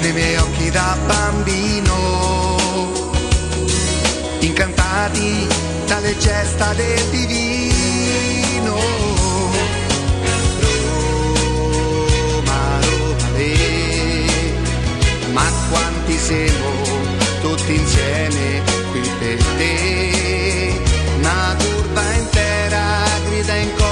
Nei miei occhi da bambino, incantati dalle gesta del divino. Roma, Roma, le, ma quanti siamo tutti insieme qui per te. Una curva intera grida in coro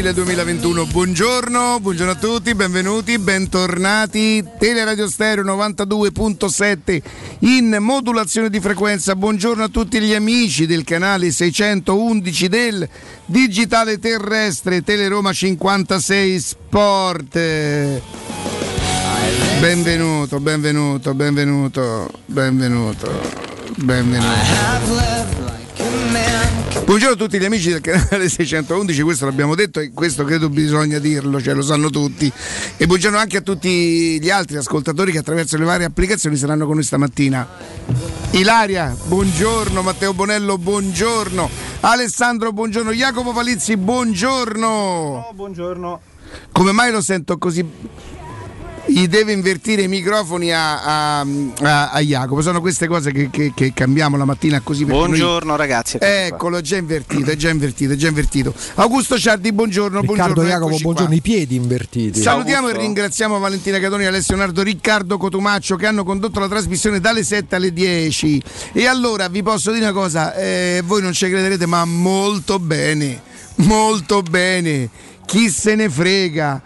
aprile 2021, buongiorno, buongiorno a tutti, benvenuti, bentornati. Teleradio Stereo 92.7 in modulazione di frequenza. Buongiorno a tutti gli amici del canale 611 del Digitale Terrestre Teleroma 56 Sport. Benvenuto, benvenuto, benvenuto, benvenuto, benvenuto. Buongiorno a tutti gli amici del canale 611, questo l'abbiamo detto e questo credo bisogna dirlo, cioè lo sanno tutti. E buongiorno anche a tutti gli altri ascoltatori che attraverso le varie applicazioni saranno con noi stamattina. Ilaria, buongiorno, Matteo Bonello, buongiorno, Alessandro, buongiorno, Jacopo Palizzi, buongiorno. buongiorno. Come mai lo sento così? Gli deve invertire i microfoni a, a, a, a Jacopo. Sono queste cose che, che, che, cambiamo la mattina così. Buongiorno noi... ragazzi. Eccolo, è già invertito, è già invertito, è già invertito. Augusto Ciardi, buongiorno. Riccardo buongiorno, Jacopo, buongiorno. Qua. I piedi invertiti. Salutiamo Augusto. e ringraziamo Valentina Catoni, Alessio Nardo, Riccardo Cotumaccio che hanno condotto la trasmissione dalle 7 alle 10. E allora vi posso dire una cosa, eh, voi non ci crederete, ma molto bene, molto bene. Chi se ne frega?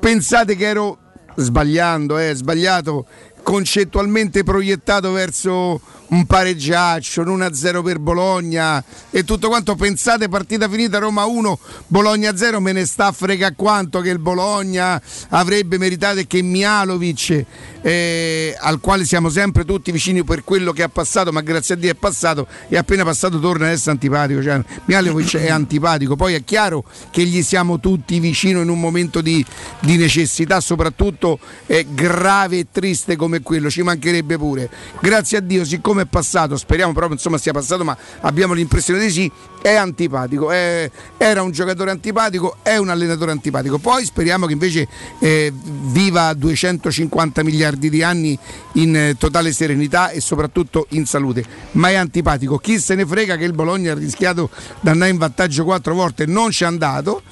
Pensate che ero sbagliando, eh, sbagliato, concettualmente proiettato verso un pareggiaccio, un 1-0 per Bologna e tutto quanto. Pensate partita finita Roma 1, Bologna 0, me ne sta frega quanto che il Bologna avrebbe meritato e che Mialovic, eh, al quale siamo sempre tutti vicini per quello che ha passato, ma grazie a Dio è passato e appena passato torna ad essere antipatico. Cioè, Mialovic è antipatico, poi è chiaro che gli siamo tutti vicino in un momento di, di necessità, soprattutto eh, grave e triste come quello, ci mancherebbe pure. Grazie a Dio, siccome come è passato, speriamo proprio insomma sia passato, ma abbiamo l'impressione di sì, è antipatico, è, era un giocatore antipatico, è un allenatore antipatico. Poi speriamo che invece eh, viva 250 miliardi di anni in eh, totale serenità e soprattutto in salute. Ma è antipatico. Chi se ne frega che il Bologna ha rischiato di andare in vantaggio quattro volte, non ci è andato.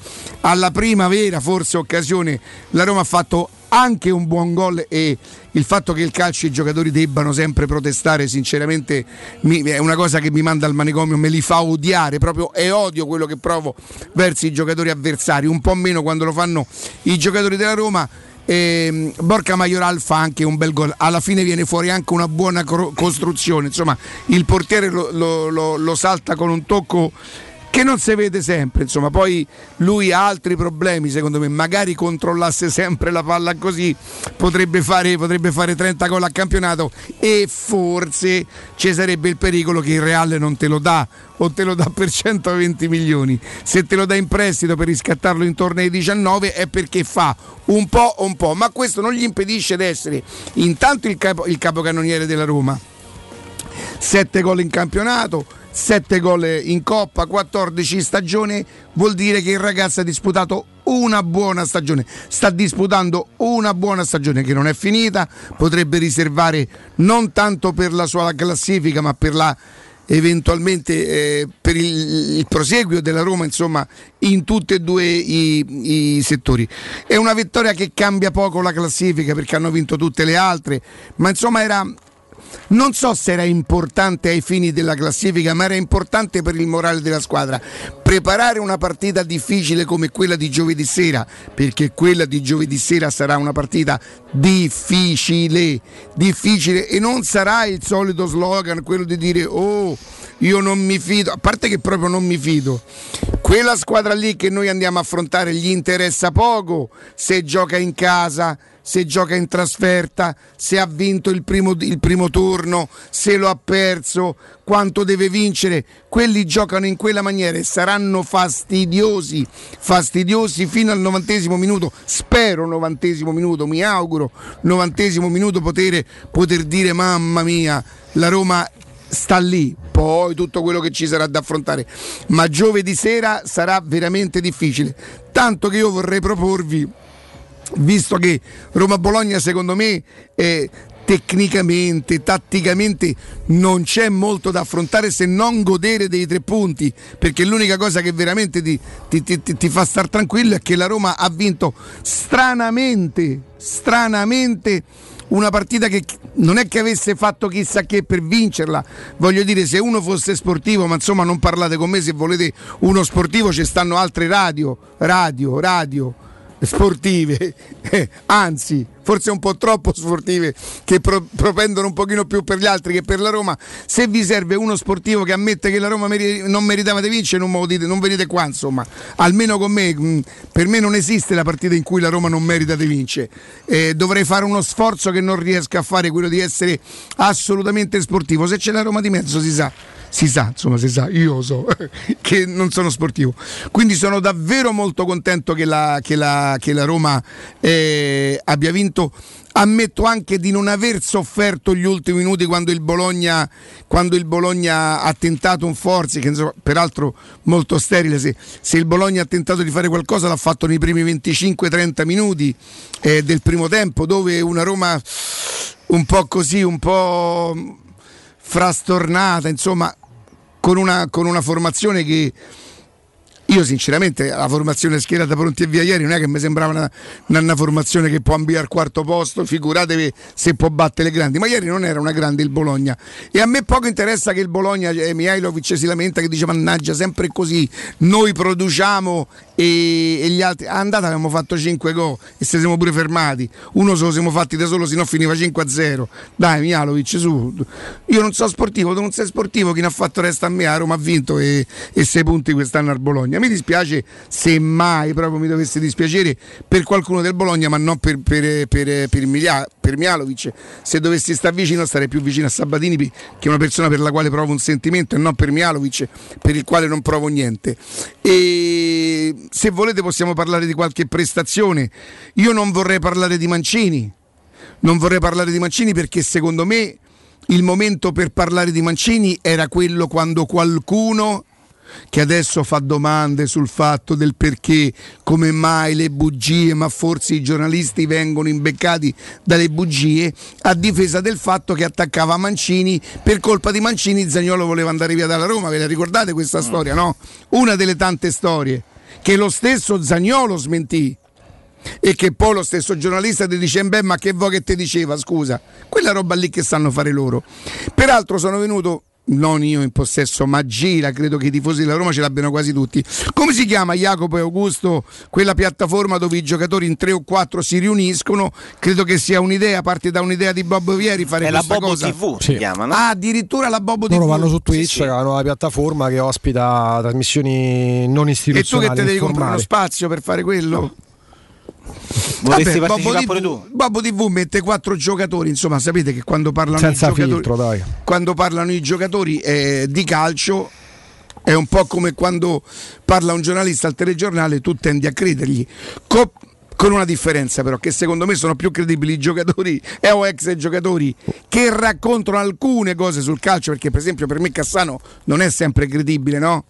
Alla prima vera forse occasione la Roma ha fatto anche un buon gol e il fatto che il calcio e i giocatori debbano sempre protestare sinceramente mi, è una cosa che mi manda al manicomio, me li fa odiare proprio e odio quello che provo verso i giocatori avversari, un po' meno quando lo fanno i giocatori della Roma. E Borca Majoral fa anche un bel gol, alla fine viene fuori anche una buona costruzione, insomma il portiere lo, lo, lo, lo salta con un tocco che non si vede sempre, insomma, poi lui ha altri problemi secondo me, magari controllasse sempre la palla così potrebbe fare, potrebbe fare 30 gol a campionato e forse ci sarebbe il pericolo che il Reale non te lo dà o te lo dà per 120 milioni, se te lo dà in prestito per riscattarlo intorno ai 19 è perché fa un po' o un po', ma questo non gli impedisce di essere intanto il, capo, il capocannoniere della Roma, 7 gol in campionato, 7 gol in Coppa, 14 stagione, vuol dire che il ragazzo ha disputato una buona stagione, sta disputando una buona stagione che non è finita, potrebbe riservare non tanto per la sua classifica ma per la eventualmente eh, per il, il, proseguio della Roma insomma in tutti e due i, i, settori. È una vittoria che cambia poco la classifica perché hanno vinto tutte le altre ma insomma era non so se era importante ai fini della classifica, ma era importante per il morale della squadra. Preparare una partita difficile come quella di giovedì sera, perché quella di giovedì sera sarà una partita difficile, difficile e non sarà il solito slogan, quello di dire oh io non mi fido, a parte che proprio non mi fido. Quella squadra lì che noi andiamo a affrontare gli interessa poco se gioca in casa, se gioca in trasferta, se ha vinto il primo, il primo, turno, se lo ha perso, quanto deve vincere. Quelli giocano in quella maniera e saranno fastidiosi, fastidiosi fino al novantesimo minuto. Spero novantesimo minuto, mi auguro novantesimo minuto poter, poter dire mamma mia, la Roma sta lì, poi tutto quello che ci sarà da affrontare. Ma giovedì sera sarà veramente difficile. Tanto che io vorrei proporvi visto che Roma-Bologna secondo me eh, tecnicamente, tatticamente non c'è molto da affrontare se non godere dei tre punti, perché l'unica cosa che veramente ti, ti, ti, ti fa star tranquillo è che la Roma ha vinto stranamente, stranamente una partita che non è che avesse fatto chissà che per vincerla, voglio dire se uno fosse sportivo, ma insomma non parlate con me se volete uno sportivo, ci stanno altre radio, radio, radio sportive, anzi forse un po' troppo sportive che pro- propendono un pochino più per gli altri che per la Roma, se vi serve uno sportivo che ammette che la Roma meri- non meritava di vincere non, dite, non venite qua insomma, almeno con me, mh, mm, per me non esiste la partita in cui la Roma non merita di vincere, eh, dovrei fare uno sforzo che non riesco a fare, quello di essere assolutamente sportivo, se c'è la Roma di mezzo si sa si sa, insomma, si sa, io so, che non sono sportivo. Quindi sono davvero molto contento che la, che la, che la Roma eh, abbia vinto. Ammetto anche di non aver sofferto gli ultimi minuti quando il Bologna, quando il Bologna ha tentato un Forzi, che insomma, peraltro molto sterile, se, se, il Bologna ha tentato di fare qualcosa l'ha fatto nei primi 25-30 minuti eh, del primo tempo, dove una Roma un po' così, un po' frastornata, insomma, con una, con una formazione che io sinceramente la formazione schierata pronti e via ieri non è che mi sembrava una, una, formazione che può ambire al quarto posto, figuratevi se può battere le grandi, ma ieri non era una grande il Bologna. E a me poco interessa che il Bologna, eh, Mihailovic si lamenta che dice mannaggia sempre così, noi produciamo e, e gli altri, andata abbiamo fatto 5 gol e se siamo pure fermati, uno se lo siamo fatti da solo, se no finiva 5-0, dai Mihailovic su, io non so sportivo, tu non sei sportivo, chi ne ha fatto resta a me, a Roma ha vinto e 6 punti quest'anno al Bologna mi dispiace se mai proprio mi dovesse dispiacere per qualcuno del Bologna, ma non per, per, per, per, Milia, per Mialovic. Se dovessi stare vicino, starei più vicino a Sabatini, che è una persona per la quale provo un sentimento, e non per Mialovic, per il quale non provo niente. E se volete possiamo parlare di qualche prestazione. Io non vorrei parlare di Mancini. Non vorrei parlare di Mancini perché secondo me il momento per parlare di Mancini era quello quando qualcuno che adesso fa domande sul fatto del perché, come mai le bugie, ma forse i giornalisti vengono imbeccati dalle bugie, a difesa del fatto che attaccava Mancini, per colpa di Mancini Zagnolo voleva andare via dalla Roma, ve la ricordate questa storia, no? Una delle tante storie che lo stesso Zagnolo smentì e che poi lo stesso giornalista ti dice beh ma che vuoi che ti diceva? Scusa quella roba lì che sanno fare loro. Peraltro sono venuto non io in possesso, ma gira, credo che i tifosi della Roma ce l'abbiano quasi tutti. Come si chiama Jacopo e Augusto, quella piattaforma dove i giocatori in tre o quattro si riuniscono? Credo che sia un'idea, parte da un'idea di Bob Vieri fare È questa la Bobo cosa. TV Sì. si chiama, no? Ah, addirittura la Bobo Loro TV. vanno su Twitch, sì. che è una nuova piattaforma che ospita trasmissioni non E tu che istituzionali. te devi comprare uno spazio per fare quello? Vorresti Vabbè, partecipare Bobo pure TV, tu? Bobo TV mette quattro giocatori, insomma, sapete che quando parlano Senza i giocatori, filtro, dai. quando parlano i giocatori eh, di calcio è un po' come quando parla un giornalista al telegiornale, tu tendi a credergli. Co- con una differenza però, che secondo me sono più credibili i giocatori e o ex giocatori che raccontano alcune cose sul calcio, perché per esempio per me Cassano non è sempre credibile, no?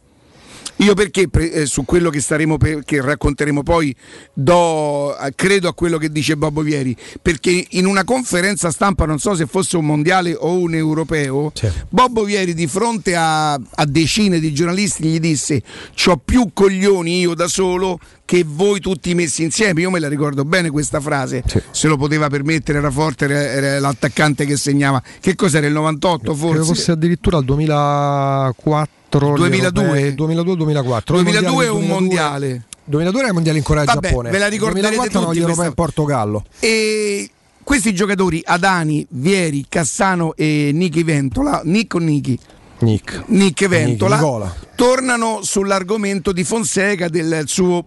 Io perché eh, su quello che, staremo per- che racconteremo poi do, eh, credo a quello che dice Bobo Vieri, perché in una conferenza stampa, non so se fosse un mondiale o un europeo, Sì. Bobo Vieri di fronte a, a decine di giornalisti gli disse c'ho più coglioni io da solo che voi tutti messi insieme. Io me la ricordo bene questa frase, Sì. se lo poteva permettere era forte, era, era l'attaccante che segnava. Che cos'era il 98 Credo forse? fosse addirittura il 2004. 2002? 2002-2004. 2002 è un mondiale. 2002 era il mondiale in Corea Vabbè, Giappone. ve la ricorderete 2004 erano tutti gli europei in Portogallo. E questi giocatori, Adani, Vieri, Cassano e Nichi Ventola, Nick o Nichi? Nick. Nick Ventola, Nicola. tornano sull'argomento di Fonseca del suo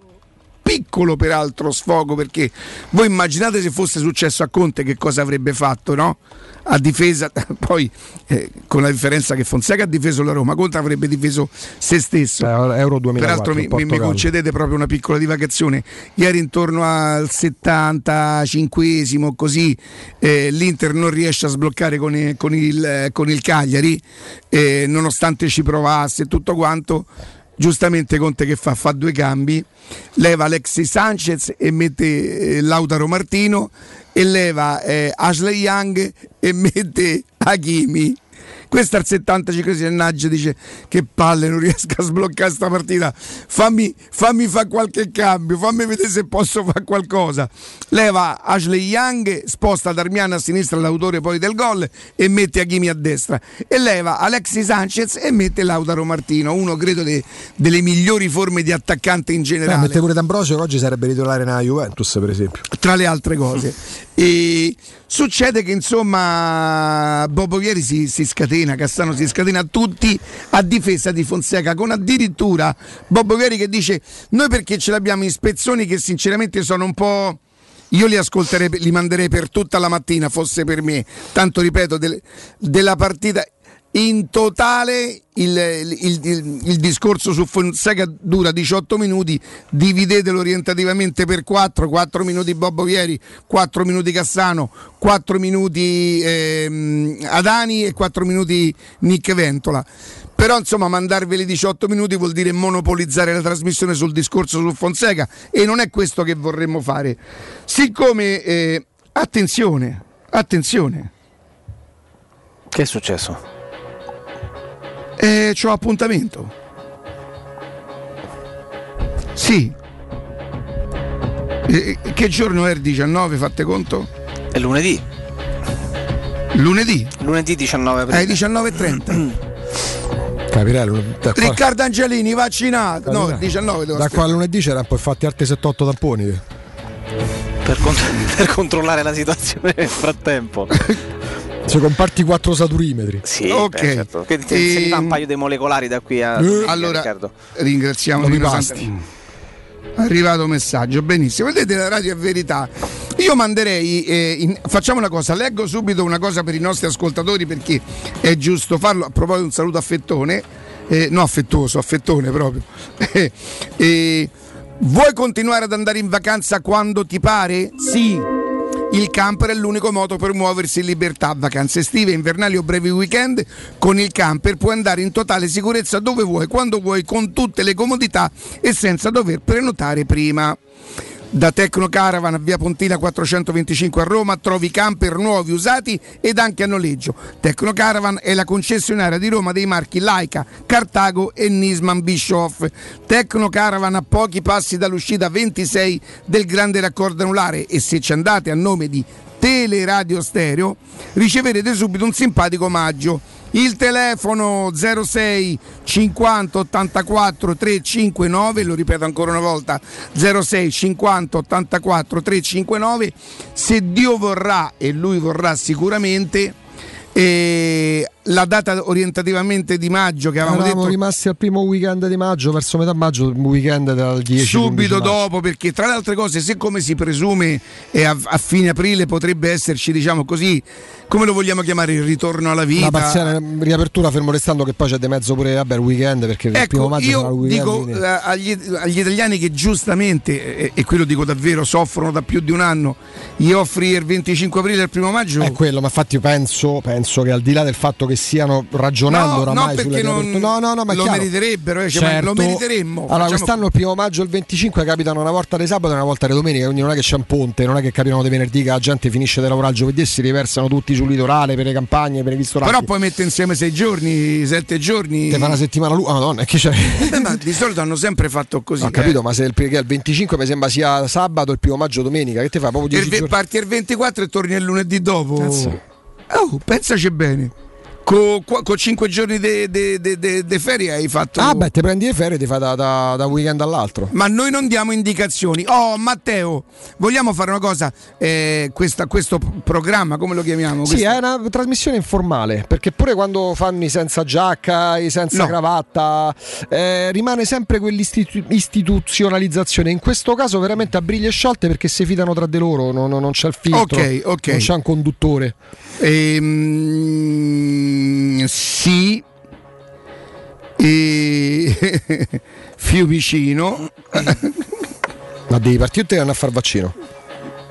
piccolo peraltro sfogo perché voi immaginate se fosse successo a Conte che cosa avrebbe fatto no? A difesa poi eh, con la differenza che Fonseca ha difeso la Roma Conte avrebbe difeso se stesso Eh, Euro 2004. Peraltro mi, mi- concedete proprio una piccola divagazione. Ieri intorno al 75esimo così eh, l'Inter non riesce a sbloccare con, il- con il, eh, con il Cagliari, eh, nonostante ci provasse tutto quanto. Giustamente Conte che fa? Fa due cambi, leva Alexis Sanchez e mette eh, Lautaro Martino e leva eh, Ashley Young e mette Hakimi. Questo al 75 Naggia dice che palle non riesco a sbloccare sta partita fammi, fammi fare qualche cambio fammi vedere se posso fare qualcosa leva Ashley Young sposta Darmian a sinistra l'autore poi del gol e mette Hakimi a destra e leva Alexis Sanchez e mette Lautaro Martino uno credo de- delle migliori forme di attaccante in Eh, generale mette pure D'Ambrosio oggi sarebbe titolare nella Juventus, per esempio. tra le altre cose. E succede che insomma Bobo Vieri si, si scatena, Cassano si scatena tutti a difesa di Fonseca, con addirittura Bobo Vieri che dice noi perché ce l'abbiamo in spezzoni che sinceramente sono un po'... Io li ascolterei, li manderei per tutta la mattina, fosse per me. Tanto ripeto, del- della partita in totale il, il- il- il discorso su Fonseca dura 18 minuti, dividetelo orientativamente per 4, 4 minuti Bobbo Vieri, 4 minuti Cassano, 4 minuti ehm, Adani e 4 minuti Nick Ventola. Però insomma mandarveli 18 minuti vuol dire monopolizzare la trasmissione sul discorso su Fonseca e non è questo che vorremmo fare. Siccome, eh, attenzione, attenzione, Che è successo? Eh, c'ho appuntamento. Sì. Eh, che giorno è il 19, fate conto? È lunedì. Lunedì, Lunedì 19 alle aprile. 19.30. Capirello. Da qua, Riccardo Angelini vaccinato. No, il 19 devo da qua a lunedì c'era un po' fatti altri 7-8 tamponi. Per, cont- per controllare la situazione nel frattempo. Se comparti 4 saturimetri. Sì, Ok. beh, certo. Che- se mi fa un Ehm, paio di molecolari da qui a Eh. Allora, Riccardo. ringraziamo Nino. Santa- Arrivato messaggio, benissimo. Vedete la radio è verità. Io manderei, eh, in- facciamo una cosa, leggo subito una cosa per i nostri ascoltatori perché è giusto farlo. A proposito, un saluto affettone, eh, no affettuoso, affettone proprio. Eh, eh, vuoi continuare ad andare in vacanza quando ti pare? Sì. Il camper è l'unico modo per muoversi in libertà. Vacanze estive, invernali o brevi weekend. Con il camper puoi andare in totale sicurezza dove vuoi, quando vuoi, con tutte le comodità e senza dover prenotare prima. Da Tecno Caravan a via Pontina 425 a Roma trovi camper nuovi, usati ed anche a noleggio. Tecno Caravan è la concessionaria di Roma dei marchi Laika, Cartago e Nisman Bischoff. Tecno Caravan a pochi passi dall'uscita 26 del grande raccordo anulare e se ci andate a nome di Teleradio Stereo riceverete subito un simpatico omaggio. Il telefono 06 50 84 359, lo ripeto ancora una volta, 06 50 84 359, se Dio vorrà e lui vorrà sicuramente, eh, la data orientativamente di maggio che avevamo Eravamo detto rimasti al primo weekend di maggio, verso metà maggio, il weekend dal 10 subito 11 maggio. dopo perché tra le altre cose siccome si presume a, a fine aprile potrebbe esserci diciamo così come lo vogliamo chiamare il ritorno alla vita Una parziale riapertura, fermo restando che poi c'è di mezzo pure vabbè, il weekend perché il primo Ecco, maggio sarà il io weekend. dico quindi- eh, agli, agli italiani che giustamente, e, e qui lo dico davvero, soffrono da più di un anno, gli offri il 25 aprile e il primo maggio. È quello, ma infatti io penso, penso che al di là del fatto che stiano ragionando No, oramai no, sulle non- no, no, no, ma lo chiaro. meriterebbero, eh, cioè, ma lo meriteremmo. Allora, Facciamo- quest'anno il primo maggio e il 25 capitano una volta di sabato e una volta di domenica, quindi non è che c'è un ponte, non è che capitano di venerdì che la gente finisce di lavorare il giovedì e si riversano tutti sul litorale per le campagne, per i ristoranti. Però poi mette insieme sei giorni, sette giorni. Te fa una settimana lui, ah, madonna, che c'è? Eh, ma di solito hanno sempre fatto così. Ho capito, eh. ma se il, che il 25 mi sembra sia sabato, il primo maggio domenica, che ti fa proprio Il 10 ve- giorni? parti il 24 e torni il lunedì dopo. Cazzo. Oh, pensaci bene. Con 5 giorni di ferie hai fatto. Ah, beh, ti prendi le ferie e ti fai da, da, da un weekend all'altro. Ma noi non diamo indicazioni. Oh, Matteo, vogliamo fare una cosa? Eh, questa- questo programma, come lo chiamiamo? Sì, Questa- è una trasmissione informale, perché pure quando fanno i senza giacca, i senza No. cravatta, eh, rimane sempre quell'istituzionalizzazione. In questo caso veramente a briglie sciolte perché si fidano tra di loro, non, non- c'è il filtro, Ok, ok. non c'è un conduttore. Ehm, sì. E... Fiumicino. Ma devi partire te e andare a fare vaccino.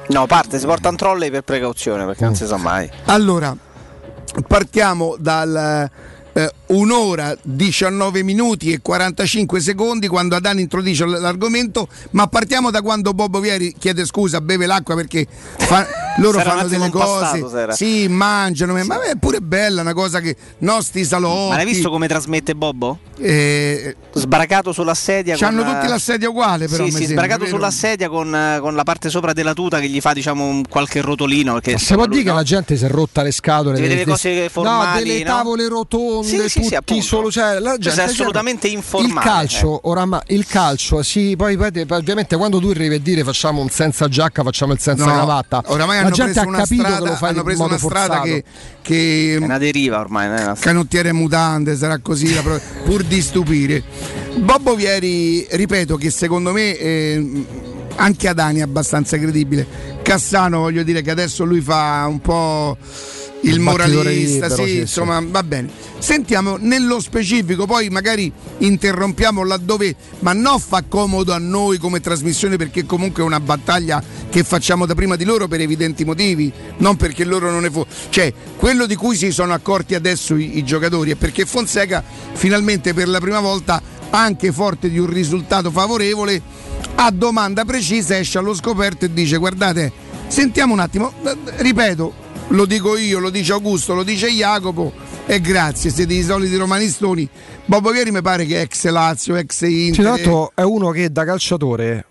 No, parte, si porta un trolley per precauzione perché non si sa mai. Allora, partiamo dal eh, un'ora 19 minuti e 45 secondi quando Adani introduce l'argomento, ma partiamo da quando Bobo Vieri chiede scusa, beve l'acqua perché fa- loro fanno delle cose, sì, mangiano, ma è pure bella una cosa che nostri salotti. Ma l'hai visto come trasmette Bobbo? eh, Sbaracato sulla sedia. C'hanno con, tutti la sedia uguale, però. Sì, mi sì, sembra, sbragato vero? sulla sedia con, con la parte sopra della tuta che gli fa diciamo un qualche rotolino. Perché, Si può dire lui, che no? la gente si è rotta le scatole. Delle- le cose formali, no, delle no? tavole rotonde, Sì, sì, sì, tutti appunto. solo. Cioè, la Questo gente è assolutamente il informale, calcio, oramai, il calcio, sì, poi, poi te- ovviamente quando tu arrivi a dire facciamo un senza giacca, facciamo il senza No, cravatta. Oramai la hanno gente preso ha una capito strada, che lo fai hanno preso una strada che, che È una deriva ormai. non è una- canottiere e mutande, sarà così la pro- pur di stupire. Bobbo Vieri, ripeto che secondo me eh, anche Adani è abbastanza credibile. Cassano, voglio dire che adesso lui fa un po'. Il moralista, libero, sì, sì, insomma, va bene. Sentiamo nello specifico, poi magari interrompiamo laddove, ma non fa comodo a noi come trasmissione perché comunque è una battaglia che facciamo da prima di loro per evidenti motivi, non perché loro non ne fu. Cioè, quello di cui si sono accorti adesso i, i giocatori è perché Fonseca finalmente per la prima volta, anche forte di un risultato favorevole, a domanda precisa esce allo scoperto e dice guardate, sentiamo un attimo, ripeto, lo dico io, lo dice Augusto, lo dice Jacopo e grazie, siete i soliti romanistoni. Bobo Vieri mi pare che è ex Lazio, ex Sì, tra Inter. l'altro è uno che da calciatore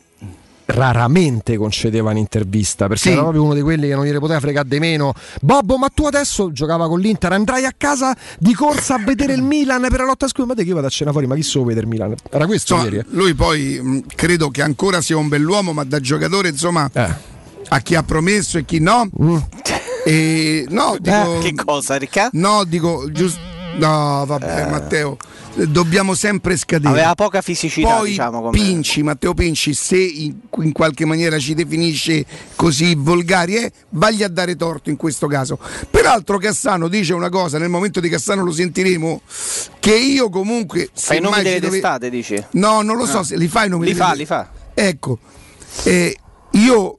raramente concedeva un'intervista perché Sì. era proprio uno di quelli che non gliene poteva fregare di meno Bobbo ma tu adesso giocava con l'Inter andrai a casa di corsa a vedere il Milan per la lotta a scudo ma te che io vado a cena fuori ma chi so vedere il Milan era questo Insomma, ieri lui poi mh, credo che ancora sia un bell'uomo, ma da giocatore, insomma, Eh. a chi ha promesso e chi no. Mm. E, no, dico, Che cosa, Riccardo? no, dico giusto. No, vabbè, Matteo, eh, dobbiamo sempre scadere. Aveva poca fisicità, Poi diciamo. Come... Pinci, Matteo Pinci, se in, in qualche maniera ci definisce così volgari, eh, vagli a dare torto in questo caso. Peraltro Cassano dice una cosa, nel momento di Cassano lo sentiremo, che io comunque... Fai i nomi delle dove- testate, dici? No, non lo so se li fai i nomi Li delle- fa, li fa. Ecco, eh, io,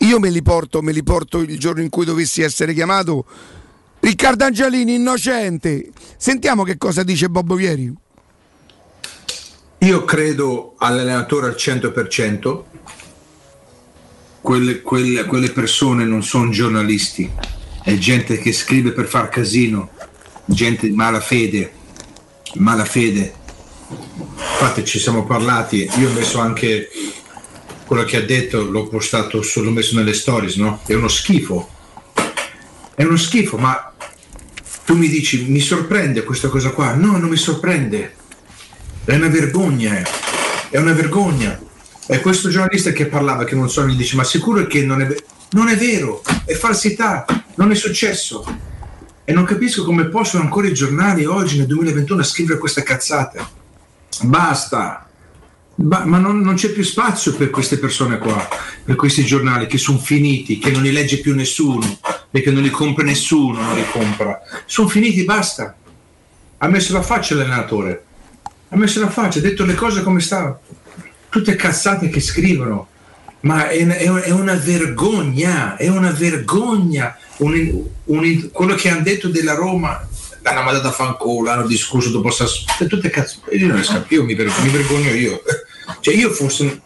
io me li porto, me li porto il giorno in cui dovessi essere chiamato. Riccardo Angelini, innocente. Sentiamo che cosa dice Bobbo Vieri. Io credo all'allenatore al 100%, quelle, quelle- quelle persone non sono giornalisti, è gente che scrive per far casino, gente di malafede, malafede. Infatti ci siamo parlati, io ho messo anche quello che ha detto, l'ho postato, l'ho messo nelle stories, no? È uno schifo, è uno schifo, ma tu mi dici, mi sorprende questa cosa qua? No, non mi sorprende. È una vergogna, eh. è una vergogna. E questo giornalista che parlava, che non so, mi dice, ma sicuro che non è, ve-" non è vero, è falsità, non è successo. E non capisco come possono ancora i giornali oggi nel 2021 scrivere queste cazzate. Basta. Ba- ma non, non c'è più spazio per queste persone qua, per questi giornali che sono finiti, che non li legge più nessuno, perché non li compra nessuno, non li compra. Sono finiti, basta. Ha messo la faccia l'allenatore ha messo la faccia, ha detto le cose come stavano. Tutte cazzate che scrivono. Ma è, è- una vergogna, è una vergogna. Un- un- quello che hanno detto della Roma, l'hanno mandato a fanculo, hanno discusso dopo Sassuolo, tutte cazzate. Io non ne scappo, mi, ver- mi vergogno io. Cioè io fossi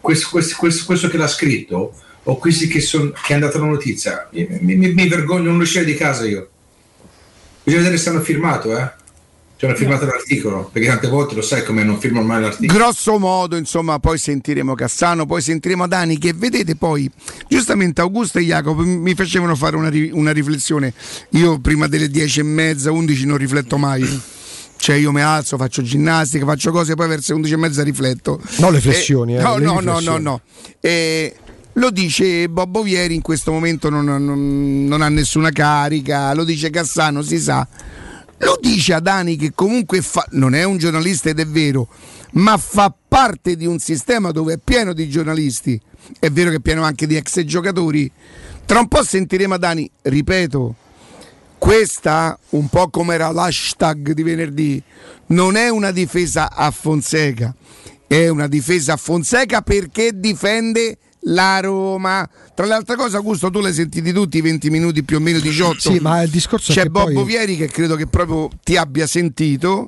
questo, questo- questo- questo che l'ha scritto, o questi che, son, che hanno dato la notizia, mi, mi- mi- vergogno, non uscire di casa io. Bisogna vedere se hanno firmato, eh. Cioè hanno firmato l'articolo, perché tante volte lo sai come non firmano mai l'articolo. Grosso modo, insomma, poi sentiremo Cassano, poi sentiremo Dani, che vedete poi, giustamente Augusto e Jacopo mi facevano fare una, una riflessione. Io prima delle 10 e mezza, 11 non rifletto mai. Cioè io mi alzo, faccio ginnastica, faccio cose, poi verso le 11 e mezza rifletto. No, le flessioni, Eh, eh, no, le no, no, no, no. Eh, lo dice Bobbo Vieri, in questo momento non, non- non ha nessuna carica, lo dice Cassano, si sa. Lo dice Adani che comunque fa- non è un giornalista ed è vero, ma fa parte di un sistema dove è pieno di giornalisti. È vero che è pieno anche di ex giocatori. Tra un po' sentiremo Adani, ripeto, questa, un po' come era l'hashtag di venerdì, non è una difesa a Fonseca, è una difesa a Fonseca perché difende la Roma. Tra le altre cose, Augusto, tu l'hai sentiti tutti i 20 minuti più o meno 18. Sì, ma il discorso è C'è che Bobbo poi- Vieri che credo che proprio ti abbia sentito.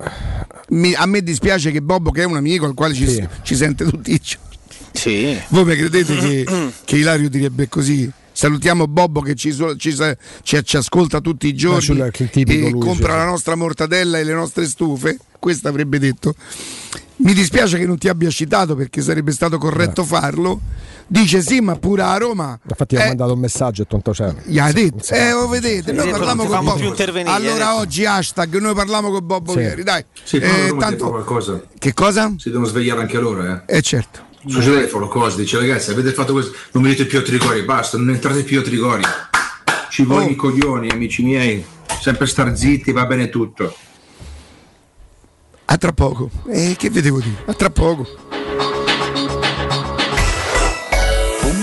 Mi- a me dispiace che Bobbo, che è un amico al quale ci, Sì. ci sente tutti i giorni. Sì. Voi mi credete che, che Ilario direbbe così? Salutiamo Bobbo che ci, ci ci- ci ascolta tutti i giorni e lui, compra sì. la nostra mortadella e le nostre stufe. Questo avrebbe detto. Mi dispiace che non ti abbia citato perché sarebbe stato corretto farlo. Dice sì, ma pure a Roma. Infatti ha Eh, mandato un messaggio e tonto c'era. gli ha detto, eh, lo vedete, noi parliamo non con Bobbo. Allora detto. oggi hashtag noi parliamo con Bobbo Sì. Vieri, dai. Sì, Eh, tanto- qualcosa. Che cosa? Si devono svegliare anche loro, eh. Eh certo. Sul telefono cosa, dice ragazzi avete fatto questo, non venite più a Trigori, basta, non entrate più a Trigori. Ci vogliono Oh. i coglioni, amici miei, sempre star zitti, va bene tutto. A tra poco. Eh, che vedevo dire? A tra poco.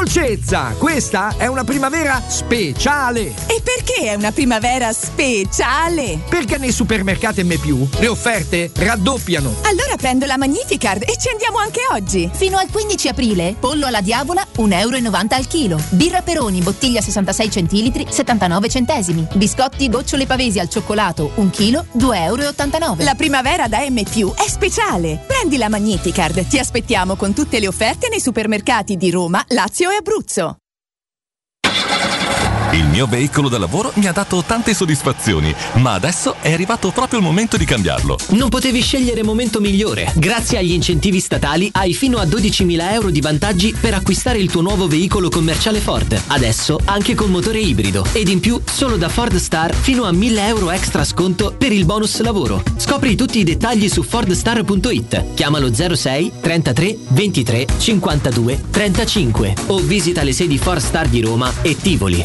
Dolcezza, questa è una primavera speciale. E perché è una primavera speciale? Perché nei supermercati M+, le offerte raddoppiano. Allora prendo la Magnificard e ci andiamo anche oggi. Fino al 15 aprile, pollo alla diavola 1,90 euro al chilo. Birra Peroni, bottiglia 66 centilitri, 79 centesimi. Biscotti gocciole pavesi al cioccolato, 1 chilo, 2,89 euro. La primavera da M+, è speciale. Prendi la Magnificard, ti aspettiamo con tutte le offerte nei supermercati di Roma, Lazio Abruzzo. Il mio veicolo da lavoro mi ha dato tante soddisfazioni, ma adesso è arrivato proprio il momento di cambiarlo. Non potevi scegliere momento migliore. Grazie agli incentivi statali hai fino a 12.000 euro di vantaggi per acquistare il tuo nuovo veicolo commerciale Ford. Adesso anche con motore ibrido. Ed in più, solo da Ford Star fino a 1.000 euro extra sconto per il bonus lavoro. Scopri tutti i dettagli su fordstar.it. Chiamalo 06 33 23 52 35 o visita le sedi Ford Star di Roma e Tivoli.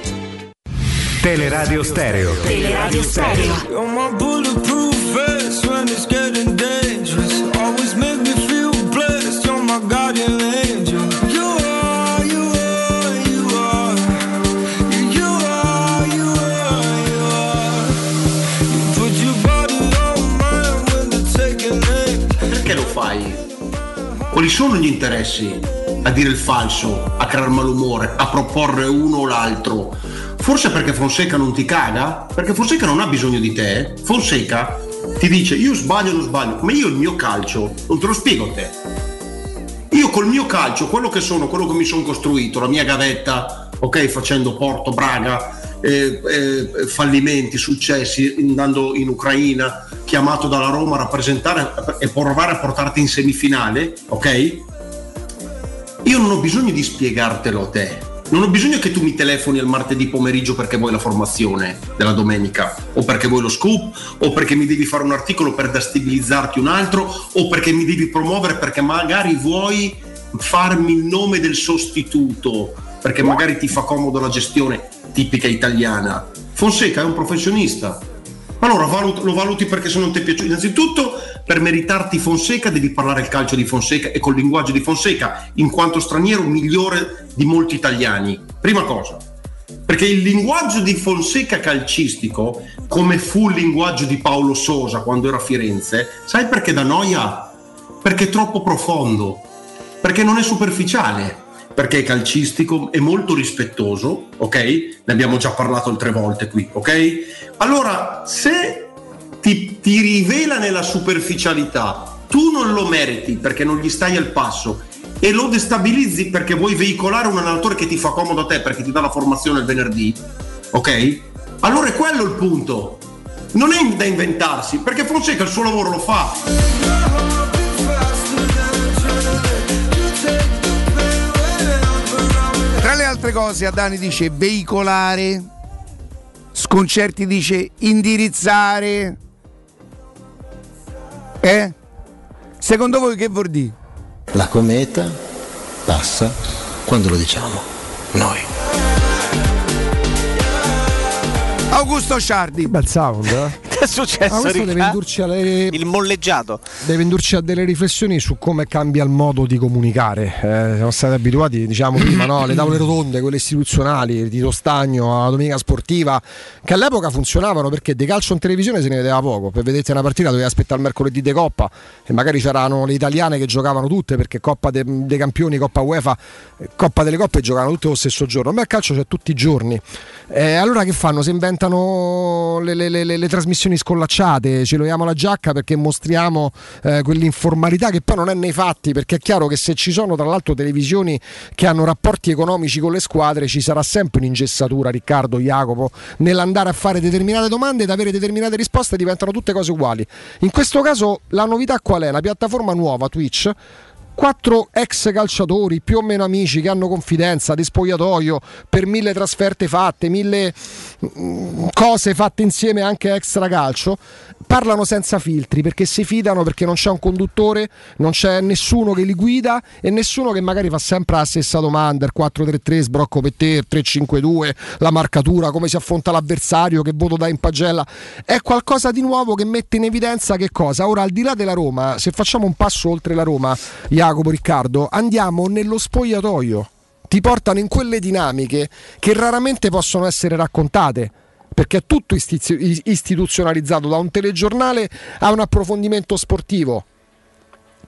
Teleradio Stereo. Teleradio Stereo. You're my bulletproof vest when it's getting dangerous. Always make me feel blessed. You're my guardian angel. You are, you are, you are. You are, you are, you are. You put your body on mine when the taking aim. Perché lo fai? Quali sono gli interessi? A dire il falso, a creare malumore, a proporre uno o l'altro. Forse perché Fonseca non ti caga? Perché Fonseca non ha bisogno di te. Fonseca ti dice io sbaglio, non sbaglio, ma io il mio calcio non te lo spiego a te. Io col mio calcio, quello che sono, quello che mi sono costruito, la mia gavetta, ok, facendo Porto, Braga, eh, eh, fallimenti, successi, andando in Ucraina, chiamato dalla Roma a rappresentare e provare a portarti in semifinale, ok? io non ho bisogno di spiegartelo a te. Non ho bisogno che tu mi telefoni al martedì pomeriggio perché vuoi la formazione della domenica, o perché vuoi lo scoop, o perché mi devi fare un articolo per destabilizzarti un altro, o perché mi devi promuovere perché magari vuoi farmi il nome del sostituto, perché magari ti fa comodo la gestione tipica italiana. Fonseca è un professionista. Allora lo valuti perché se non ti è piaciuto. Innanzitutto, per meritarti Fonseca devi parlare il calcio di Fonseca e col linguaggio di Fonseca, in quanto straniero migliore di molti italiani. Prima cosa. Perché il linguaggio di Fonseca calcistico, come fu il linguaggio di Paolo Sosa quando era a Firenze, sai perché da noia? Perché è troppo profondo, perché non è superficiale, perché è calcistico, è molto rispettoso, ok? Ne abbiamo già parlato altre volte qui, ok? Allora, se ti, ti rivela nella superficialità, tu non lo meriti perché non gli stai al passo e lo destabilizzi perché vuoi veicolare un allenatore che ti fa comodo a te perché ti dà la formazione il venerdì, ok? Allora è quello il punto. Non è da inventarsi, perché Fonseca il suo lavoro lo fa. Tra le altre cose, Adani dice veicolare, Sconcerti dice indirizzare. Eh? Secondo voi che vuol dire? La cometa passa quando lo diciamo noi. Augusto Sciardi. Bel sound, eh? È successo? Ah, questo deve indurci alle... Il molleggiato. deve indurci a delle riflessioni su come cambia il modo di comunicare. Eh, siamo stati abituati, diciamo prima, no, alle tavole rotonde, quelle istituzionali, di Tostagno, alla domenica sportiva, che all'epoca funzionavano perché di calcio in televisione se ne vedeva poco. Per vederti una partita dovevi aspettare il mercoledì di Coppa e magari c'erano le italiane che giocavano tutte perché Coppa de- dei Campioni, Coppa UEFA, Coppa delle Coppe giocavano tutte lo stesso giorno. Ma il calcio c'è tutti i giorni. Eh, allora che fanno? Si inventano le, le- le- le- le trasmissioni scollacciate, ci leviamo la giacca perché mostriamo eh, quell'informalità che poi non è nei fatti, perché è chiaro che se ci sono tra l'altro televisioni che hanno rapporti economici con le squadre ci sarà sempre un'ingessatura, Riccardo, Jacopo, nell'andare a fare determinate domande ed avere determinate risposte diventano tutte cose uguali. In questo caso la novità qual è? Una piattaforma nuova, Twitch, quattro ex calciatori più o meno amici che hanno confidenza di spogliatoio per mille trasferte fatte, mille mm, cose fatte insieme anche extra calcio, parlano senza filtri perché si fidano perché non c'è un conduttore, non c'è nessuno che li guida e nessuno che magari fa sempre la stessa domanda, il 4-3-3, sbrocco per te, il 3-5-2, la marcatura, come si affronta l'avversario, che voto dà in pagella. È qualcosa di nuovo che mette in evidenza che cosa? Ora, al di là della Roma, se facciamo un passo oltre la Roma, Jacopo Riccardo, andiamo nello spogliatoio. Ti portano in quelle dinamiche che raramente possono essere raccontate perché è tutto istituzionalizzato da un telegiornale a un approfondimento sportivo.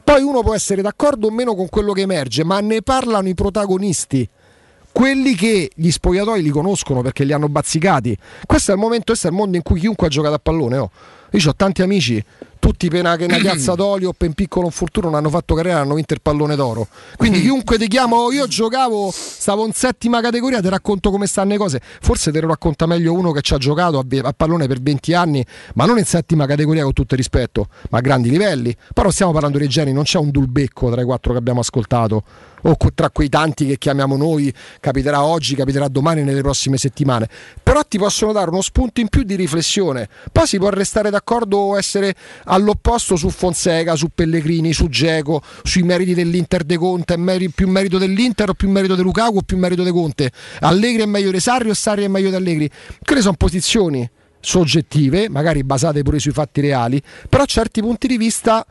Poi uno può essere d'accordo o meno con quello che emerge, ma ne parlano i protagonisti, quelli che gli spogliatoi li conoscono perché li hanno bazzicati. Questo è il momento, questo è il mondo in cui chiunque ha giocato a pallone. Oh. Io ho tanti amici, tutti pena che una piazza d'olio o per piccolo infortunio non hanno fatto carriera, hanno vinto il pallone d'oro. Quindi chiunque ti chiama, oh, io giocavo, stavo in settima categoria, ti racconto come stanno le cose. Forse te lo racconta meglio uno che ci ha giocato a, a pallone per 20 anni, ma non in settima categoria con tutto il rispetto, ma a grandi livelli. Però stiamo parlando dei geni, non c'è un dulbecco tra i quattro che abbiamo ascoltato o tra quei tanti che chiamiamo noi, capiterà oggi, capiterà domani, nelle prossime settimane. Però ti possono dare uno spunto in più di riflessione. Poi si può restare d'accordo o essere all'opposto su Fonseca, su Pellegrini, su Geco, sui meriti dell'Inter De Conte, meri- più merito dell'Inter o più merito di Lukaku o più merito di Conte. Allegri è meglio di Sarri o Sarri è meglio di Allegri. Quelle sono posizioni soggettive, magari basate pure sui fatti reali, però certi punti di vista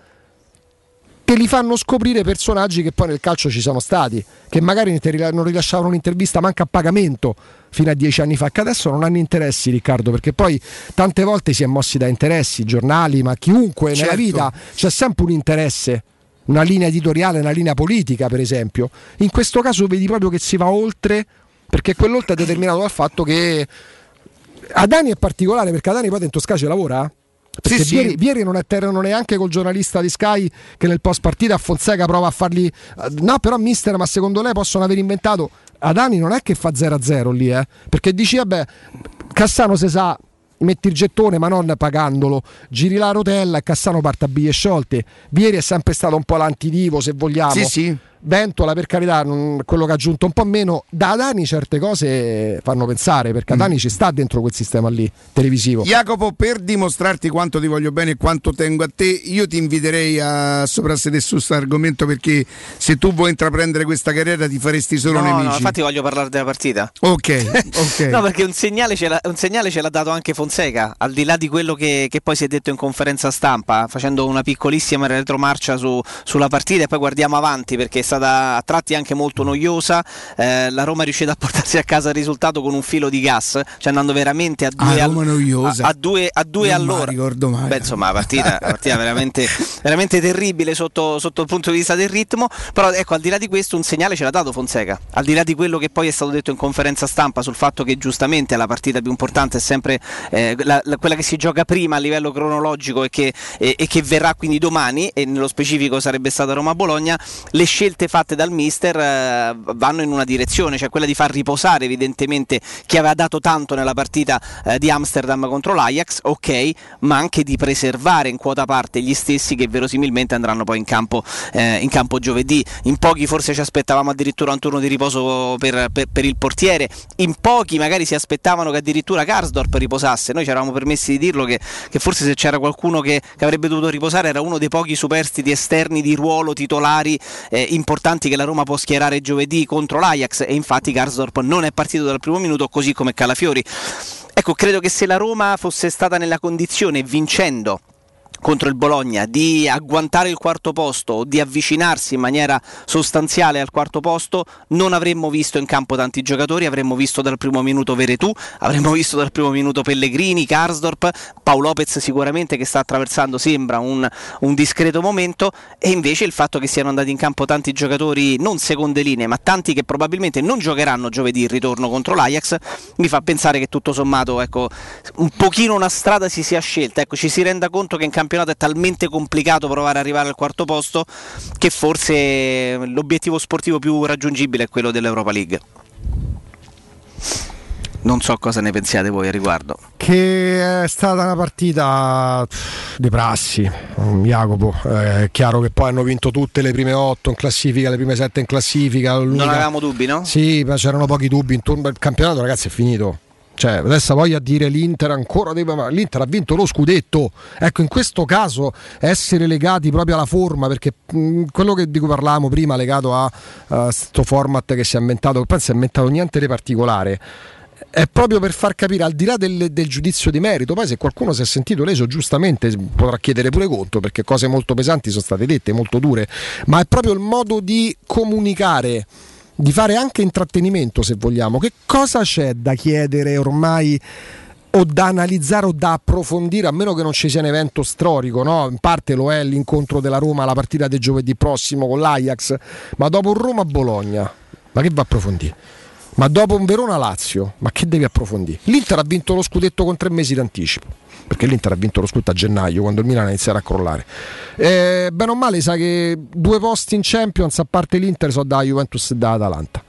che li fanno scoprire personaggi che poi nel calcio ci sono stati, che magari non rilasciavano un'intervista manca a pagamento fino a dieci anni fa, che adesso non hanno interessi Riccardo, perché poi tante volte si è mossi da interessi, giornali, ma chiunque Certo. nella vita c'è sempre un interesse. Una linea editoriale, una linea politica, per esempio. In questo caso vedi proprio che si va oltre, perché quell'oltre è determinato dal fatto che Adani è particolare, perché Adani poi dentro Sky ci lavora. Perché Sì, sì. Vieri, Vieri non è terreno neanche col giornalista di Sky che nel post partita a Fonseca prova a fargli. eh, No, però, mister, ma secondo lei possono aver inventato. Adani non è che fa 0-0 lì, eh? Perché dici, vabbè, Cassano se sa. Metti il gettone, ma non pagandolo. Giri la rotella e Cassano parte a biglie sciolte. Vieri è sempre stato un po' l'antidivo, se vogliamo. Sì, sì. Ventola per carità, non- quello che ha aggiunto un po' meno, da Adani certe cose fanno pensare perché Adani ci sta dentro quel sistema lì televisivo. Jacopo, per dimostrarti quanto ti voglio bene e quanto tengo a te, io ti inviterei a soprassedere su questo argomento perché se tu vuoi intraprendere questa carriera ti faresti solo No, nemici. no, infatti voglio parlare della partita. Ok, ok. No, perché un segnale, ce l'ha, un segnale ce l'ha dato anche Fonseca, al di là di quello che, che poi si è detto in conferenza stampa, facendo una piccolissima retromarcia su- sulla partita e poi guardiamo avanti perché stata a tratti anche molto noiosa. Eh, la Roma è riuscita a portarsi a casa il risultato con un filo di gas, cioè andando veramente a due, Ah, al- Roma noiosa. a, a due, a due all'ora. ricordo mai. Beh, insomma, la partita, partita veramente, veramente terribile sotto, sotto il punto di vista del ritmo. Però ecco, al di là di questo, un segnale ce l'ha dato Fonseca. Al di là di quello che poi è stato detto in conferenza stampa sul fatto che giustamente la partita più importante è sempre eh, la- la- quella che si gioca prima a livello cronologico e che, e- e che verrà quindi domani, e nello specifico sarebbe stata Roma-Bologna, le scelte fatte dal mister eh, vanno in una direzione, cioè quella di far riposare evidentemente chi aveva dato tanto nella partita eh, di Amsterdam contro l'Ajax, ok, ma anche di preservare in quota parte gli stessi che verosimilmente andranno poi in campo, eh, in campo giovedì. In pochi forse ci aspettavamo addirittura un turno di riposo per, per- per il portiere, in pochi magari si aspettavano che addirittura Karsdorp riposasse. Noi ci eravamo permessi di dirlo che, che forse se c'era qualcuno che, che avrebbe dovuto riposare era uno dei pochi superstiti esterni di ruolo titolari eh, importanti che la Roma può schierare giovedì contro l'Ajax e infatti Karsdorp non è partito dal primo minuto così come Calafiori. Ecco, credo che se la Roma fosse stata nella condizione vincendo contro il Bologna di agguantare il quarto posto o di avvicinarsi in maniera sostanziale al quarto posto, non avremmo visto in campo tanti giocatori, avremmo visto dal primo minuto Veretù, avremmo visto dal primo minuto Pellegrini, Karsdorp, Paolo Lopez sicuramente che sta attraversando sembra un, un discreto momento e invece il fatto che siano andati in campo tanti giocatori non seconde linee ma tanti che probabilmente non giocheranno giovedì il ritorno contro l'Ajax mi fa pensare che tutto sommato ecco, un pochino una strada si sia scelta, ecco, ci si renda conto che in campionato è talmente complicato provare ad arrivare al quarto posto che forse l'obiettivo sportivo più raggiungibile è quello dell'Europa League. Non so cosa ne pensiate voi a riguardo. Che è stata una partita di prassi, mm, Jacopo. Eh, È chiaro che poi hanno vinto tutte le prime otto in classifica, le prime sette in classifica. Non l'unica- avevamo dubbi, no? Sì, ma c'erano pochi dubbi intorno al campionato, ragazzi, è finito. Cioè, adesso voglia dire l'Inter ancora deve, l'Inter ha vinto lo scudetto. Ecco, in questo caso essere legati proprio alla forma, perché mh, quello di cui parlavamo prima, legato a questo format che si è inventato, che poi non si è inventato niente di particolare. È proprio per far capire, al di là del, del giudizio di merito, poi se qualcuno si è sentito leso giustamente potrà chiedere pure conto, perché cose molto pesanti sono state dette, molto dure, ma è proprio il modo di comunicare di fare anche intrattenimento se vogliamo. Che cosa c'è da chiedere ormai o da analizzare o da approfondire, a meno che non ci sia un evento storico, no? in parte lo è l'incontro della Roma, la partita del giovedì prossimo con l'Ajax, ma dopo Roma-Bologna, ma che va approfondire? Ma dopo un Verona-Lazio, ma che devi approfondire? L'Inter ha vinto lo scudetto con tre mesi d'anticipo, perché l'Inter ha vinto lo scudetto a gennaio, quando il Milan iniziava a crollare. Eh, bene o male sa che due posti in Champions, a parte l'Inter, sono da Juventus e da Atalanta,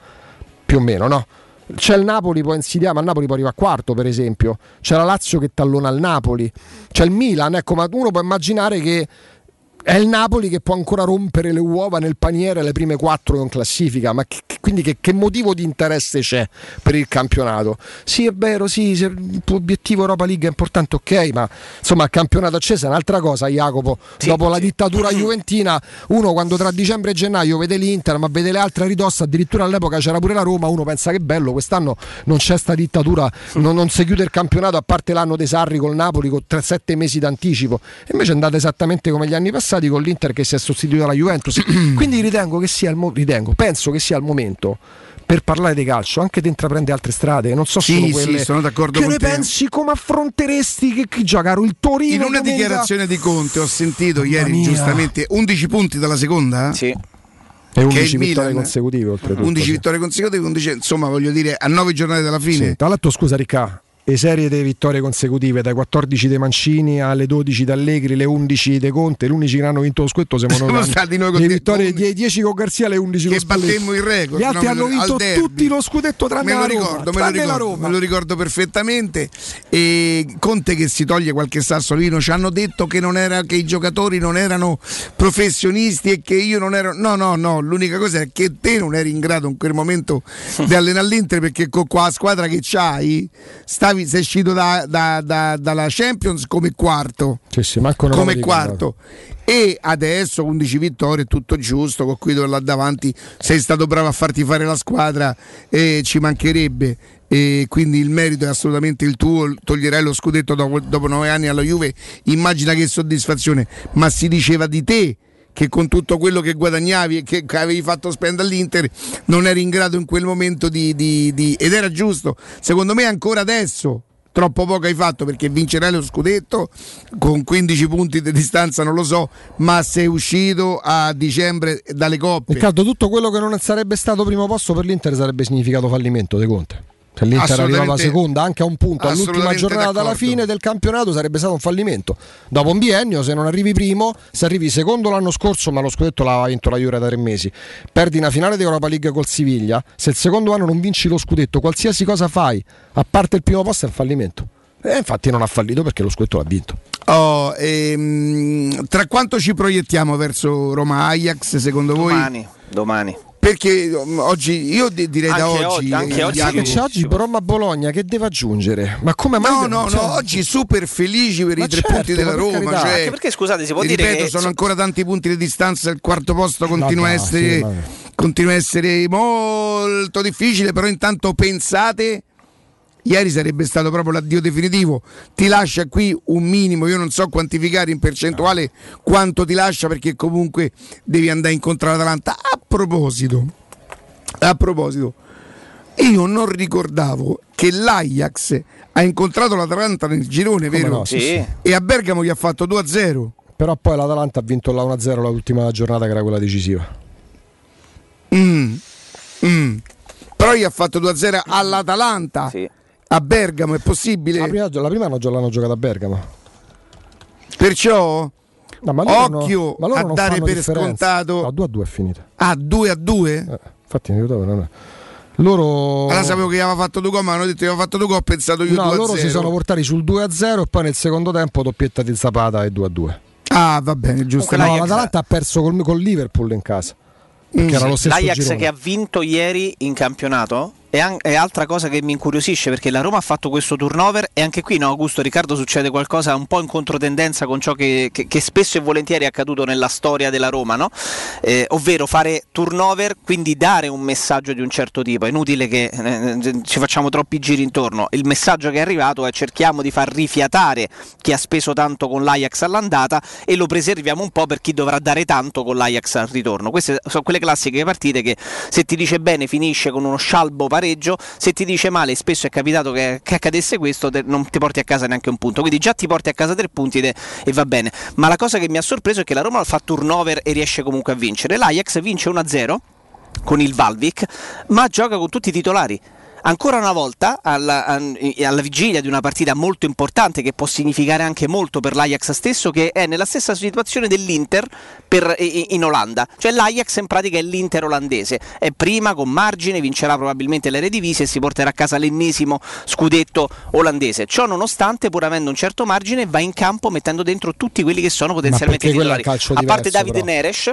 più o meno, no? C'è il Napoli, può insidiare, ma il Napoli poi arriva a quarto, per esempio. C'è la Lazio che tallona il Napoli. C'è il Milan, ecco, ma uno può immaginare che è il Napoli che può ancora rompere le uova nel paniere le prime quattro in classifica. Ma che- quindi che, che motivo di interesse c'è per il campionato? Sì, è vero, sì, il tuo obiettivo Europa League è importante, ok, ma insomma il campionato acceso è un'altra cosa, Jacopo. Dopo la dittatura juventina, uno quando tra dicembre e gennaio vede l'Inter, ma vede le altre a ridosso, addirittura all'epoca c'era pure la Roma, uno pensa che bello, quest'anno non c'è sta dittatura, non, non si chiude il campionato a parte l'anno dei Sarri col Napoli con 3-7 mesi d'anticipo. E invece è andata esattamente come gli anni passati con l'Inter che si è sostituito alla Juventus. Quindi ritengo che sia il mo- ritengo, penso che sia il momento per parlare di calcio, anche di intraprendere altre strade, non so Sì, solo sì, quelle. sono d'accordo che con ne te. pensi come affronteresti che chi gioca il Torino In una domenica? dichiarazione di Conte ho sentito Mamma ieri mia. giustamente 11 punti dalla seconda? Sì. E Che è 11 il vittorie Milan. consecutive oltretutto. 11 sì. vittorie consecutive, 11, insomma voglio dire a 9 giornate dalla fine. Sì. Tra l'altro scusa Ricca, e serie di vittorie consecutive dai 14 dei Mancini alle 12 di Allegri, le 11 dei Conte, 11 che hanno vinto lo scudetto siamo Siamo noi. stati noi con le vittorie die- 10 con Garzia, le 11 che con battemmo il record. Gli altri no, hanno vinto tutti lo scudetto tranne me lo la Roma, ricordo, me lo tranne ricordo, Roma. me lo ricordo perfettamente. E Conte che si toglie qualche sassolino, ci hanno detto che, non era, che i giocatori non erano professionisti e che io non ero. No, no, no, l'unica cosa è che te non eri in grado in quel momento di allenare l'Inter perché con qua la squadra che c'hai stavi, sei uscito da- da- da- dalla Champions come quarto. Sì, sì, come quarto. E adesso 11 vittorie, tutto giusto, con Guido là davanti sei stato bravo a farti fare la squadra e ci mancherebbe. E quindi il merito è assolutamente il tuo, toglierai lo scudetto dopo, dopo nove anni alla Juve, immagina che soddisfazione, ma si diceva di te che con tutto quello che guadagnavi e che, avevi fatto spendere all'Inter non eri in grado in quel momento di, di- di- ed era giusto, secondo me ancora adesso troppo poco hai fatto perché vincerai lo scudetto con 15 punti di distanza non lo so ma sei uscito a dicembre dalle coppe Riccardo, tutto quello che non sarebbe stato primo posto per l'Inter sarebbe significato fallimento De Conte. Se l'Inter arrivava seconda anche a un punto all'ultima giornata d'accordo. fine del campionato sarebbe stato un fallimento. Dopo un biennio, se non arrivi primo, se arrivi secondo l'anno scorso, ma lo scudetto l'aveva vinto la Juve da tre mesi, perdi una finale di Europa League col Siviglia, se il secondo anno non vinci lo scudetto, qualsiasi cosa fai, a parte il primo posto è un fallimento. E infatti non ha fallito perché lo scudetto l'ha vinto. Oh, ehm, tra quanto ci proiettiamo verso Roma Ajax secondo voi? Domani, domani. Perché um, oggi io di- direi da Anche oggi, oggi- anche eh, oggi Jacopo- C'è oggi Roma Bologna che deve aggiungere? Ma come mai? No, no, cioè- no, oggi super felici per Ma i tre certo, punti della Roma. carità. Cioè, Anche perché, scusate, si può ti dire ripeto, che- sono ancora tanti punti di distanza, il quarto posto continua, No, a no, essere, sì, continua a essere molto difficile, però intanto pensate... Ieri sarebbe stato proprio l'addio definitivo. Ti lascia qui un minimo, io non so quantificare in percentuale quanto ti lascia perché comunque devi andare incontro all'Atalanta. A proposito, a proposito, io non ricordavo che l'Ajax ha incontrato l'Atalanta nel girone, Come vero? no, sì, sì. E a Bergamo gli ha fatto 2-0. Però poi l'Atalanta ha vinto la 1-0 l'ultima giornata che era quella decisiva. Mm, mm. Però gli ha fatto 2-0 all'Atalanta. A Bergamo è possibile? La prima, la prima l'hanno giocata a Bergamo. Perciò No, ma loro occhio no- ma loro a non dare per differenza. scontato. No, 2 a 2 è finita. Ah, 2 a 2? infatti mi ricordavo, non è- Loro Allora sapevo che aveva fatto due gol, ma hanno detto che aveva fatto due gol, ho pensato io No, 2 a loro 0. si sono portati sul 2 a 0 e poi nel secondo tempo doppietta di Zapata e 2 a 2. Ah, va bene, giusto. No, l'Atalanta ha perso col, col Liverpool in casa. Perché era lo stesso L'Ajax girone. che ha vinto ieri in campionato è, an- è altra cosa che mi incuriosisce perché la Roma ha fatto questo turnover e anche qui, no, Augusto Riccardo, succede qualcosa un po' in controtendenza con ciò che, che- che spesso e volentieri è accaduto nella storia della Roma, no? Eh, ovvero fare turnover, quindi dare un messaggio di un certo tipo. È inutile che eh, ci facciamo troppi giri intorno. Il messaggio che è arrivato è cerchiamo di far rifiatare chi ha speso tanto con l'Ajax all'andata e lo preserviamo un po' per chi dovrà dare tanto con l'Ajax al ritorno. Queste sono quelle classiche partite che se ti dice bene finisce con uno scialbo pareggio, se ti dice male spesso è capitato che, che accadesse questo, te- non ti porti a casa neanche un punto, quindi già ti porti a casa tre punti è- e va bene. Ma la cosa che mi ha sorpreso è che la Roma fa turnover e riesce comunque a vincere. L'Ajax vince 1-0 con il Valvic, ma gioca con tutti i titolari. Ancora una volta, alla, alla vigilia di una partita molto importante che può significare anche molto per l'Ajax stesso, che è nella stessa situazione dell'Inter per- in Olanda. Cioè l'Ajax in pratica è l'Inter olandese, è prima con margine, vincerà probabilmente l'Eredivisie e si porterà a casa l'ennesimo scudetto olandese. Ciò nonostante, pur avendo un certo margine, va in campo mettendo dentro tutti quelli che sono potenzialmente titolari. A parte Davide però. Neres,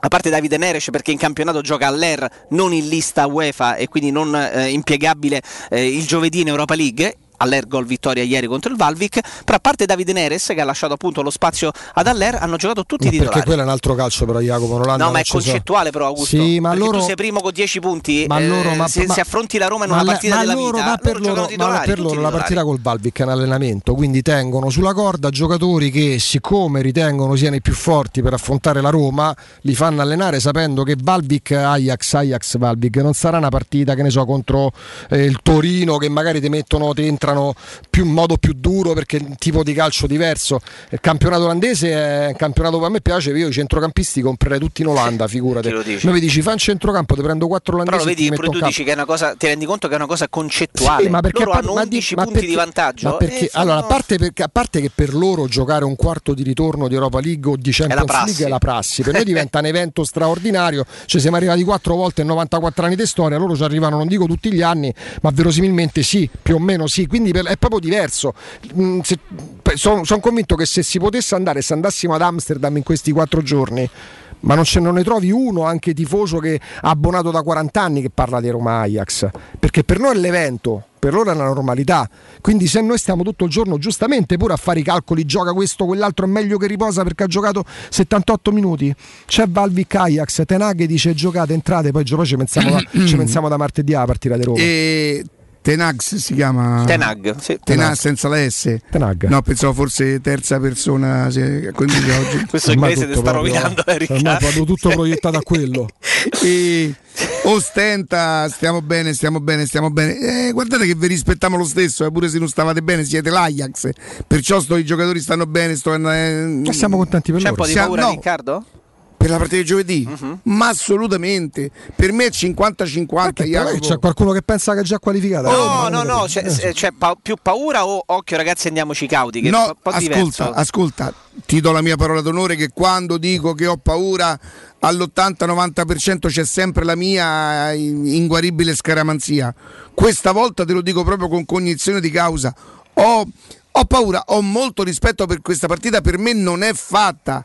a parte Davide Neres perché in campionato gioca all'ER non in lista UEFA e quindi non eh, impiegabile eh, il giovedì in Europa League all'Er gol vittoria ieri contro il Valvic però a parte Davide Neres che ha lasciato appunto lo spazio ad Aller hanno giocato tutti Ma i perché titolari. quello è un altro calcio però Jacopo Nolanda No, ma è concettuale però Augusto. Sì, ma Perché loro tu sei primo con 10 punti, ma eh, loro, ma, se, ma- se affronti la Roma in ma una partita ma della loro, vita, ma per loro loro, ma titolari, per tutti loro la partita col Valvic è un allenamento, quindi tengono sulla corda giocatori che siccome ritengono siano i più forti per affrontare la Roma, li fanno allenare sapendo che Valvic Ajax Ajax Valvic non sarà una partita che ne so contro eh, il Torino che magari ti mettono ti entrano dimostrano più in modo più duro perché è un tipo di calcio diverso. Il campionato olandese è un campionato che a me piace, io i centrocampisti comprerei tutti in Olanda, lo dice? Noi mi dici fa un centrocampo, ti prendo quattro Però olandesi lo ti vedi, pure tu dici che è una cosa, ti rendi conto che è una cosa concettuale. Sì, ma perché Loro hanno par- ma di- 11 ma punti perché- di vantaggio. ma perché- e sono- allora, a parte, perché- a parte che per loro giocare un quarto di ritorno di Europa League o di Champions prassi. League è la prassi, per noi diventa un evento straordinario. Cioè, siamo arrivati quattro volte in 94 anni di storia, loro ci arrivano, non dico tutti gli anni, ma verosimilmente sì, più o meno sì. Quindi per- è proprio diverso. Sono convinto che se si potesse andare, se andassimo ad Amsterdam in questi quattro giorni. Ma non, ce, non ne trovi uno anche tifoso che ha abbonato da 40 anni che parla di Roma Ajax, perché per noi è l'evento, per loro è la normalità. Quindi se noi stiamo tutto il giorno giustamente pure a fare i calcoli, gioca questo, quell'altro è meglio che riposa perché ha giocato 78 minuti. C'è Valvic Ajax, Tenag dice giocate, entrate, poi, poi ci, pensiamo da, ci pensiamo da martedì alla partita di Roma. E Tenax si chiama Tenag, sì. Tenag senza la S. Tenag. No, pensavo forse terza persona. Se, quindi oggi. Questo inglese ti sta rovinando, Ormai Riccardo. vado tutto proiettato a quello. e ostenta, stiamo bene, stiamo bene, stiamo bene. Eh, guardate che vi rispettiamo lo stesso, eh, pure se non stavate bene, siete l'Ajax. Perciò sto, i giocatori stanno bene. Sto, eh, siamo contenti per C'è un loro. po' di paura, no. Riccardo? Per la partita di giovedì? Mhm. Ma assolutamente. Per me è 50-50. Perché Jacopo. c'è qualcuno che pensa che è già qualificata. No, no, no, c'è, c'è pa- più paura o occhio ragazzi andiamoci cauti, che No, po' ascolta, diverso. ascolta, ti do la mia parola d'onore che quando dico che ho paura all'80-90% c'è sempre la mia inguaribile scaramanzia. Questa volta te lo dico proprio con cognizione di causa. Ho, ho paura, ho molto rispetto per questa partita, per me non è fatta.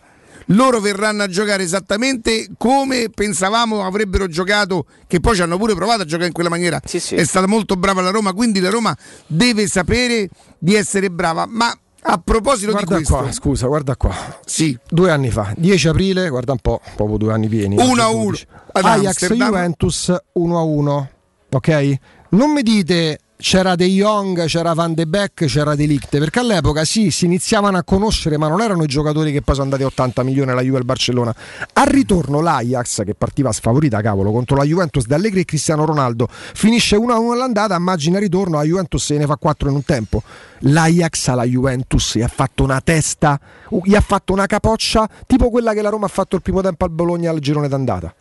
Loro verranno a giocare esattamente come pensavamo avrebbero giocato, che poi ci hanno pure provato a giocare in quella maniera. Sì, sì. È stata molto brava la Roma, quindi la Roma deve sapere di essere brava. Ma a proposito Guarda di questo, qua, scusa, guarda qua. Sì. Due anni fa, 10 aprile, guarda un po', proprio due anni pieni. 1 a oggi 1 12. ad Ajax Amsterdam. Juventus 1 a 1. Ok? Non mi dite c'era De Jong, c'era Van de Beek, c'era De Ligt, perché all'epoca sì, si iniziavano a conoscere, ma non erano i giocatori che poi sono andati a 80 milioni alla Juve e al Barcellona. Al ritorno l'Ajax, che partiva sfavorita, cavolo, contro la Juventus di Allegri e Cristiano Ronaldo, finisce 1 a 1 all'andata, immagina ritorno, la Juventus se ne fa 4 in un tempo. L'Ajax alla Juventus gli ha fatto una testa, gli ha fatto una capoccia, tipo quella che la Roma ha fatto il primo tempo al Bologna al girone d'andata.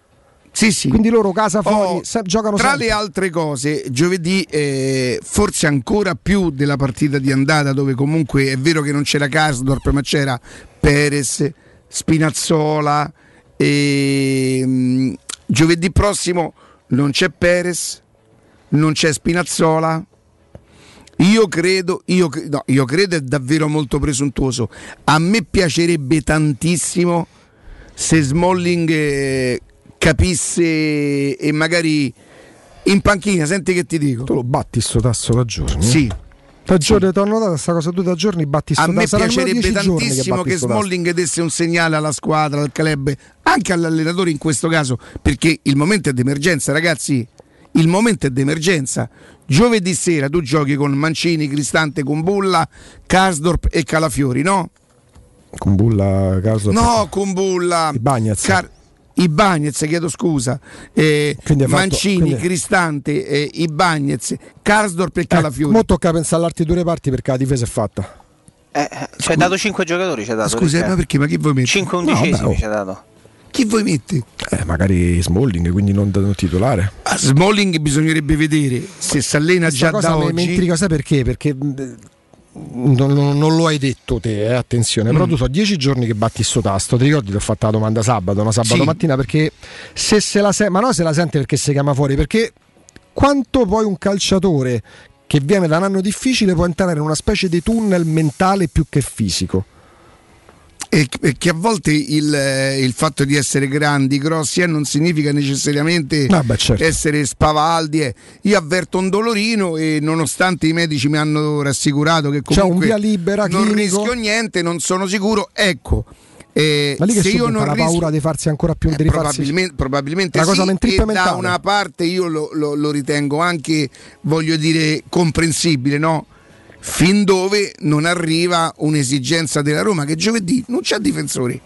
Sì, sì. Quindi loro casa fuori Oh, giocano Tra sempre. le altre cose, giovedì eh, forse ancora più della partita di andata, dove comunque è vero che non c'era Karsdorp, ma c'era Perez, Spinazzola. E, mm, giovedì prossimo non c'è Perez, non c'è Spinazzola. Io credo, io, no, io credo è davvero molto presuntuoso. A me piacerebbe tantissimo se Smalling eh, capisse e magari in panchina, senti che ti dico. Tu lo batti sto tasso da giorni? Sì. Da giorni, ti ho notato questa cosa, tu da giorni batti sto A me piacerebbe tantissimo che tasso. Smalling desse un segnale alla squadra, al club, anche all'allenatore in questo caso, perché il momento è d'emergenza, ragazzi. Il momento è d'emergenza. Giovedì sera tu giochi con Mancini, Cristante, con Bulla, Karsdorp e Calafiori, no? Con Bulla, caso. No, con Bulla. I Bagnets. Car- I Bagnets, chiedo scusa. Eh, Quindi hai fatto- Mancini, quindi- Cristante, eh, i Bagnets, Karsdorp e Calafiori. Mo tocca pensare all'arti due reparti perché la difesa è fatta. Eh, ci ha dato 5 giocatori, ci ha dato. Scusa, ma perché? Ma chi vuoi mettere? 5 No, undicesimi oh. ci ha dato. Chi vuoi mettere? Eh, magari Smalling, quindi non da non titolare. A Smalling bisognerebbe vedere se si allena già cosa da oggi. mi intriga, sai perché? Perché mh, non, non- lo hai detto te, eh, attenzione, però Mm. tu so dieci giorni che batti sto tasto, ti ricordi ti ho fatto la domanda sabato, no? sabato Sì. mattina, perché se se la sente, ma no se la sente perché si chiama fuori, perché quanto poi un calciatore che viene da un anno difficile può entrare in una specie di tunnel mentale più che fisico. E e che a volte il, il fatto di essere grandi, grossi, eh, non significa necessariamente Ah, beh, certo. essere spavaldi. eh. Io avverto un dolorino e nonostante i medici mi hanno rassicurato che C'è un comunque via libera non clinico? rischio niente, non sono sicuro. Ecco, eh, Ma lì che se io non la rischio- paura di farsi ancora più Eh, di rifarsi- probabilmente, probabilmente cosa sì, e da una parte io lo, lo- lo ritengo anche, voglio dire, comprensibile, no? Fin dove non arriva un'esigenza della Roma, che giovedì non c'ha difensori.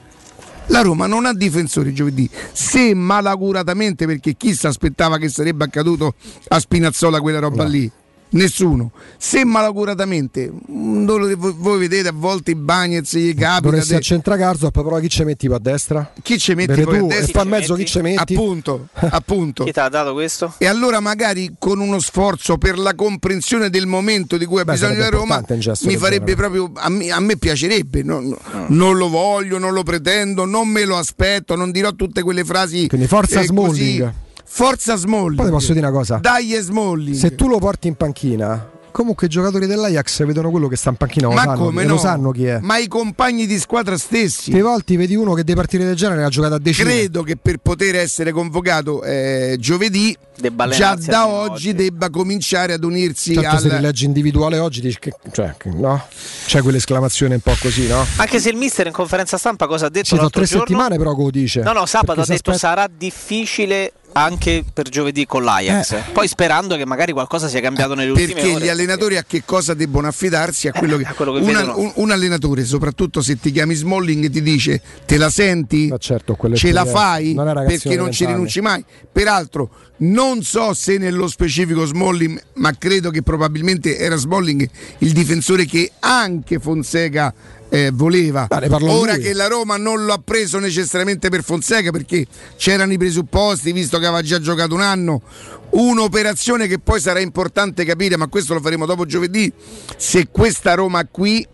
La Roma non ha difensori giovedì. Se malacuratamente, perché chi si aspettava che sarebbe accaduto a Spinazzola quella roba lì? Nessuno. Se malacuratamente, mm, voi, vedete a volte i Bagnets gli capita. Dovresti a centrocampo, però chi ci metti a destra? Chi ci metti tu, a destra? e poi a mezzo chi ci metti? Appunto, appunto. Chi ti ha dato questo? E allora magari con uno sforzo per la comprensione del momento di cui ha Beh, bisogno la Roma, mi farebbe genere. proprio, a me, a me piacerebbe, no- no- Ah. non lo voglio, non lo pretendo, non me lo aspetto, non dirò tutte quelle frasi. Quindi forza eh, Smalling. così. Forza Smalling. Poi ti posso dire una cosa. Dai Smalling. Se tu lo porti in panchina, comunque i giocatori dell'Ajax vedono quello che sta in panchina, lo, Ma sanno, come no? lo sanno chi è. Ma i compagni di squadra stessi. Che volte vedi uno che deve partire del genere ha giocato a decine. Credo che per poter essere convocato eh, giovedì, Debba già da almeno oggi, debba cominciare ad unirsi Certo, se al. rileggi individuale oggi dici che, cioè, che- no? C'è quell'esclamazione un po' così, no? Anche se il mister in conferenza stampa cosa ha detto Ci sono tre giorno? settimane però che lo dice. No, no, sabato ha detto aspetta- sarà difficile anche per giovedì con l'Ajax. Eh. Poi sperando che magari qualcosa sia cambiato nelle ultime Perché ore. gli allenatori a che cosa debbono affidarsi? A quello che, a quello che un, vedono. un- un allenatore, soprattutto se ti chiami Smalling, ti dice te la senti? certo, quello è Ce la fai? non Perché non ci 20 rinunci mai. Peraltro, non so se nello specifico Smalling, ma credo che probabilmente era Smalling il difensore che anche Fonseca eh, voleva. parlò Ora lui. che la Roma non lo ha preso necessariamente per Fonseca perché c'erano i presupposti, visto che aveva già giocato un anno, un'operazione che poi sarà importante capire, ma questo lo faremo dopo giovedì, se questa Roma qui,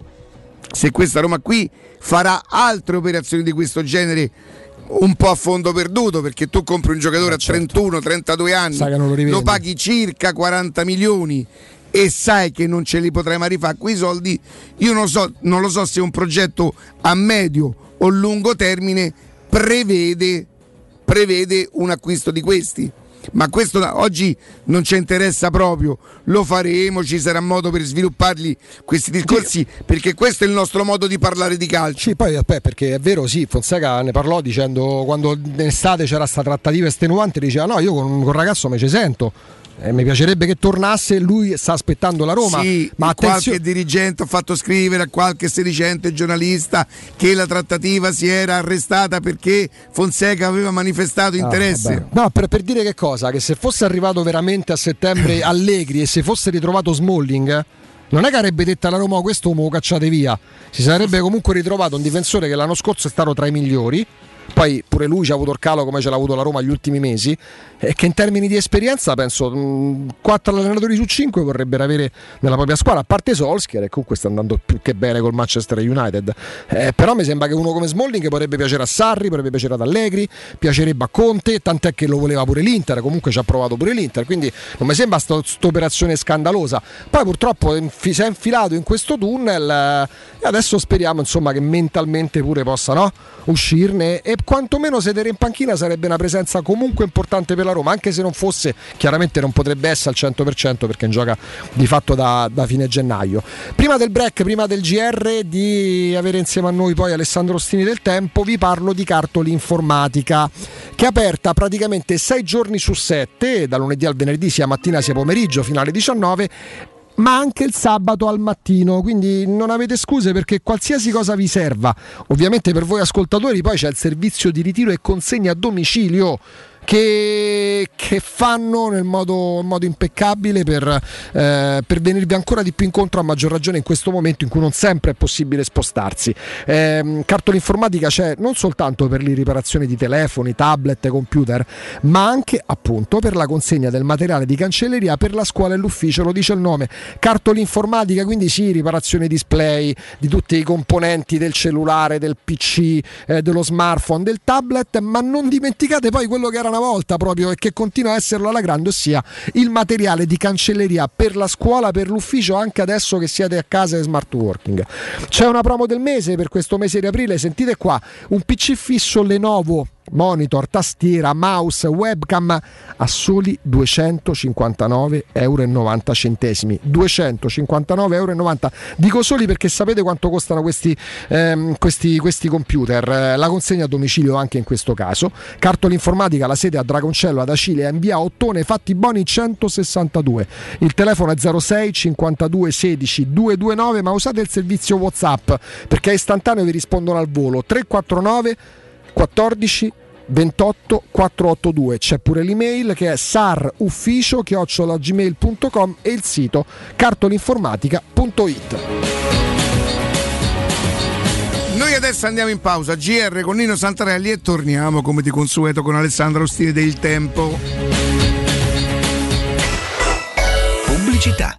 se questa Roma qui farà altre operazioni di questo genere un po' a fondo perduto perché tu compri un giocatore a 31-32 anni, lo lo paghi circa 40 milioni e sai che non ce li potrai mai rifare quei soldi, io non, so, non lo so se un progetto a medio o lungo termine prevede, prevede un acquisto di questi. Ma questo oggi non ci interessa proprio, lo faremo, ci sarà modo per svilupparli questi discorsi perché questo è il nostro modo di parlare di calcio. Sì, poi aspetta, perché è vero, sì, Fonseca ne parlò dicendo quando in estate c'era sta trattativa estenuante, diceva no, io con, il ragazzo mi ci sento. E mi piacerebbe che tornasse, lui sta aspettando la Roma. Sì, ma qualche attenzione, dirigente ha fatto scrivere a qualche sedicente giornalista che la trattativa si era arrestata perché Fonseca aveva manifestato Ah, interesse. vabbè. no, per, per dire che cosa? Che se fosse arrivato veramente a settembre Allegri e se fosse ritrovato Smalling, non è che avrebbe detto alla Roma "Oh, questo me lo cacciate via. Si sarebbe comunque ritrovato un difensore che l'anno scorso è stato tra i migliori. Poi pure lui ci ha avuto il calo come ce l'ha avuto la Roma gli ultimi mesi. E che in termini di esperienza penso 4 allenatori su 5 vorrebbero avere nella propria squadra, a parte Solskjaer che comunque sta andando più che bene col Manchester United. Eh, però mi sembra che uno come Smalling potrebbe piacere a Sarri, potrebbe piacere ad Allegri, piacerebbe a Conte, tant'è che lo voleva pure l'Inter, comunque ci ha provato pure l'Inter, quindi non mi sembra questa operazione scandalosa. Poi purtroppo si è infilato in questo tunnel eh, e adesso speriamo insomma che mentalmente pure possa no, uscirne e quantomeno sedere in panchina sarebbe una presenza comunque importante per la Roma, anche se non fosse, chiaramente non potrebbe essere al 100% perché gioca di fatto da, da fine gennaio. Prima del break, prima del GR di avere insieme a noi poi Alessandro Stini del Tempo, vi parlo di Cartoli Informatica che è aperta praticamente 6 giorni su 7, da lunedì al venerdì sia mattina sia pomeriggio fino alle 19 ma anche il sabato al mattino, quindi non avete scuse perché qualsiasi cosa vi serva, ovviamente per voi ascoltatori poi c'è il servizio di ritiro e consegna a domicilio che, che fanno nel modo, modo impeccabile per, eh, per venirvi ancora di più incontro a maggior ragione in questo momento in cui non sempre è possibile spostarsi. Eh, cartola informatica c'è non soltanto per le riparazioni di telefoni, tablet, computer, ma anche appunto per la consegna del materiale di cancelleria per la scuola e l'ufficio, lo dice il nome. Cartola informatica, quindi sì, riparazione display di tutti i componenti del cellulare, del PC, eh, dello smartphone, del tablet, ma non dimenticate poi quello che era una volta proprio e che continua a esserlo alla grande, ossia il materiale di cancelleria per la scuola, per l'ufficio, anche adesso che siete a casa e smart working. C'è una promo del mese per questo mese di aprile, sentite qua, un PC fisso Lenovo monitor, tastiera, mouse, webcam a soli 259,90 euro. 259,90 euro. Dico soli perché sapete quanto costano questi, ehm, questi, questi computer. Eh, La consegna a domicilio anche in questo caso. Cartola informatica, la sede a Dragoncello ad Acile a in via Ottone, fatti buoni 162. Il telefono è 06 52 16 229, ma usate il servizio WhatsApp perché è istantaneo vi rispondono al volo 349 14 28 482. C'è pure l'email che è sarufficio chiocciolagmail.com e il sito cartolinformatica.it. Noi adesso andiamo in pausa, GR con Nino Santarelli e torniamo come di consueto con Alessandro Ostini del Tempo. Pubblicità.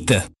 Eita!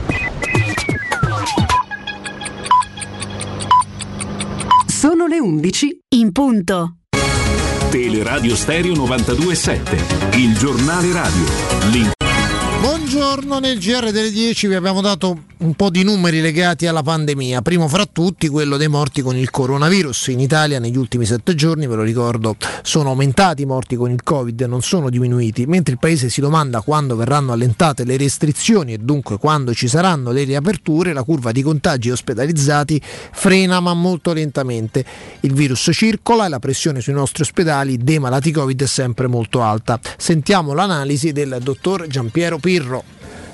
Sono le 11 in punto. Teleradio Stereo 92.7. Il giornale radio. Link. Buongiorno, nel GR delle 10 vi abbiamo dato un po' di numeri legati alla pandemia. Primo fra tutti quello dei morti con il coronavirus. In Italia negli ultimi sette giorni, ve lo ricordo, sono aumentati i morti con il Covid, non sono diminuiti, mentre il Paese si domanda quando verranno allentate le restrizioni e dunque quando ci saranno le riaperture, la curva di contagi ospedalizzati frena ma molto lentamente. Il virus circola e la pressione sui nostri ospedali dei malati Covid è sempre molto alta. Sentiamo l'analisi del dottor Giampiero Pirro.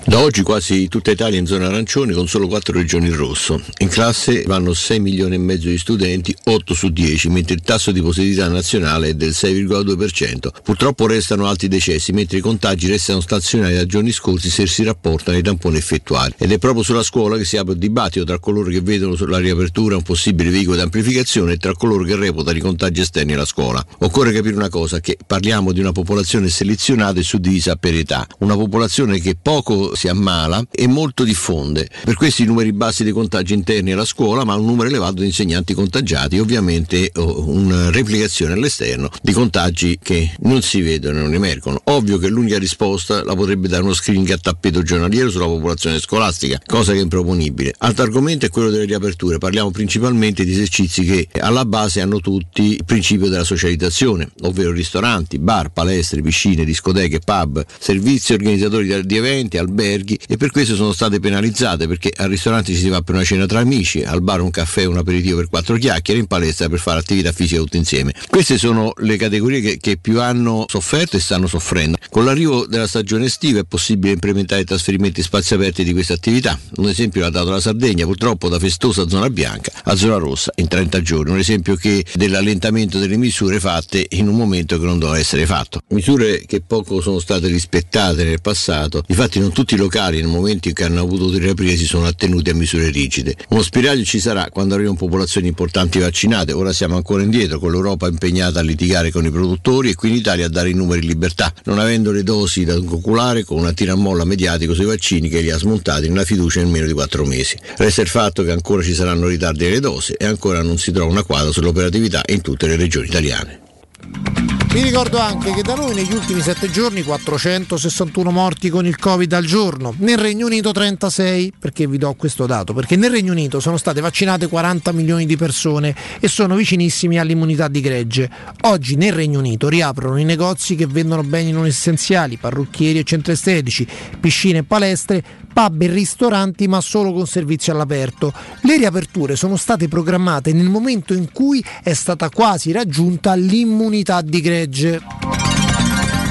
Da oggi quasi tutta Italia in zona arancione con solo 4 regioni in rosso. In classe vanno 6 milioni e mezzo di studenti, 8 su 10, mentre il tasso di positività nazionale è del 6,2%. Purtroppo restano alti decessi, mentre i contagi restano stazionari da giorni scorsi se si rapportano ai tamponi effettuati. Ed è proprio sulla scuola che si apre un dibattito tra coloro che vedono sulla riapertura un possibile veicolo di amplificazione e tra coloro che reputano i contagi esterni alla scuola. Occorre capire una cosa, che parliamo di una popolazione selezionata e suddivisa per età, una popolazione che poco si ammala e molto diffonde. Per questi numeri bassi dei contagi interni alla scuola, ma un numero elevato di insegnanti contagiati ovviamente una replicazione all'esterno di contagi che non si vedono e non emergono. Ovvio che l'unica risposta la potrebbe dare uno screening a tappeto giornaliero sulla popolazione scolastica, cosa che è improponibile. Altro argomento è quello delle riaperture. Parliamo principalmente di esercizi che alla base hanno tutti il principio della socializzazione, ovvero ristoranti, bar, palestre, piscine, discoteche, pub, servizi organizzatori di eventi, alberghi e per questo sono state penalizzate perché al ristorante ci si va per una cena tra amici, al bar un caffè un aperitivo per quattro chiacchiere, in palestra per fare attività fisica tutti insieme. Queste sono le categorie che, che più hanno sofferto e stanno soffrendo. Con l'arrivo della stagione estiva è possibile implementare trasferimenti spazi aperti di queste attività. Un esempio l'ha dato la Sardegna, purtroppo da festosa zona bianca a zona rossa in 30 giorni. Un esempio che dell'allentamento delle misure fatte in un momento che non doveva essere fatto. Misure che poco sono state rispettate nel passato. Infatti non tutti i locali nel momento in cui hanno avuto riaprire si sono attenuti a misure rigide. Uno spiraglio ci sarà quando arrivano popolazioni importanti vaccinate, ora siamo ancora indietro con l'Europa impegnata a litigare con i produttori e qui in Italia a dare i numeri in libertà, non avendo le dosi da oculare con una tira a molla mediatico sui vaccini che li ha smontati nella fiducia in meno di quattro mesi. Resta il fatto che ancora ci saranno ritardi nelle dosi e ancora non si trova una quadra sull'operatività in tutte le regioni italiane. Vi ricordo anche che da noi negli ultimi 7 giorni 461 morti con il Covid al giorno, nel Regno Unito 36, perché vi do questo dato? Perché nel Regno Unito sono state vaccinate 40 milioni di persone e sono vicinissimi all'immunità di gregge. Oggi nel Regno Unito riaprono i negozi che vendono beni non essenziali, parrucchieri e centri estetici, piscine e palestre, pub e ristoranti ma solo con servizi all'aperto. Le riaperture sono state programmate nel momento in cui è stata quasi raggiunta l'immunità di gregge.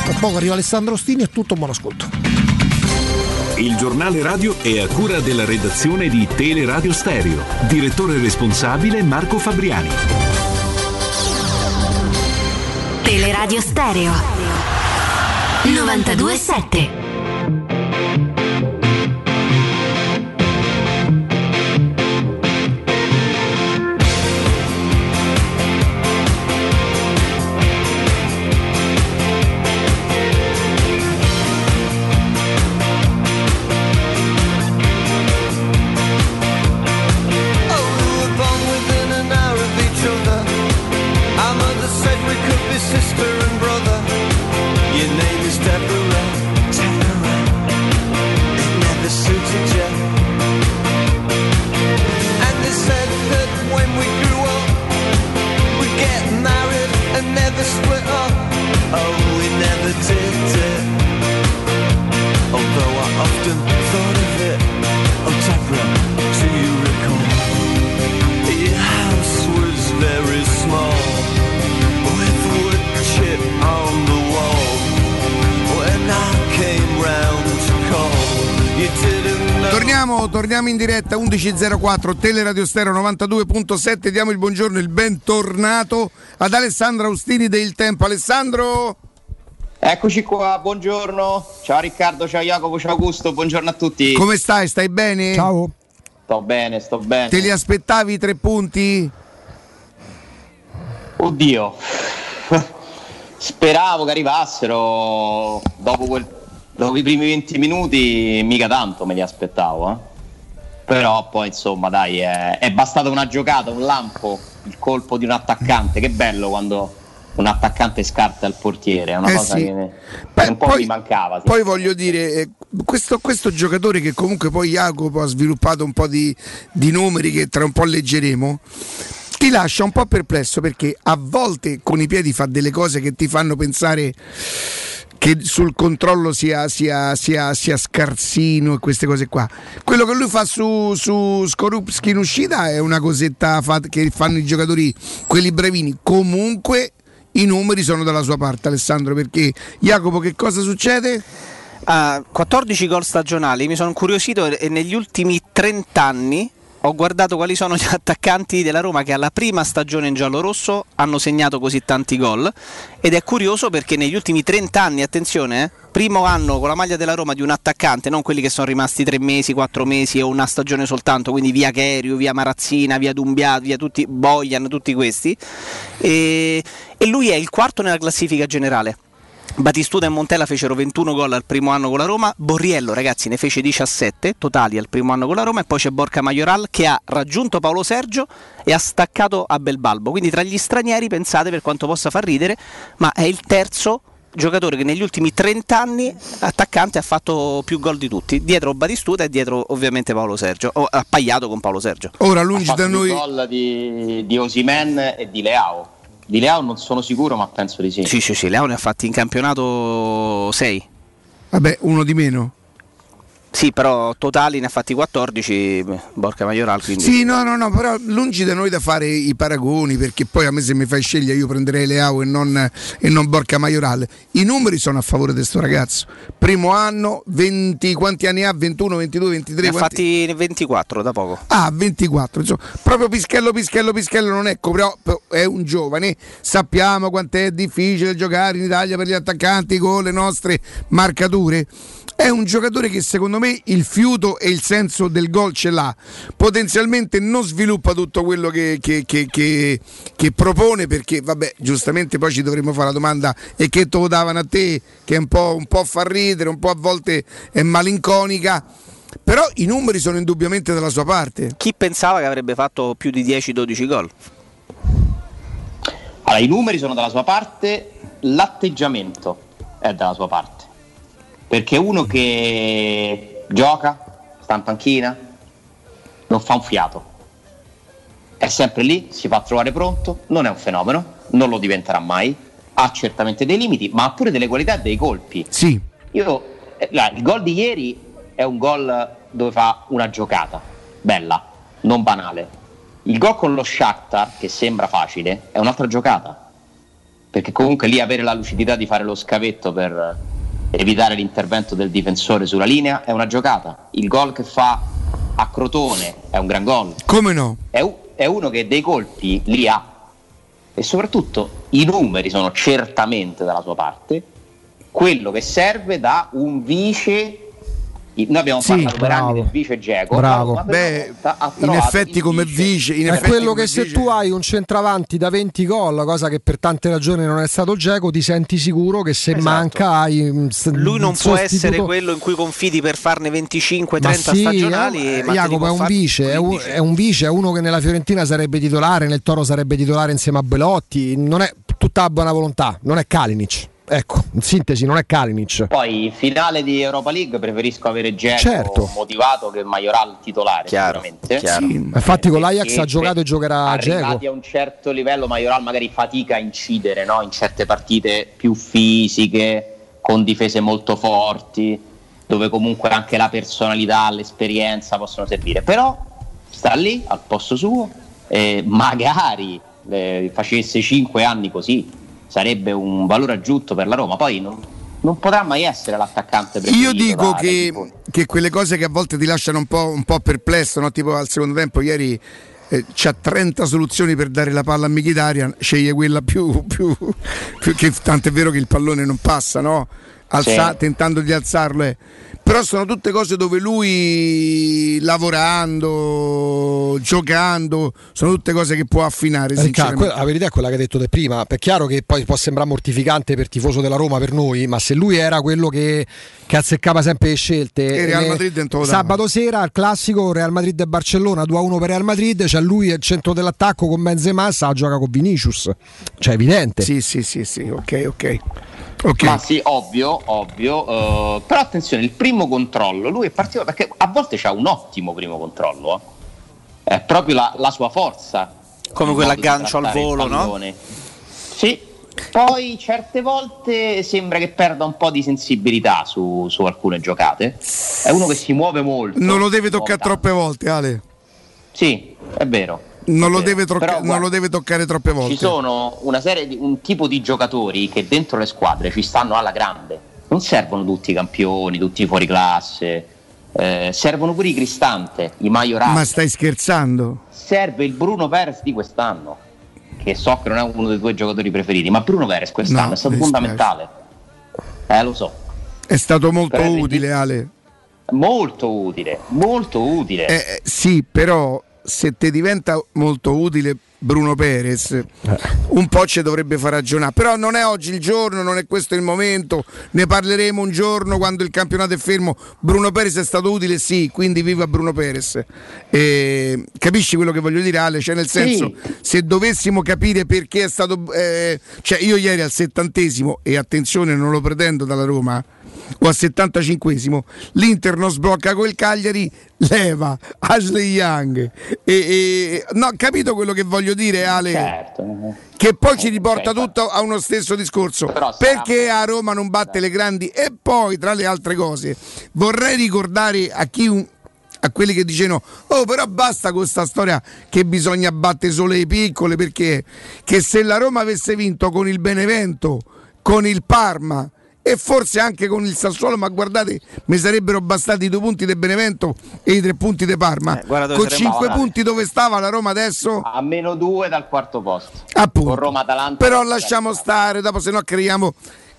Tra poco arriva Alessandro Ostini e tutto buon ascolto. Il giornale radio è a cura della redazione di Teleradio Stereo. Direttore responsabile Marco Fabriani. Teleradio Stereo 927 Torniamo, torniamo in diretta 11.04 Teleradio Stereo 92.7 diamo il buongiorno e il bentornato ad Alessandro Austini del Tempo Alessandro Eccoci qua, buongiorno. Ciao Riccardo, ciao Jacopo, ciao Augusto, buongiorno a tutti. come stai? Stai bene? Ciao Sto bene, sto bene. Te li aspettavi i tre punti? Oddio. Speravo che arrivassero dopo, quel- dopo i primi 20 minuti, mica tanto me li aspettavo. eh. Però poi insomma dai, è, è bastata una giocata, un lampo, il colpo di un attaccante. Che bello quando un attaccante scarta al portiere, è una Eh cosa sì. che, Beh, che un po' poi- mi mancava. sì. Poi voglio dire, eh, questo, questo giocatore che comunque poi Jacopo ha sviluppato un po' di, di numeri che tra un po' leggeremo, ti lascia un po' perplesso perché a volte con i piedi fa delle cose che ti fanno pensare che sul controllo sia, sia, sia, sia scarsino e queste cose qua. Quello che lui fa su, su Skorupski in uscita è una cosetta fat- che fanno i giocatori, quelli brevini. Comunque i numeri sono dalla sua parte, Alessandro, perché Jacopo che cosa succede? Ah, 14 gol stagionali, mi sono incuriosito e e negli ultimi 30 anni ho guardato quali sono gli attaccanti della Roma che alla prima stagione in giallo-rosso hanno segnato così tanti gol ed è curioso perché negli ultimi 30 anni, attenzione, eh, primo anno con la maglia della Roma di un attaccante, non quelli che sono rimasti 3 mesi, 4 mesi o una stagione soltanto, quindi via Cherio, via Marazzina, via Dumbia, via tutti Bojan, tutti questi e, e lui è il quarto nella classifica generale. Batistuta e Montella fecero 21 gol al primo anno con la Roma, Borriello ragazzi ne fece 17 totali al primo anno con la Roma e poi c'è Borca Majoral che ha raggiunto Paolo Sergio e ha staccato a Belbalbo, quindi tra gli stranieri pensate per quanto possa far ridere, ma è il terzo giocatore che negli ultimi 30 anni attaccante ha fatto più gol di tutti, dietro Batistuta e dietro ovviamente Paolo Sergio, o appaiato con Paolo Sergio. Ora lungi da noi... il gol di, di Osimen e di Leao. Di Leao non sono sicuro, ma penso di sì. Sì, sì, sì, Leao ne ha fatti in campionato 6. Vabbè, uno di meno. Sì, però totali ne ha fatti 14 beh, Borca Majoral, quindi Sì, no, no, no, però lungi da noi da fare i paragoni, perché poi a me se mi fai scegliere io prenderei Leao e non, e non Borca Maioral. I numeri sono a favore di questo ragazzo. Primo anno, 20, quanti anni ha? 21, 22, 23? ne ha fatti 24 da poco. Ah, 24, insomma, proprio Pischello, Pischello, Pischello non ecco, però però è un giovane, sappiamo quanto è difficile giocare in Italia per gli attaccanti con le nostre marcature. È un giocatore che secondo me il fiuto e il senso del gol ce l'ha. Potenzialmente non sviluppa tutto quello che, che- che- che- che propone perché, vabbè, giustamente poi ci dovremmo fare la domanda e che te lo davano a te, che è un po', un po' fa ridere, un po' a volte è malinconica. Però i numeri sono indubbiamente dalla sua parte. Chi pensava che avrebbe fatto più di 10-12 gol? Allora, i numeri sono dalla sua parte, l'atteggiamento è dalla sua parte. Perché uno che gioca, sta in panchina, non fa un fiato. È sempre lì, si fa trovare pronto, non è un fenomeno, non lo diventerà mai, ha certamente dei limiti, ma ha pure delle qualità e dei colpi. Sì. Io, eh, là, il gol di ieri è un gol dove fa una giocata bella, non banale. Il gol con lo Shakhtar, che sembra facile, è un'altra giocata. Perché comunque lì avere la lucidità di fare lo scavetto per evitare l'intervento del difensore sulla linea è una giocata. Il gol che fa a Crotone è un gran gol. Come no? È, u- è uno che dei colpi li ha. E soprattutto i numeri sono certamente dalla sua parte. Quello che serve da un vice. Noi abbiamo Sì, parlato per bravo. anni del vice Geco. Bravo. Beh, in effetti come vice, in è effetti quello come che se vice- tu hai un centravanti da 20 gol, cosa che per tante ragioni non è stato Geco, ti senti sicuro che se manca hai un Lui non può essere quello in cui confidi per farne 25-30 Ma sì, stagionali. eh, ma Jacopo è un vice, è un, 15. è un vice, è uno che nella Fiorentina sarebbe titolare, nel Toro sarebbe titolare insieme a Belotti, non è tutta la buona volontà, non è Kalinic. Ecco, in sintesi non è Kalinic. Poi finale di Europa League preferisco avere Geco Certo. motivato che Majoral titolare Chiaro, sicuramente. chiaro. Sì, infatti con l'Ajax ha giocato e giocherà arrivati Geco. a un certo livello Majoral magari fatica a incidere no? in certe partite più fisiche con difese molto forti dove comunque anche la personalità l'esperienza possono servire però sta lì al posto suo e magari eh, facesse 5 anni così sarebbe un valore aggiunto per la Roma poi non, non potrà mai essere l'attaccante preferito Io dico da- che, che quelle cose che a volte ti lasciano un po', un po' perplesso, no? tipo al secondo tempo, ieri eh, c'ha 30 soluzioni per dare la palla a Mkhitaryan, sceglie quella più, più, più che tanto è vero che il pallone non passa, no? Alza- Sì. tentando di alzarlo. eh. Però sono tutte cose dove lui lavorando, giocando, sono tutte cose che può affinare. Que- la verità è quella che hai detto te prima. È chiaro che poi può sembrare mortificante per tifoso della Roma per noi, ma se lui era quello che, che azzeccava sempre le scelte. E Real eh, Madrid dava. sabato sera al classico Real Madrid e Barcellona 2-1 per Real Madrid. C'è lui al centro dell'attacco con Benzema, sta a giocare con Vinicius. Cioè, evidente. Sì, sì, sì, sì, ok, ok. Ok. Ma sì, ovvio, ovvio. eh, però attenzione, il primo controllo, lui è partito perché a volte c'ha un ottimo primo controllo. eh. È proprio la, la sua forza. Come quell'aggancio al volo, no? Sì. Poi certe volte sembra che perda un po' di sensibilità su, su alcune giocate. È uno che si muove molto. Non lo deve toccare troppe volte, Ale. Sì, è vero. Non, lo vero. deve, trocca- Però, non guarda, lo deve toccare troppe volte. Ci sono una serie di un tipo di giocatori che dentro le squadre ci stanno alla grande. Non servono tutti i campioni, tutti i fuori classe. eh, servono pure i Cristante, i Majorati. Ma stai scherzando? Serve il Bruno Perez di quest'anno. Che so che non è uno dei tuoi giocatori preferiti, ma Bruno Perez quest'anno No, è stato fondamentale. Eh, lo so. È stato molto Però è utile, Ale. Molto utile, molto utile. Eh, eh, sì, però se ti diventa molto utile Bruno Perez, un po' ci dovrebbe far ragionare. Però non è oggi il giorno, non è questo il momento. Ne parleremo un giorno quando il campionato è fermo. Bruno Perez è stato utile, sì, quindi viva Bruno Perez. Eh, capisci quello che voglio dire, Ale? Cioè, nel senso, se dovessimo capire perché è stato. eh, cioè, io ieri al settantesimo, e attenzione, non lo pretendo dalla Roma o al 75esimo l'Inter non sblocca quel Cagliari leva Ashley Young. E, e- no capito quello che voglio dire Ale? Certo. che poi ci riporta tutto a uno stesso discorso. Perché a Roma non batte le grandi? E poi tra le altre cose vorrei ricordare a chi un- a quelli che dicevano oh però basta con questa storia che bisogna battere solo le piccole perché che se la Roma avesse vinto con il Benevento con il Parma e forse anche con il Sassuolo, ma guardate, mi sarebbero bastati i due punti del Benevento e i tre punti di Parma. dove con cinque punti dove stava la Roma adesso? A meno due dal quarto posto. Appunto. Con Roma Atalanta. Però lasciamo stare, dopo se no creiamo,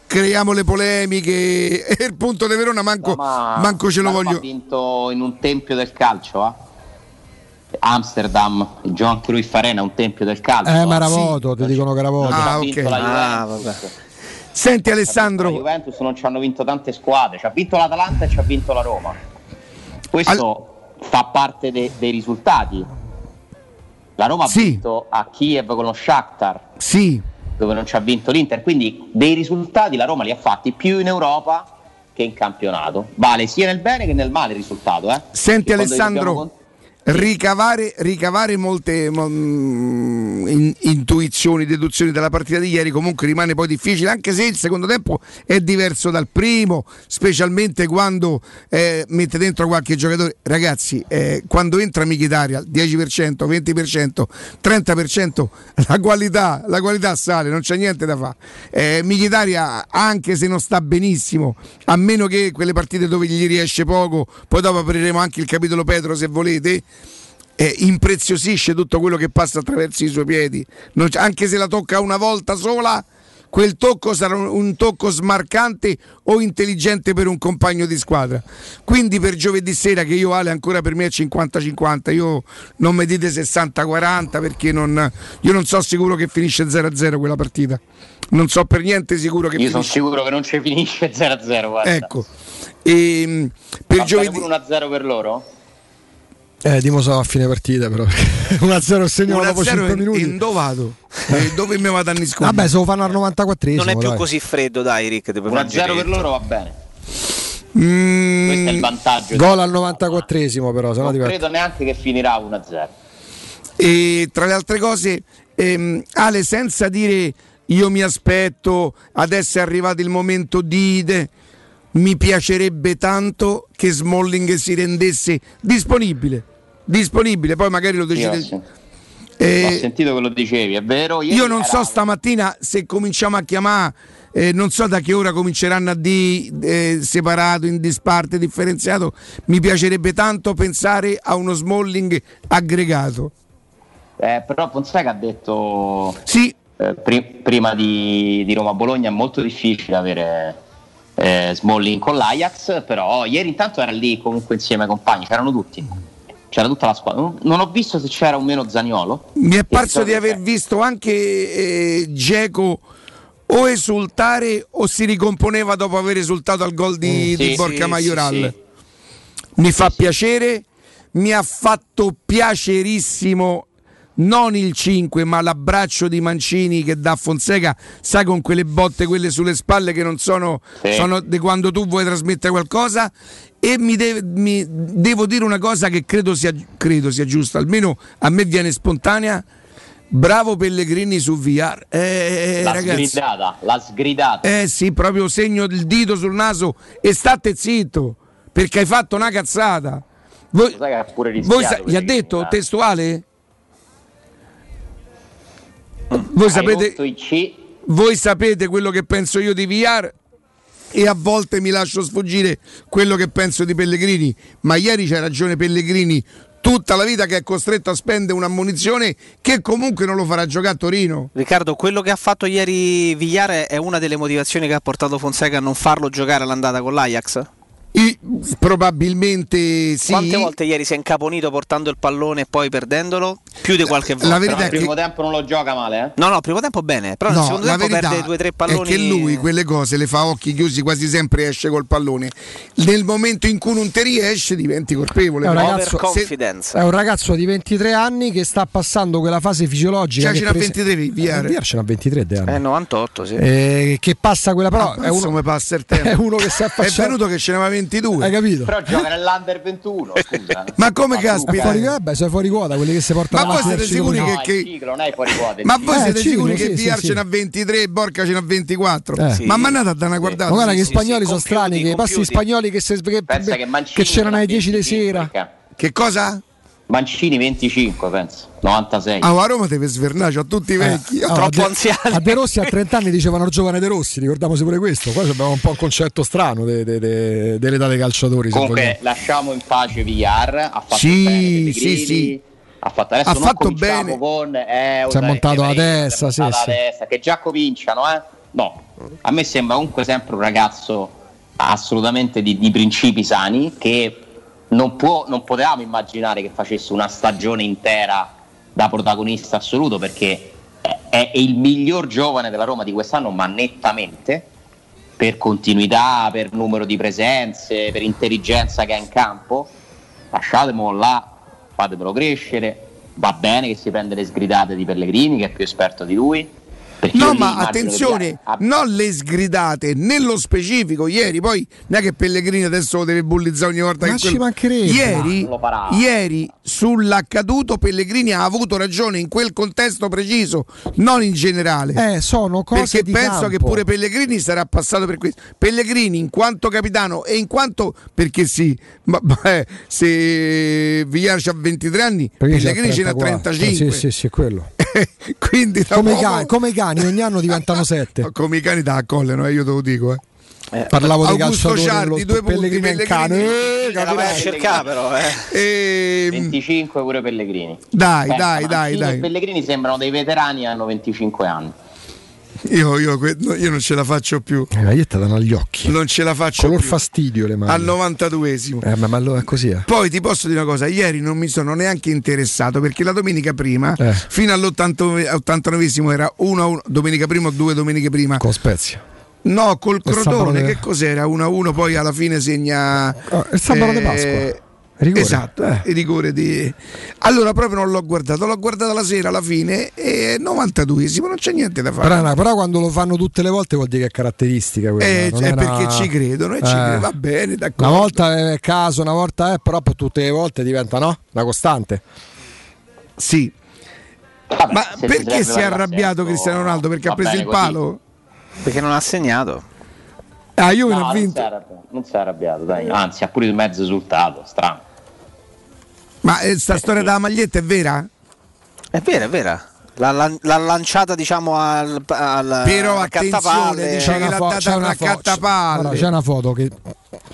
creiamo le polemiche e il punto di Verona manco, Ma manco ce lo voglio. Ha vinto in un tempio del calcio, eh? Amsterdam, il Johan Cruyff Arena, un tempio del calcio. Eh, eh. ma era voto, ti dicono che era voto. Ah, ok. Ah, Senti La Alessandro, Juventus non ci hanno vinto tante squadre, ci ha vinto l'Atalanta e ci ha vinto la Roma. Questo fa parte de- dei risultati. La Roma ha vinto a Kiev con lo Shakhtar, sì, dove non ci ha vinto l'Inter, quindi dei risultati la Roma li ha fatti più in Europa che in campionato. Vale sia nel bene che nel male il risultato. Eh? Senti Alessandro, con- ricavare, ricavare molte mo- mm, in- intuizioni, deduzioni dalla partita di ieri comunque rimane poi difficile, anche se il secondo tempo è diverso dal primo, specialmente quando eh, mette dentro qualche giocatore. Ragazzi, eh, quando entra Michitaria, 10%, 20%, 30%, la qualità, la qualità sale, non c'è niente da fare. Eh, Michitaria, anche se non sta benissimo, a meno che quelle partite dove gli riesce poco, poi dopo apriremo anche il capitolo Petro se volete. Eh, impreziosisce tutto quello che passa attraverso i suoi piedi, Non anche se la tocca una volta sola, quel tocco sarà un, un tocco smarcante o intelligente per un compagno di squadra. Quindi per giovedì sera, che io Ale ancora per me è 50-50, io non mi dite 60-40 perché non, io non so sicuro che finisce 0-0 quella partita. Non so per niente sicuro che Io sono finisce. sicuro che non ci finisce 0-0. Guarda. Ecco. E, per Va giovedì pure 1-0 per loro? Eh, Dimo so a fine partita però. 1-0 segno dopo 5 1-0 in, minuti. in dove vado? Eh, dove mi vado a nascondere? Vabbè, se lo fanno al 94esimo. Non è più dai. così freddo, dai, Rick. ti puoi 1-0 mangiare per loro va bene. Mm, Questo è il vantaggio. Gol al 94esimo però, non diventa. credo neanche che finirà 1-0. E tra le altre cose, ehm, Ale, senza dire io mi aspetto, adesso è arrivato il momento di. de- mi piacerebbe tanto che Smalling si rendesse disponibile. Disponibile, poi magari lo decide. Eh, ho sentito che lo dicevi, è vero? Ieri Io non era- so stamattina se cominciamo a chiamare, eh, non so da che ora cominceranno a di eh, separato, in disparte, differenziato. Mi piacerebbe tanto pensare a uno Smalling aggregato. Eh, però Fonseca ha detto Sì. eh, pri- prima di, di Roma-Bologna è molto difficile avere eh, Smalling con l'Ajax, però ieri intanto era lì comunque insieme ai compagni, c'erano tutti. C'era tutta la squadra. Non- ho visto se c'era o meno Zaniolo. Mi è parso so di aver visto anche eh, Dzeko o esultare o si ricomponeva dopo aver esultato al gol di, Mm, di sì, Borca sì, Majoral. sì, Mi fa piacere, mi ha fatto piacerissimo non il 5 ma l'abbraccio di Mancini che dà a Fonseca, sai con quelle botte quelle sulle spalle che non sono, Sì. sono di quando tu vuoi trasmettere qualcosa e mi, deve- mi- devo dire una cosa che credo sia, credo sia giusta, almeno a me viene spontanea. Bravo Pellegrini su VR. Eh, la ragazzi. sgridata, la sgridata. Eh sì, proprio segno il dito sul naso e state zitto perché hai fatto una cazzata. Voi, voi gli ha detto eh. testuale? Voi sapete, voi sapete quello che penso io di VR e a volte mi lascio sfuggire quello che penso di Pellegrini, ma ieri c'ha ragione Pellegrini tutta la vita che è costretto a spendere una munizione che comunque non lo farà giocare a Torino. Riccardo, quello che ha fatto ieri Vigliare è una delle motivazioni che ha portato Fonseca a non farlo giocare all'andata con l'Ajax? I- probabilmente sì. Quante volte ieri si è incaponito portando il pallone e poi perdendolo? Più di qualche volta. Però il primo tempo non lo gioca male, eh? No, no, primo tempo bene, però nel No, secondo la tempo verità perde due o tre è palloni. che lui quelle cose le fa a occhi chiusi quasi sempre esce col pallone. Nel momento in cui non ti riesce diventi colpevole. È un, ragazzo, se- è un ragazzo di 23 anni che sta passando quella fase fisiologica. Cioè, che ce n'ha prese- 23 VR. Eh, VR ce n'ha 23 di anni. Eh, 98, sì. Eh, che passa quella però Ah, è uno, come passa il tempo. è uno che si È affaccia venuto che ce n'aveva 22. Hai capito? Però gioca nell'Under 21, scusa. Ma come Ma caspita? fuori, vabbè, sei fuori quota quelli che si portano Ma voi avanti siete sicuri che- No, il ciclo non è fuori quota. Ma ciclo. voi Eh, siete ciclo, sicuri sì, che sì, VR sì. ce n'ha 23 e Borca ce n'ha 24? Eh. Sì. Ma mandate a dare una guardata. Ma guarda che Sì, gli spagnoli sì, sono strani, che i passi compiuti. spagnoli che, se- che- che che c'erano alle 10 di 25, sera. Che cosa? Mancini 25, penso. 96. Ah, a Roma deve svernare, c'ha tutti i vecchi. Ah, a De- A De Rossi a 30 anni dicevano il giovane De Rossi, ricordiamoci pure questo. Qua abbiamo un po' un concetto strano de- de- de- dell'età dei calciatori. Comunque lasciamo in pace Villar, ha fatto Sì, bene sì, sì. Ha fatto, adesso Ha non fatto cominciamo bene. Con, eh, Si è montato la testa, sì, sì. la testa, che già cominciano, eh? No, a me sembra comunque sempre un ragazzo assolutamente di, di principi sani che non, può, non potevamo immaginare che facesse una stagione intera da protagonista assoluto perché è, è il miglior giovane della Roma di quest'anno, ma nettamente per continuità, per numero di presenze, per intelligenza che ha in campo. Lasciatemelo là, fatemelo crescere. Va bene che si prende le sgridate di Pellegrini, che è più esperto di lui. Perché No, ma che attenzione, abbia- non le sgridate, nello specifico. Ieri, poi non è che Pellegrini adesso lo deve bullizzare ogni volta Ma che ci quello- mancherebbe. Ieri, farà. ieri sull'accaduto Pellegrini ha avuto ragione in quel contesto preciso, non in generale. Eh, sono cose Perché di penso campo. che pure Pellegrini sarà passato per questo. Pellegrini, in quanto capitano e in quanto perché sì, ma, ma, eh, se Villar ha 23 anni, Perché Pellegrini ce n'ha 34. 35. Sì, sì, sì, è quello. Quindi Come uomo- cani, come i cani, ogni anno diventano sette. come i cani da colleno, eh, io te lo dico. Eh. Parlavo dei Augusto Ciardi, due punti, Pellegrini. Eh, capitano. per cercare però, eh. Ehm, 25 pure Pellegrini. Dai, Pensa, dai, dai, dai. e Pellegrini sembrano dei veterani e hanno 25 anni. Io, io io non ce la faccio più. Le magliette danno agli occhi. Non ce la faccio Color più. fastidio le mani. Al 92esimo. Eh, ma, ma allora è così. Eh. Poi ti posso dire una cosa, ieri non mi sono neanche interessato perché la domenica prima, Eh. fino all'89esimo era 1-1, domenica prima o due domeniche prima. Con Spezia. No, col Crotone, che cos'era? 1-1, poi alla fine segna... Ah, il sabato di Pasqua. Rigore. Esatto, Eh. il rigore di... Allora proprio non l'ho guardato, l'ho guardato la sera alla fine e 92esimo, non c'è niente da fare. Però, però quando lo fanno tutte le volte vuol dire che è caratteristica quella. Eh, non cioè, è una- perché ci credono e ci Eh. credono, va bene, d'accordo. Una volta è caso, una volta è, però tutte le volte diventa no? Una costante. Sì. Vabbè, Ma perché si è arrabbiato l'assenso, Cristiano Ronaldo? Perché ha preso bene il così. palo? Perché non ha segnato. Ah, Juve No, non vinto. si è arrabbiato, non si è arrabbiato, dai. Anzi, ha pure mezzo esultato, strano. Ma eh, sta storia della maglietta è vera? È vera, è vera. L'ha, l'ha lanciata diciamo al, al Però al attenzione, dice che l'ha data una fo- cattapalle. c'è una foto che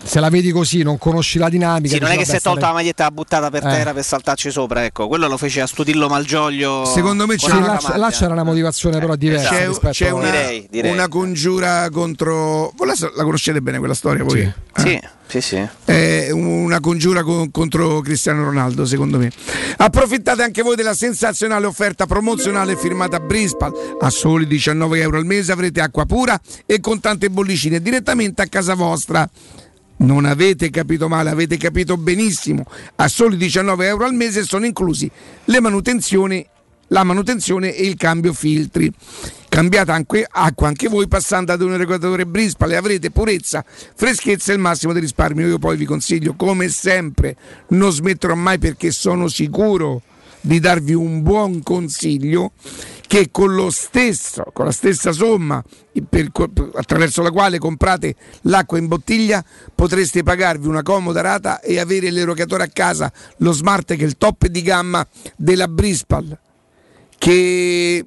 se la vedi così, non conosci la dinamica. Sì, non è dici, che si è tolta la maglietta e l'ha buttata per Eh. terra per saltarci sopra, ecco, quello lo fece a Stutillo Malgioglio. Secondo me c'è Sì, una là, là c'era una motivazione però diversa C'è, rispetto c'è a- una, Direi, direi. una congiura contro. Voi la, la conoscete bene quella storia voi? Sì, sì, sì. È una congiura con- contro Cristiano Ronaldo, secondo me. Approfittate anche voi della sensazionale offerta promozionale firmata a Brispal. A soli 19 euro al mese avrete acqua pura e con tante bollicine direttamente a casa vostra. Non avete capito male, avete capito benissimo. A soli 19 euro al mese sono inclusi manutenzioni, la manutenzione e il cambio filtri. Cambiate anche acqua anche voi passando ad un erogatore Brispal e avrete purezza, freschezza e il massimo di risparmio. Io poi vi consiglio, come sempre, non smetterò mai perché sono sicuro di darvi un buon consiglio che con lo stesso, con la stessa somma per- attraverso la quale comprate l'acqua in bottiglia potreste pagarvi una comoda rata e avere l'erogatore a casa, lo smart che è il top di gamma della Brispal che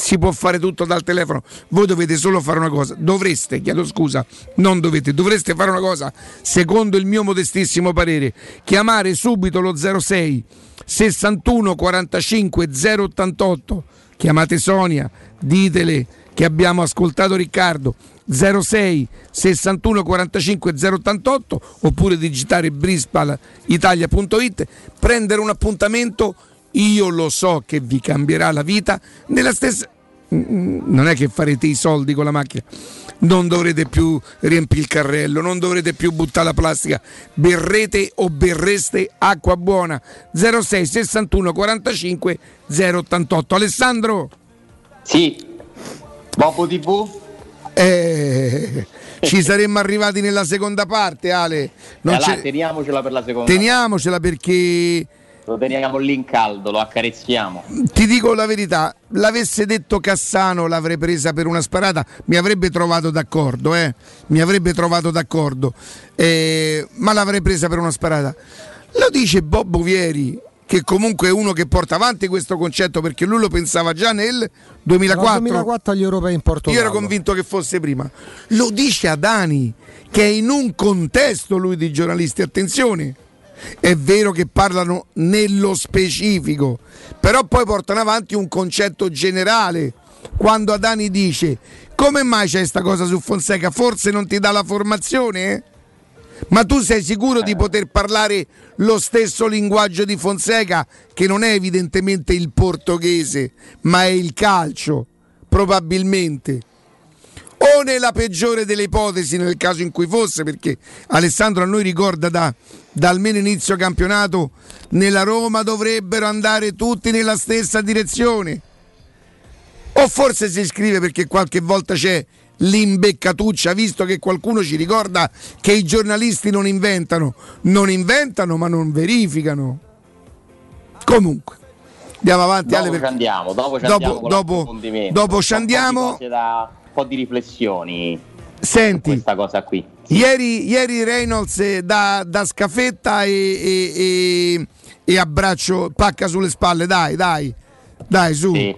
si può fare tutto dal telefono. Voi dovete solo fare una cosa, dovreste, chiedo scusa, non dovete, dovreste fare una cosa, secondo il mio modestissimo parere, chiamare subito lo 06 61 45 088, chiamate Sonia, ditele che abbiamo ascoltato Riccardo. 06 61 45 088 oppure digitare brispalitalia.it prendere un appuntamento io lo so che vi cambierà la vita nella stessa non è che farete i soldi con la macchina. Non dovrete più riempire il carrello non dovrete più buttare la plastica. Berrete o berreste acqua buona. 06 61 45 088 Alessandro? Sì, Bobo TV? eh, ci saremmo arrivati nella seconda parte Ale. Non Allora, c'è- teniamocela per la seconda. teniamocela perché Lo teniamo lì in caldo, lo accarezziamo. Ti dico la verità, l'avesse detto Cassano l'avrei presa per una sparata, mi avrebbe trovato d'accordo, eh? mi avrebbe trovato d'accordo, Eh, ma l'avrei presa per una sparata. Lo dice Bob Vieri, che comunque è uno che porta avanti questo concetto perché lui lo pensava già nel 2004. Nel 2004 agli europei in Portogallo. Io ero convinto che fosse prima. Lo dice a Dani, che è in un contesto lui di giornalisti, attenzione. È vero che parlano nello specifico, però poi portano avanti un concetto generale. Quando Adani dice come mai c'è questa cosa su Fonseca, forse non ti dà la formazione? eh? Ma tu sei sicuro di poter parlare lo stesso linguaggio di Fonseca, che non è evidentemente il portoghese, ma è il calcio, probabilmente? O nella peggiore delle ipotesi, nel caso in cui fosse, perché Alessandro a noi ricorda da, da almeno inizio campionato, nella Roma dovrebbero andare tutti nella stessa direzione. O forse si scrive perché qualche volta c'è l'imbeccatuccia, visto che qualcuno ci ricorda che i giornalisti non inventano, non inventano ma non verificano. Comunque, andiamo avanti. Ale, Dopo ci perché- andiamo, dopo ci dopo- dopo- dopo ci andiamo. Un po' di riflessioni Senti, questa cosa qui. Ieri, ieri Reynolds eh, da, da scaffetta e, e- e- e abbraccio, pacca sulle spalle, dai, dai, dai, su. Sì. Eh,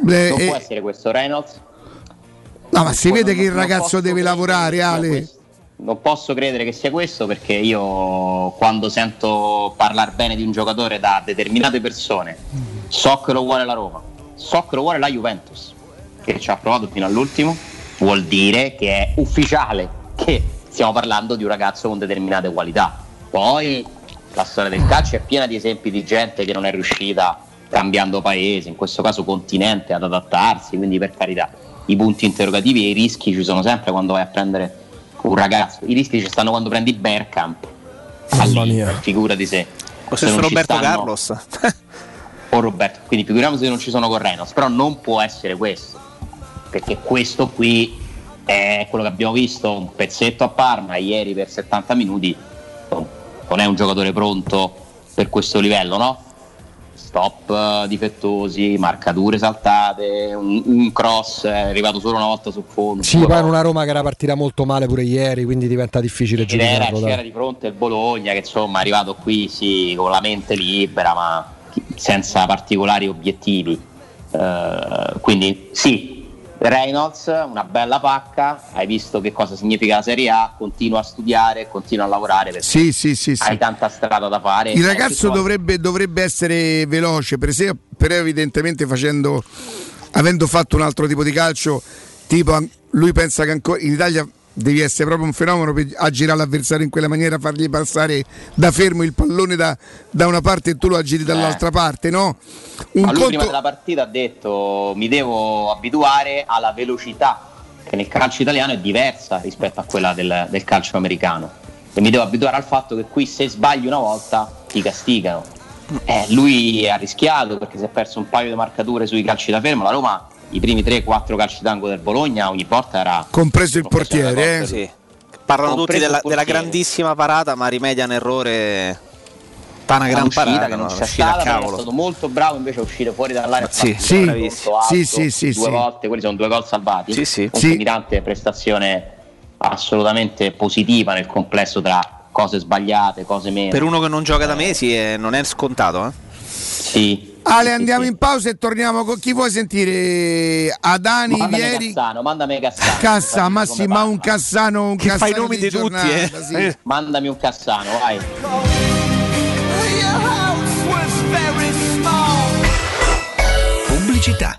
non eh, può essere questo Reynolds. no, ma si vede non- che il ragazzo deve lavorare, Ale. Non posso credere che sia questo perché io quando sento parlare bene di un giocatore da determinate persone so che lo vuole la Roma, so che lo vuole la Juventus, che ci ha provato fino all'ultimo, vuol dire che è ufficiale che stiamo parlando di un ragazzo con determinate qualità. Poi la storia del calcio è piena di esempi di gente che non è riuscita cambiando paese, in questo caso continente, ad adattarsi, quindi per carità i punti interrogativi e i rischi ci sono sempre quando vai a prendere un ragazzo, i rischi ci stanno quando prendi Bergkamp, figura di sé. Lo Se Roberto stanno- Carlos. o Roberto, quindi figuriamoci se non ci sono con Reynolds, però non può essere questo, perché questo qui è quello che abbiamo visto, un pezzetto a Parma ieri per 70 minuti, non è un giocatore pronto per questo livello, no? Stop eh, difettosi, marcature saltate, un, un cross è arrivato solo una volta sul fondo. Sì, poi in una Roma che era partita molto male pure ieri, quindi diventa difficile dai. c'era di fronte il Bologna che insomma è arrivato qui sì, con la mente libera ma senza particolari obiettivi. Eh, quindi sì, Reynolds, una bella pacca, hai visto che cosa significa la Serie A, continua a studiare, continua a lavorare perché Sì, sì, sì, sì. hai tanta strada da fare. Il ragazzo dovrebbe, dovrebbe essere veloce, per sé, però evidentemente facendo, avendo fatto un altro tipo di calcio, tipo lui pensa che ancora in Italia devi essere proprio un fenomeno per aggirare l'avversario in quella maniera, fargli passare da fermo il pallone da, da una parte e tu lo aggiri dall'altra parte, no? Un Ma lui prima conto, della partita ha detto mi devo abituare alla velocità che nel calcio italiano è diversa rispetto a quella del, del calcio americano e mi devo abituare al fatto che qui se sbagli una volta ti castigano. Eh, lui ha rischiato perché si è perso un paio di marcature sui calci da fermo, la Roma i primi 3-4 calci d'angolo del Bologna ogni volta era compreso il portiere, eh. Sì. Parlano tutti della, della grandissima parata, ma rimedia un errore. Fa una gran parata, che non no? c'è stata, però è cavolo. stato molto bravo invece a uscire fuori dall'area. Sì, sì. alto, Sì, sì, sì, due sì. volte, quelli sono due gol salvati. Sì, sì. Un Sì. Mirante prestazione assolutamente positiva nel complesso tra cose sbagliate, cose meno. Per uno che non gioca da mesi eh, non è scontato. Eh? Sì. Ale, andiamo in pausa e torniamo con chi vuoi sentire? Adani, Mandami Vieri, Cassano, mandami Cassano. Cassa, ma sì, ma un Cassano, un Che Cassano fai i nomi di tutti, giornata, eh? sì. Mandami un Cassano, vai. Pubblicità.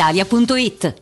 brispalitalia.it.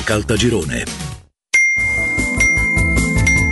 Caltagirone.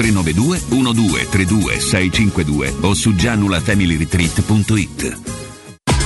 392 1232 652 o su gianulafamilyretreat.it.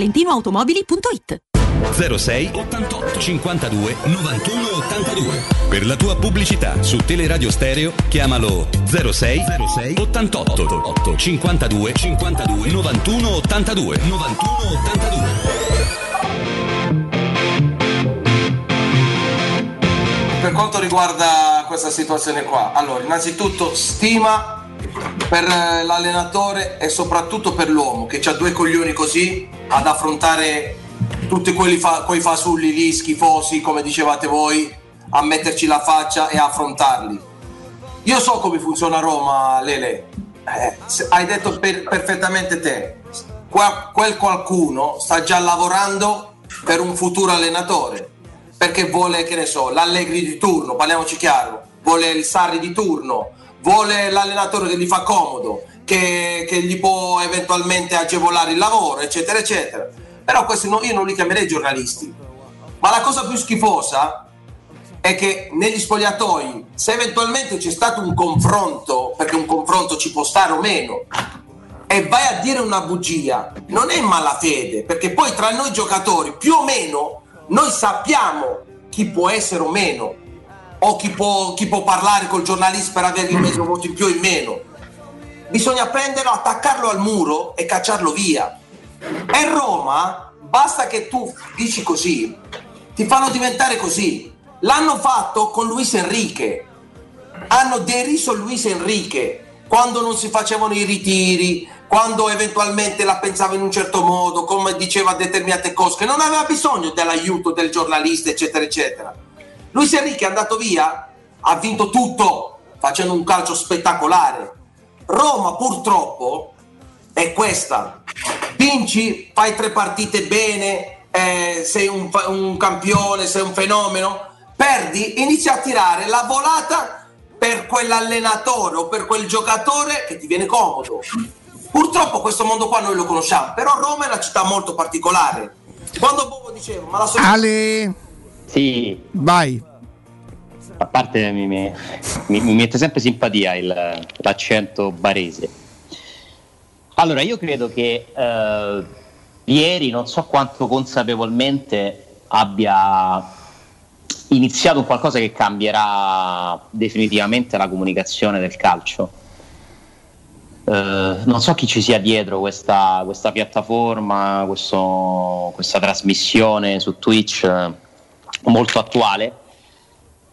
valentinoautomobili.it. 06 88 52 91 82 Per la tua pubblicità su Teleradio Stereo chiamalo 06 06 88 8 52 52 91 82 91 82 Per quanto riguarda questa situazione qua, allora innanzitutto stima per eh, l'allenatore e soprattutto per l'uomo che ha due coglioni così ad affrontare tutti quelli fa- quei fasulli lì schifosi come dicevate voi a metterci la faccia e affrontarli. Io so come funziona Roma Lele. Eh, hai detto per- perfettamente te. Qua- quel qualcuno sta già lavorando per un futuro allenatore perché vuole che ne so l'Allegri di turno parliamoci chiaro vuole il Sarri di turno vuole l'allenatore che gli fa comodo, che, che gli può eventualmente agevolare il lavoro, eccetera, eccetera. Però questi no- io non li chiamerei giornalisti. Ma la cosa più schifosa è che negli spogliatoi, se eventualmente c'è stato un confronto, perché un confronto ci può stare o meno, e vai a dire una bugia, non è malafede, perché poi tra noi giocatori, più o meno, noi sappiamo chi può essere o meno o chi può, chi può parlare col giornalista per avergli mezzo voto in più o in meno. Bisogna prenderlo, attaccarlo al muro e cacciarlo via. E Roma, basta che tu dici così, ti fanno diventare così. L'hanno fatto con Luis Enrique. Hanno deriso Luis Enrique quando non si facevano i ritiri, quando eventualmente la pensava in un certo modo, come diceva determinate cose, che non aveva bisogno dell'aiuto del giornalista, eccetera, eccetera. Luis Enrique è andato via, ha vinto tutto facendo un calcio spettacolare. Roma purtroppo è questa. Vinci, fai tre partite bene, eh, sei un, un campione, sei un fenomeno. Perdi, inizia a tirare la volata per quell'allenatore o per quel giocatore che ti viene comodo. Purtroppo questo mondo qua noi lo conosciamo, però Roma è una città molto particolare. Quando Bobo diceva, ma la società... Ale, Sì, vai. a parte mi, mi- mi- mette sempre simpatia il- l'accento barese. Allora, io credo che eh, ieri, non so quanto consapevolmente, abbia iniziato un qualcosa che cambierà definitivamente la comunicazione del calcio. Eh, non so chi ci sia dietro questa, questa piattaforma, questo- questa trasmissione su Twitch molto attuale,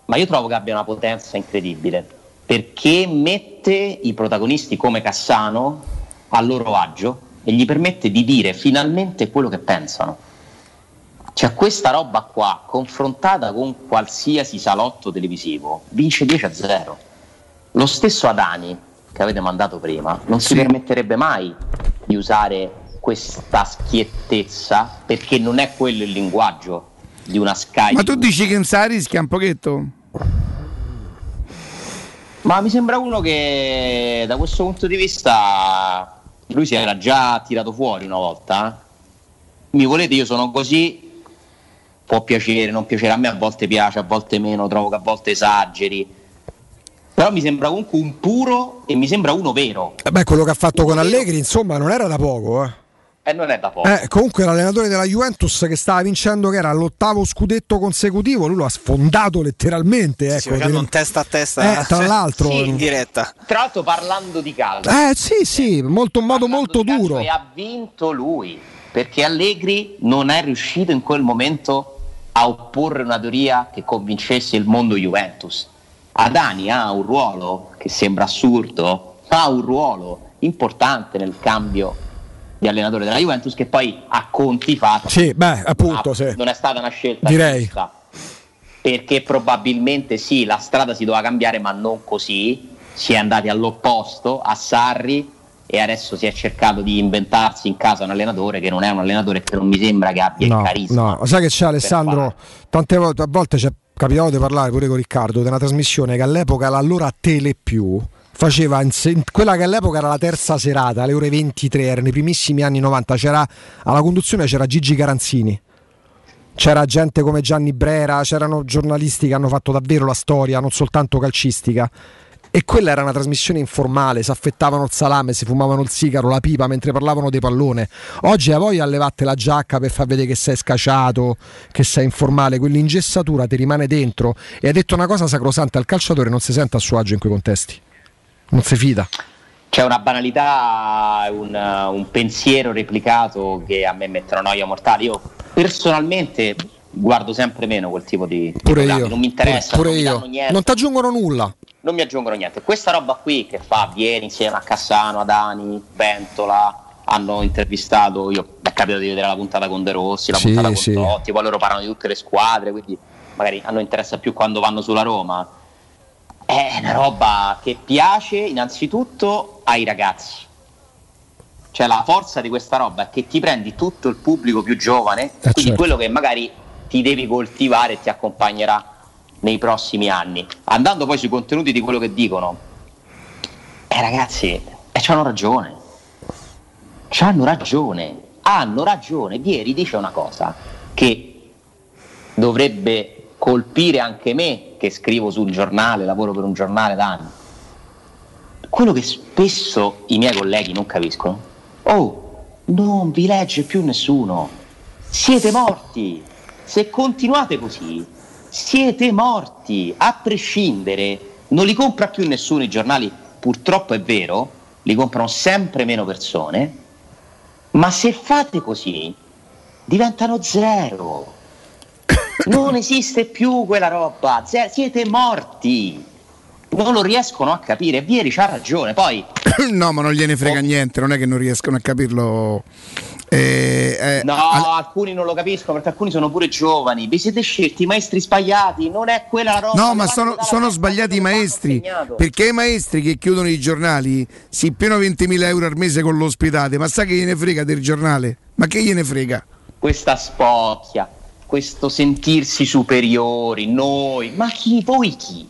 ma io trovo che abbia una potenza incredibile perché mette i protagonisti come Cassano a loro agio e gli permette di dire finalmente quello che pensano. Cioè questa roba qua, confrontata con qualsiasi salotto televisivo, vince 10 a 0. Lo stesso Adani, che avete mandato prima, non si permetterebbe mai di usare questa schiettezza perché non è quello il linguaggio di una Sky. Ma tu dici che Insari rischia un pochetto? Ma mi sembra uno che da questo punto di vista lui si era già tirato fuori una volta. Mi volete, io sono così, può piacere, non piacere, a me a volte piace, a volte meno, trovo che a volte esageri. Però mi sembra comunque un puro e mi sembra uno vero. Eh Beh, quello che ha fatto con Allegri, insomma, non era da poco. Eh. E non è da poco. Eh, comunque l'allenatore della Juventus che stava vincendo, che era l'ottavo scudetto consecutivo, lui lo ha sfondato letteralmente. Ecco, Sì, Del- un testa a testa Eh, tra l'altro, Sì, in diretta. Tra l'altro parlando di calcio. Eh sì, sì, molto, un modo molto duro. E ha vinto lui. perché Allegri non è riuscito in quel momento a opporre una teoria che convincesse il mondo Juventus. Adani ha un ruolo che sembra assurdo, ha un ruolo importante nel cambio di allenatore della Juventus che poi a conti fatti Sì, beh, appunto, ah, sì. non è stata una scelta Direi. giusta perché probabilmente sì, la strada si doveva cambiare, ma non così. Si è andati all'opposto a Sarri e adesso si è cercato di inventarsi in casa un allenatore che non è un allenatore che non mi sembra che abbia No, il carisma. no, sai che c'è Alessandro? Tante volte, a volte ci è capitato di parlare pure con Riccardo di una trasmissione che all'epoca l'allora Tele Più faceva quella che all'epoca era la terza serata, alle ore 23, erano i primissimi anni 90, c'era alla conduzione c'era Gigi Caranzini. C'era gente come Gianni Brera, c'erano giornalisti che hanno fatto davvero la storia, non soltanto calcistica. E quella era una trasmissione informale, si affettavano il salame, si fumavano il sigaro, la pipa mentre parlavano di pallone. Oggi a levarti la giacca per far vedere che sei scacciato, che sei informale, quell'ingessatura ti rimane dentro. E hai detto una cosa sacrosanta, il calciatore non si sente a suo agio in quei contesti. Non si fida. C'è una banalità, un, un pensiero replicato che a me mettono noia mortale. Io personalmente guardo sempre meno quel tipo di, Pure programmi, io. non mi interessa, Pure, non mi danno niente. Non ti aggiungono nulla. non mi aggiungono niente. Questa roba qui che fa Vieri insieme a Cassano, Adani, Ventola, hanno intervistato, io mi è capitato di vedere la puntata con De Rossi, la Sì, puntata con sì. Totti, poi loro parlano di tutte le squadre, quindi magari a noi interessa più quando vanno sulla Roma. È una roba che piace innanzitutto ai ragazzi. Cioè la forza di questa roba è che ti prendi tutto il pubblico più giovane, quindi certo. quello che magari ti devi coltivare e ti accompagnerà nei prossimi anni. Andando poi sui contenuti di quello che dicono, eh ragazzi, eh, c'hanno ragione. C'hanno ragione. Hanno ragione. Vieri dice una cosa che dovrebbe colpire anche me, che scrivo sul giornale, lavoro per un giornale da anni. Quello che spesso i miei colleghi non capiscono. Oh, non vi legge più nessuno. Siete morti. Se continuate così, siete morti. A prescindere, non li compra più nessuno i giornali. Purtroppo è vero, li comprano sempre meno persone. Ma se fate così, diventano zero. Non esiste più quella roba. Siete morti. Non lo riescono a capire. Vieri c'ha ragione. Poi no, ma non gliene frega niente, non è che non riescono a capirlo. Eh, eh, No, al- alcuni non lo capiscono perché alcuni sono pure giovani. Vi siete scelti i maestri sbagliati, non è quella la roba. No, ma sono, sono sbagliati i maestri. Perché i maestri che chiudono i giornali si pieno 20.000 euro al mese con l'ospitale, ma sai che gliene frega del giornale? Ma che gliene frega? Questa spocchia, questo sentirsi superiori, noi, ma chi, voi chi?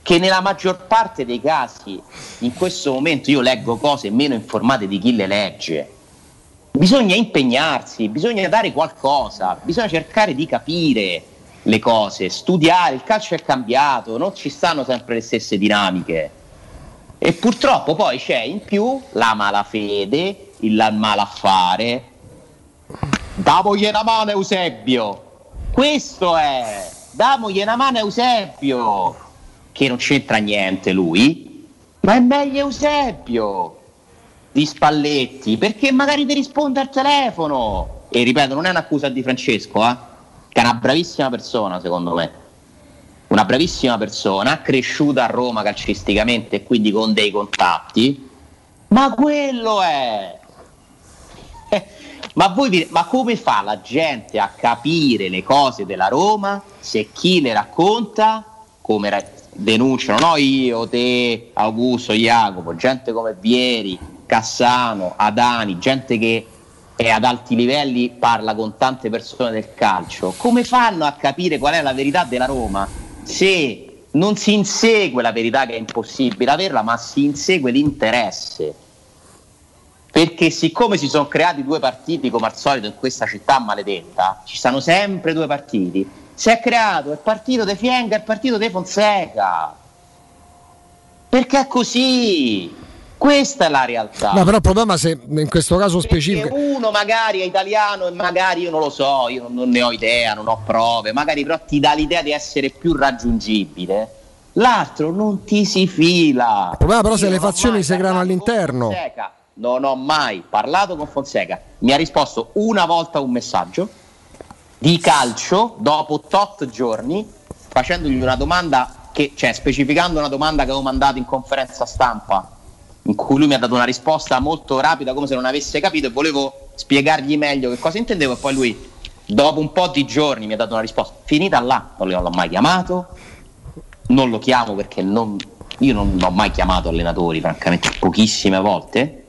Che nella maggior parte dei casi, in questo momento io leggo cose meno informate di chi le legge. Bisogna impegnarsi, bisogna dare qualcosa, bisogna cercare di capire le cose, studiare, il calcio è cambiato, non ci stanno sempre le stesse dinamiche. E purtroppo poi c'è in più la malafede, il malaffare. Damogli una mano Eusebio! Questo è! Damogli una mano Eusebio! Che non c'entra niente lui, ma è meglio Eusebio di Spalletti, perché magari ti risponde al telefono. E ripeto, non è un'accusa di Francesco, eh? che è una bravissima persona, secondo me. Una bravissima persona, cresciuta a Roma calcisticamente e quindi con dei contatti. Ma quello è! Ma, voi ma come fa la gente a capire le cose della Roma se chi le racconta, come ra- denunciano no? io, te, Augusto, Jacopo, gente come Vieri, Cassano, Adani, gente che è ad alti livelli, parla con tante persone del calcio, come fanno a capire qual è la verità della Roma se non si insegue la verità che è impossibile averla, ma si insegue l'interesse? Perché siccome si sono creati due partiti come al solito in questa città maledetta, ci stanno sempre due partiti, si è creato il partito De Fienga e il partito De Fonseca. Perché è così. Questa è la realtà. No, però il problema se in questo caso Perché specifico. uno magari è italiano e magari io non lo so, io non, ne ho idea, non ho prove, magari però ti dà l'idea di essere più raggiungibile. L'altro non ti si fila. Il problema però se Io le fazioni si creano all'interno. Fonseca. Non ho mai parlato con Fonseca. Mi ha risposto una volta un messaggio di calcio dopo tot giorni facendogli una domanda che, cioè specificando una domanda che avevo mandato in conferenza stampa in cui lui mi ha dato una risposta molto rapida come se non avesse capito e volevo spiegargli meglio che cosa intendevo e poi lui dopo un po' di giorni mi ha dato una risposta. Finita là, non l'ho mai chiamato. Non lo chiamo perché non, io non ho mai chiamato allenatori francamente pochissime volte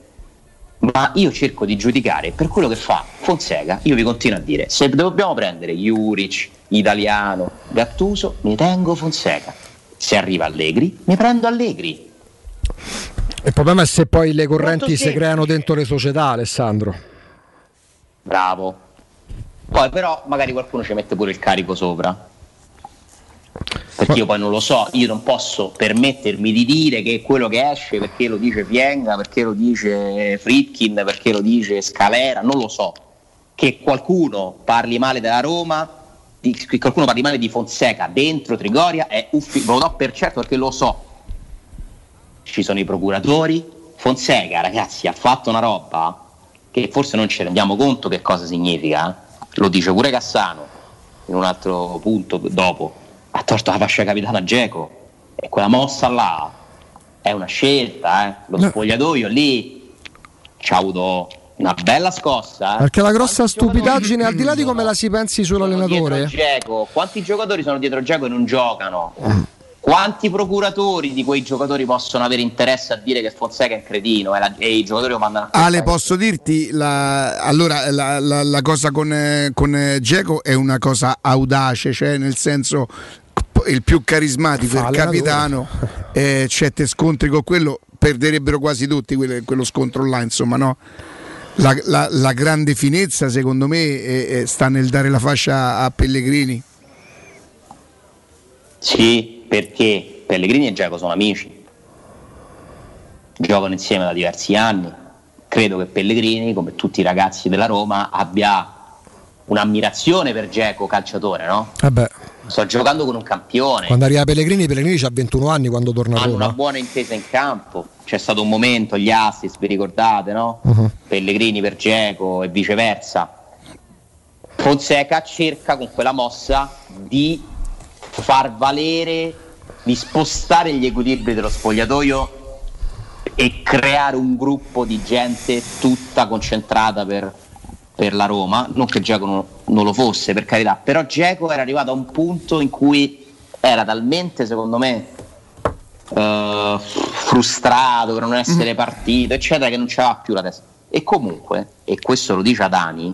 ma io cerco di giudicare per quello che fa Fonseca io vi continuo a dire se dobbiamo prendere Juric, Italiano, Gattuso mi tengo Fonseca. Se arriva Allegri mi prendo Allegri. Il problema è se poi le correnti si creano dentro le società, Alessandro. bravo. Poi però magari qualcuno ci mette pure il carico sopra perché io poi non lo so, io non posso permettermi di dire che quello che esce perché lo dice Pienga, perché lo dice Fritkin, perché lo dice Scalera, non lo so. Che qualcuno parli male della Roma, di- che qualcuno parli male di Fonseca dentro Trigoria è uffi- lo do per certo perché lo so. Ci sono i procuratori, Fonseca ragazzi ha fatto una roba che forse non ci rendiamo conto che cosa significa, eh. lo dice pure Cassano in un altro punto dopo, ha torto la fascia capitana Geco e quella mossa là è una scelta, eh. lo spogliatoio lì ci ha avuto una bella scossa. eh. Perché la grossa stupidaggine, al di là di come la si pensi sull'allenatore, Dzeko, quanti giocatori sono dietro Geco e non giocano? Quanti procuratori di quei giocatori possono avere interesse a dire che Fonseca è un cretino e, la- e i giocatori lo mandano a Ale, posso dirti, la, allora la, la- cosa con, eh, con eh, Dzeko è una cosa audace, cioè nel senso il più carismatico, Fa il capitano, eh, c'è te scontri con quello, perderebbero quasi tutti quelle- quello scontro là, insomma, no? La, la- la grande finezza, secondo me, eh, eh, sta nel dare la fascia a Pellegrini. Sì, perché Pellegrini e Giacomo sono amici, giocano insieme da diversi anni. Credo che Pellegrini, come tutti i ragazzi della Roma, abbia un'ammirazione per Geco calciatore, no? vabbè, Sto giocando con un campione, quando arriva Pellegrini, Pellegrini ha 21 anni quando torna a hanno una Roma. buona intesa in campo. C'è stato un momento, gli assist, vi ricordate, no? Mhm. Pellegrini per Geco e viceversa. Fonseca cerca con quella mossa di far valere, di spostare gli equilibri dello spogliatoio e creare un gruppo di gente tutta concentrata per, per la Roma. Non che Geco non, lo fosse, per carità, però Geco era arrivato a un punto in cui era talmente, secondo me, eh, frustrato per non essere partito, eccetera, che non c'aveva più la testa. E comunque, e questo lo dice Adani,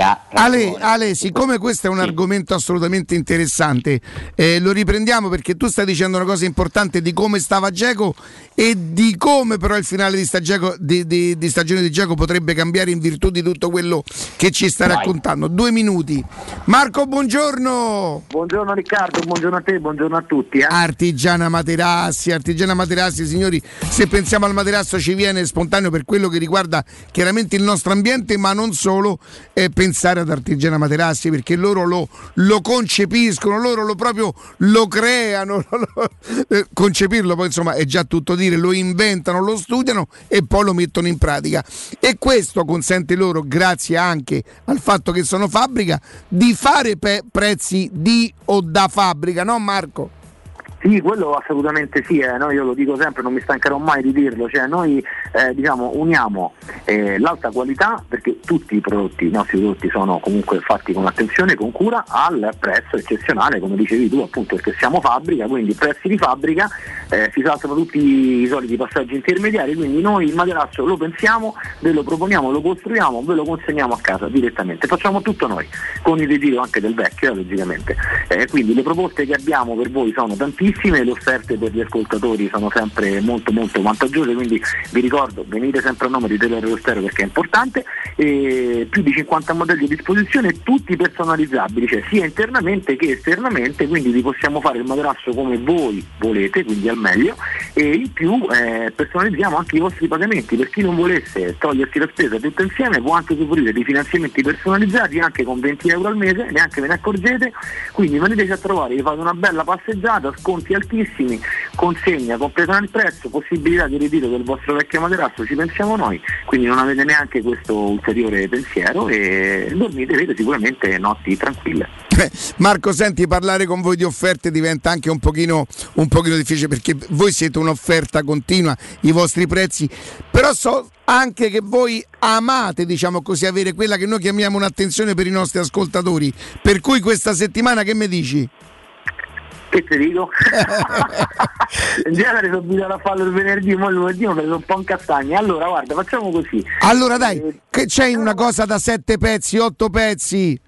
Ale, Ale, siccome questo è un argomento assolutamente interessante, eh, lo riprendiamo perché tu stai dicendo una cosa importante di come stava Geco e di come però il finale di, Stageco- di- di- di stagione di Geco potrebbe cambiare in virtù di tutto quello che ci sta Vai. raccontando. Due minuti. Marco, buongiorno. Buongiorno Riccardo, buongiorno a te, buongiorno a tutti. eh. Artigiana Materassi, Artigiana Materassi, signori, se pensiamo al materasso ci viene spontaneo per quello che riguarda chiaramente il nostro ambiente, ma non solo, eh, pensare ad Artigiana Materassi perché loro lo, lo concepiscono, loro lo proprio lo creano, lo- eh, concepirlo poi insomma è già tutto dire, lo inventano, lo studiano e poi lo mettono in pratica. E questo consente loro, grazie anche al fatto che sono fabbrica, di fare pe- prezzi di o da fabbrica, no Marco? Sì, quello assolutamente sì, eh, no? io lo dico sempre, non mi stancherò mai di dirlo, cioè noi eh, diciamo, uniamo eh, l'alta qualità perché tutti i prodotti, i nostri prodotti sono comunque fatti con attenzione con cura al prezzo eccezionale, come dicevi tu appunto perché siamo fabbrica, quindi prezzi di fabbrica, eh, si saltano tutti i soliti passaggi intermediari, quindi noi il materasso lo pensiamo, ve lo proponiamo, lo costruiamo, ve lo consegniamo a casa direttamente, facciamo tutto noi, con il ritiro anche del vecchio eh, logicamente. Eh, quindi le proposte che abbiamo per voi sono tantissime, le offerte per gli ascoltatori sono sempre molto molto vantaggiose, quindi vi ricordo venite sempre a nome di Teleradio Stereo perché è importante, e più di 50 modelli a disposizione, tutti personalizzabili, cioè sia internamente che esternamente, quindi vi possiamo fare il materasso come voi volete, quindi al meglio, e in più eh, personalizziamo anche i vostri pagamenti, per chi non volesse togliersi la spesa tutto insieme può anche soffrire di finanziamenti personalizzati anche con 20 euro al mese, neanche ve ne accorgete, quindi veniteci a trovare, vi fate una bella passeggiata, sconti sconti altissimi, consegna compresa nel prezzo, possibilità di ritiro del vostro vecchio materasso, ci pensiamo noi, quindi non avete neanche questo ulteriore pensiero e dormite sicuramente notti tranquille. Eh, Marco, senti, parlare con voi di offerte diventa anche un pochino, un pochino difficile perché voi siete un'offerta continua, i vostri prezzi, però so anche che voi amate, diciamo così, avere quella che noi chiamiamo un'attenzione per i nostri ascoltatori. Per cui questa settimana che mi dici? Che ti dico? In genere sono abituato a farlo il venerdì, ma il lunedì ho preso un po' in castagna. Allora, guarda, facciamo così. Allora dai, che c'hai una cosa da sette pezzi, otto pezzi?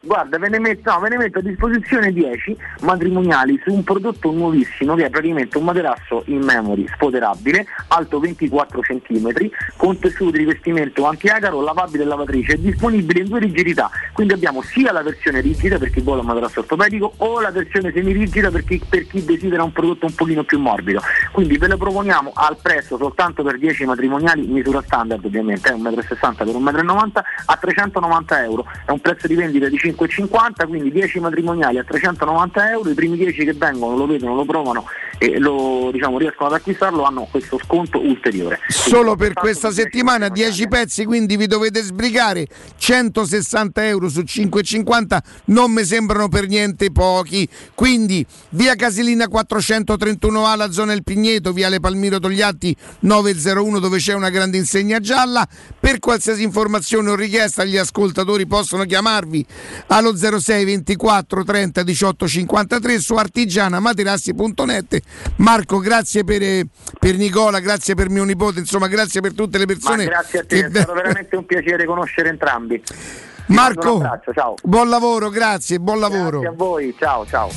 Guarda, ve ne, metto, no, ve ne metto a disposizione 10 matrimoniali su un prodotto nuovissimo che è praticamente un materasso in memory sfoderabile, alto 24 cm, con tessuto di rivestimento antiacaro, lavabile e lavatrice, è disponibile in due rigidità. Quindi abbiamo sia la versione rigida per chi vuole un materasso ortopedico o la versione semirigida per chi, per chi desidera un prodotto un pochino più morbido. Quindi ve lo proponiamo al prezzo soltanto per 10 matrimoniali, misura standard ovviamente, è 1,60 m per 1,90 m, a 390 euro. È un prezzo di vendita di 5,50, quindi 10 matrimoniali a 390 euro, i primi 10 che vengono lo vedono, lo provano e lo diciamo, riescono ad acquistarlo hanno questo sconto ulteriore. Solo per questa settimana 10 pezzi, quindi vi dovete sbrigare 160 euro su 5,50 non mi sembrano per niente pochi. Quindi via Casilina 431A, la zona El Pigneto, via Le Palmiro Togliatti 901 dove c'è una grande insegna gialla. Per qualsiasi informazione o richiesta gli ascoltatori possono chiamarvi allo 06 24 30 18 53 su artigianamaterassi.net. Marco, grazie per, per Nicola, grazie per mio nipote, insomma grazie per tutte le Ma persone. grazie a te, è stato veramente un piacere conoscere entrambi. Marco, ciao. buon lavoro, grazie, buon lavoro. Grazie a voi, ciao ciao.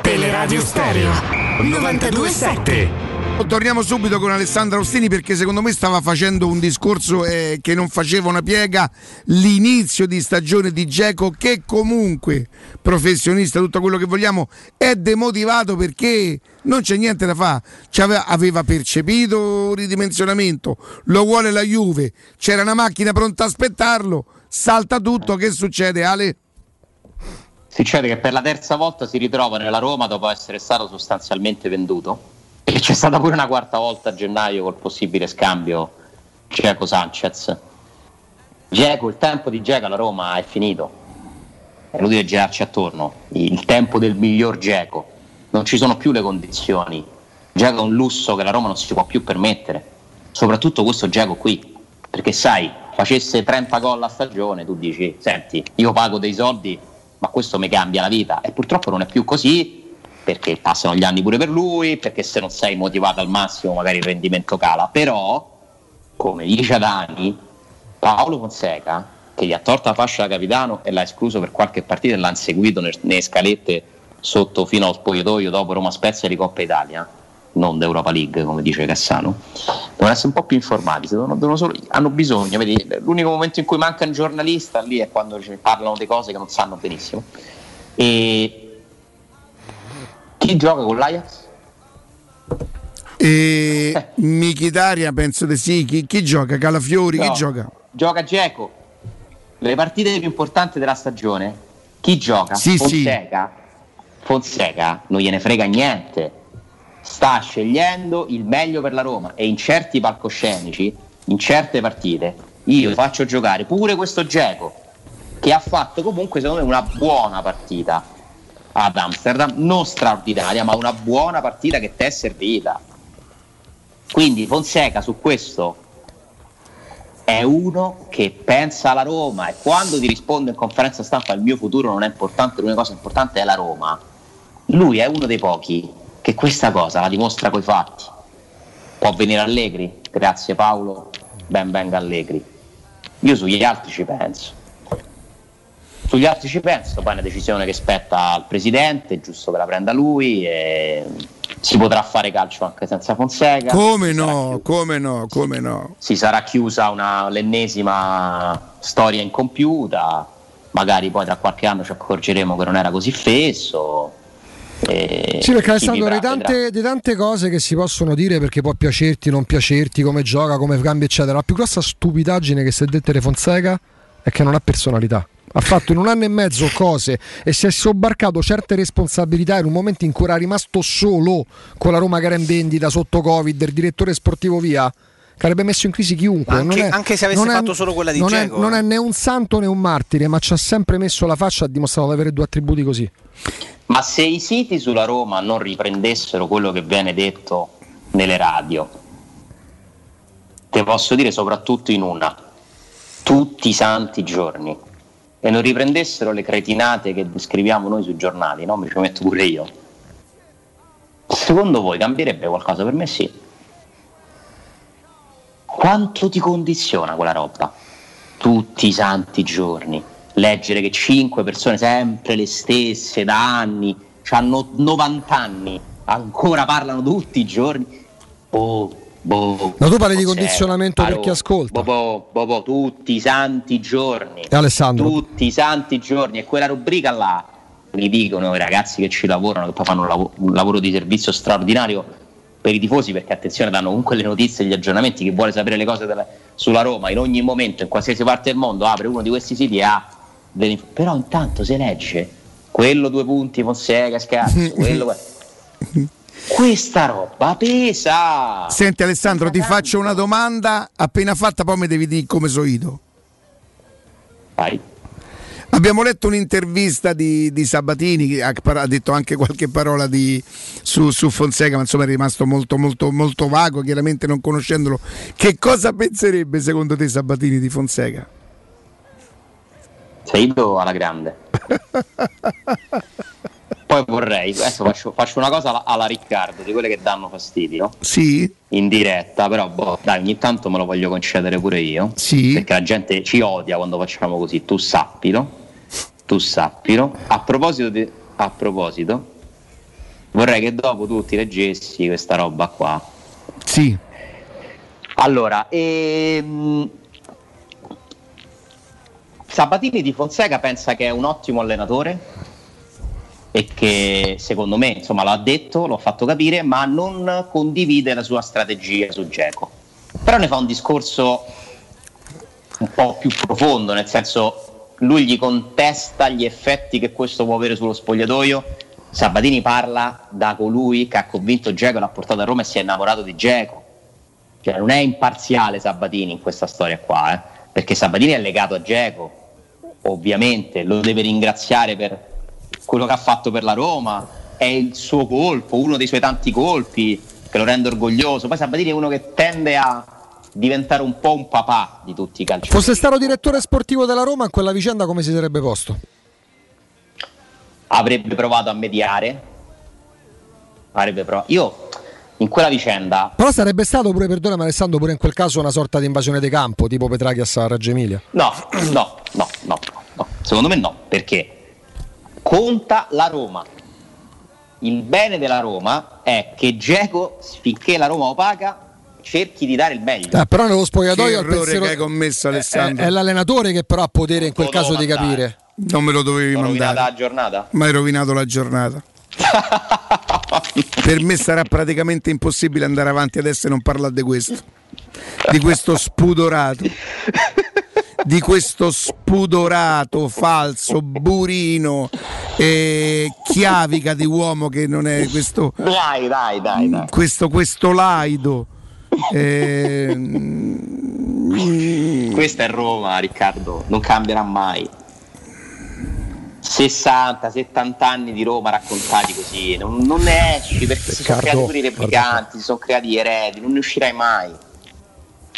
Teleradio Stereo 927 Torniamo subito con Alessandra Ostini perché secondo me stava facendo un discorso eh, che non faceva una piega l'inizio di stagione di Geco che comunque professionista, tutto quello che vogliamo, è demotivato perché non c'è niente da fare. Ci aveva, aveva percepito un ridimensionamento, lo vuole la Juve, c'era una macchina pronta a aspettarlo, salta tutto, che succede Ale? Succede che per la terza volta si ritrova nella Roma dopo essere stato sostanzialmente venduto e c'è stata pure una quarta volta a gennaio col possibile scambio Geco Sanchez. Geco, il tempo di Geco alla Roma è finito. È inutile girarci attorno. Il tempo del miglior Geco. Non ci sono più le condizioni. Geco è un lusso che la Roma non si può più permettere. Soprattutto questo Geco qui. Perché sai, facesse 30 gol a stagione, tu dici, senti, io pago dei soldi, ma questo mi cambia la vita. E purtroppo non è più così perché passano gli anni pure per lui, perché se non sei motivato al massimo magari il rendimento cala. Però, come dice Adani, Paolo Fonseca, che gli ha tolto la fascia da capitano e l'ha escluso per qualche partita e l'ha inseguito nel- nelle scalette sotto fino allo spogliatoio dopo Roma Spezia di Coppa Italia, non d'Europa League come dice Cassano, devono essere un po' più informati, devono- devono solo- hanno bisogno, vedi, l'unico momento in cui manca un giornalista lì è quando ci parlano di cose che non sanno benissimo. E chi gioca con l'Ajax? E Michitaria penso di sì, chi, chi gioca? Calafiori, No. chi gioca? Gioca Geco. Le partite più importanti della stagione, chi gioca? Sì, sì. Fonseca. Fonseca non gliene frega niente. Sta scegliendo il meglio per la Roma e in certi palcoscenici, in certe partite, io faccio giocare pure questo Geco che ha fatto comunque secondo me una buona partita ad Amsterdam, non straordinaria, ma una buona partita che ti è servita. Quindi Fonseca su questo è uno che pensa alla Roma e quando ti risponde in conferenza stampa il mio futuro non è importante, l'unica cosa importante è la Roma. Lui è uno dei pochi che questa cosa la dimostra coi fatti. Può venire Allegri? Grazie Paolo, ben venga Allegri. Io sugli altri ci penso. Sugli altri ci penso, poi è una decisione che spetta al presidente, è giusto che la prenda lui e si potrà fare calcio anche senza Fonseca. Come no, come no, come no. si sarà chiusa una- l'ennesima storia incompiuta, magari poi tra qualche anno ci accorgeremo che non era così fesso. e Sì, perché Alessandro, di tante, tante cose che si possono dire perché può piacerti, non piacerti, come gioca, come cambia, eccetera. La più grossa stupidaggine che si è detta di Fonseca è che non ha personalità. Ha fatto in un anno e mezzo cose e si è sobbarcato certe responsabilità in un momento in cui era rimasto solo con la Roma che era in vendita sotto Covid, il direttore sportivo via. Che avrebbe messo in crisi chiunque. Anche- Non è- anche se avesse non è- fatto solo quella di non è, Dzeko, non eh. è né un santo né un martire, ma ci ha sempre messo la faccia e ha dimostrato di avere due attributi così. Ma se i siti sulla Roma non riprendessero quello che viene detto nelle radio, te posso dire soprattutto in una, tutti i santi giorni, e non riprendessero le cretinate che scriviamo noi sui giornali, no? Mi ci metto pure io. Secondo voi cambierebbe qualcosa? Per me sì. Quanto ti condiziona quella roba? Tutti i santi giorni. Leggere che cinque persone, sempre le stesse, da anni, hanno 90 anni, ancora parlano tutti i giorni. Boh, boh. Ma tu parli di condizionamento per chi ascolta. Boh, boh, boh, tutti i santi giorni. E Alessandro? Tutti i santi giorni. E quella rubrica là, mi dicono i ragazzi che ci lavorano, che poi fanno un lavo- un lavoro di servizio straordinario per i tifosi, perché attenzione, danno comunque le notizie e gli aggiornamenti. Chi vuole sapere le cose della- sulla Roma in ogni momento, in qualsiasi parte del mondo, apre uno di questi siti e ha delle Però intanto si legge quello due punti, Fonseca, scarso, quello. Questa roba pesa. Senti Alessandro, ti faccio una domanda appena fatta, poi mi devi dire come so io. Vai. Abbiamo letto un'intervista di, di Sabatini che ha, detto anche qualche parola di- su, su Fonseca, ma insomma è rimasto molto, molto, molto vago, chiaramente non conoscendolo. Che cosa penserebbe secondo te Sabatini di Fonseca? Seido alla grande. Poi vorrei, adesso faccio, faccio una cosa alla, alla Riccardo, di quelle che danno fastidio. Sì. In diretta, però boh, dai, ogni tanto me lo voglio concedere pure io. Sì. Perché la gente ci odia quando facciamo così, tu sappilo. Tu sappilo. A proposito, di- a proposito, vorrei che dopo tu ti leggessi questa roba qua. Sì. Allora, ehm, Sabatini di Fonseca pensa che è un ottimo allenatore e che secondo me, insomma, l'ha detto, l'ho fatto capire, ma non condivide la sua strategia su Geco. Però ne fa un discorso un po' più profondo, nel senso lui gli contesta gli effetti che questo può avere sullo spogliatoio. Sabatini parla da colui che ha convinto Geco l'ha portato a Roma e si è innamorato di Geco. Cioè, non è imparziale Sabatini in questa storia qua, eh, perché Sabatini è legato a Geco, ovviamente, lo deve ringraziare per quello che ha fatto per la Roma, è il suo colpo, uno dei suoi tanti colpi che lo rende orgoglioso. Poi Sabatini è uno che tende a diventare un po' un papà di tutti i calciatori. Fosse stato direttore sportivo della Roma, in quella vicenda come si sarebbe posto? Avrebbe provato a mediare. Avrebbe provato. Io in quella vicenda Però sarebbe stato pure, perdonami Alessandro, pure in quel caso una sorta di invasione di campo, tipo Petrachias a Reggio Emilia. No, no, no, no, no. Secondo me no, perché conta la Roma. Il bene della Roma è che Geco, finché la Roma opaca, cerchi di dare il meglio. Eh, però nello Che spogliatoio il errore pensiero- che hai commesso è, Alessandro. è l'allenatore che però ha potere in quel caso di capire. Non me lo dovevi Ho mandare. la giornata? Ma hai rovinato la giornata. per me sarà praticamente impossibile andare avanti adesso e non parlare di questo. Di questo spudorato. Di questo spudorato, falso, burino, eh, chiavica di uomo che non è questo, Dai, dai, dai, dai. questo, questo laido. Eh, Questa è Roma, Riccardo, non cambierà mai. 60, 70 anni di Roma raccontati così, non, non ne esci perché si sono creati pure i replicanti, si sono creati gli eredi, non ne uscirai mai.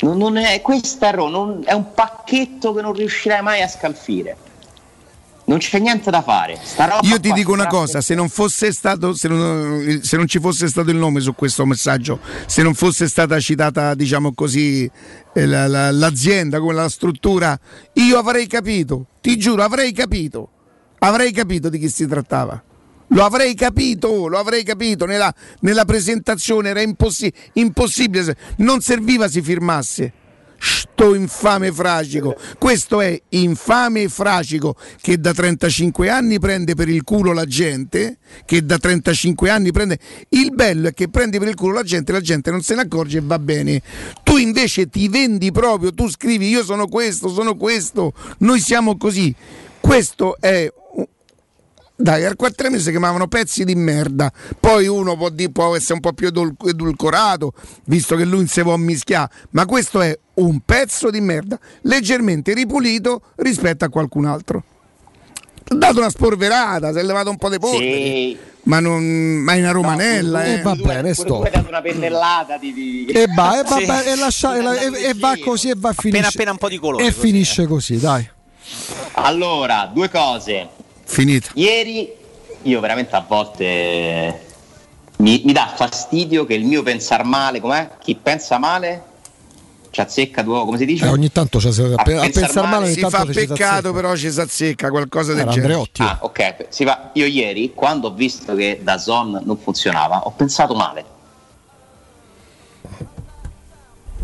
Non, non è, questa Roma, non- è un pacchetto che non riuscirai mai a scalfire. Non c'è niente da fare. Io ti dico una cosa, se non fosse stato, se non, se non ci fosse stato il nome su questo messaggio, se non fosse stata citata, diciamo così, eh, la- la- l'azienda come la struttura, io avrei capito, ti giuro, avrei capito, avrei capito di chi si trattava. Lo avrei capito, lo avrei capito nella, nella presentazione, era impossi- impossibile, non serviva si firmasse. Sto infame fracico, questo è infame fracico che da 35 anni prende per il culo la gente, che da 35 anni prende... Il bello è che prendi per il culo la gente, la gente non se ne accorge e va bene. Tu invece ti vendi proprio, tu scrivi io sono questo, sono questo, noi siamo così. Questo è dai, al 4 mesi si chiamavano pezzi di merda. Poi uno può, di, può essere un po' più edul- edulcorato, visto che lui si può mischiare, ma questo è un pezzo di merda, leggermente ripulito rispetto a qualcun altro. Ha dato una sporverata, si è levato un po' di polvere. Sì. Ma, non, ma è una romanella, eh. va bene, Pure tu sto. hai dato una pennellata di... di... E va, e, va, Sì. e lascia- e la- e- e va così e va a Appena finire. appena un po' di colore. E così, finisce così, dai. Allora, due cose. Finito. Ieri io veramente a volte mi, mi dà fastidio che il mio pensar male, com'è? Chi pensa male ci azzecca due, come si dice? Eh, ogni tanto c'è, a, A pe- a pensar pensare male, ogni Si fa ci peccato, però ci si azzecca qualcosa del genere. Andreotti. Ah, ok. Si va- Io ieri, quando ho visto che da Zon non funzionava, ho pensato male.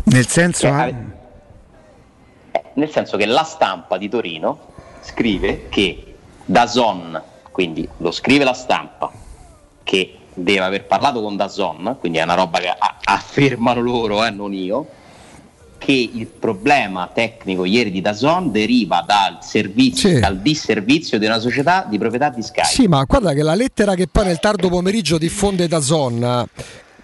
Nel senso, Cioè, eh, eh, nel senso che la stampa di Torino scrive che Dazon, quindi lo scrive la stampa, che deve aver parlato con Dazon, quindi è una roba che a- affermano loro, eh, non io, che il problema tecnico ieri di Dazon deriva dal servizio, Sì. dal disservizio di una società di proprietà di Sky. Sì, ma guarda che la lettera che poi nel tardo pomeriggio diffonde da Zon.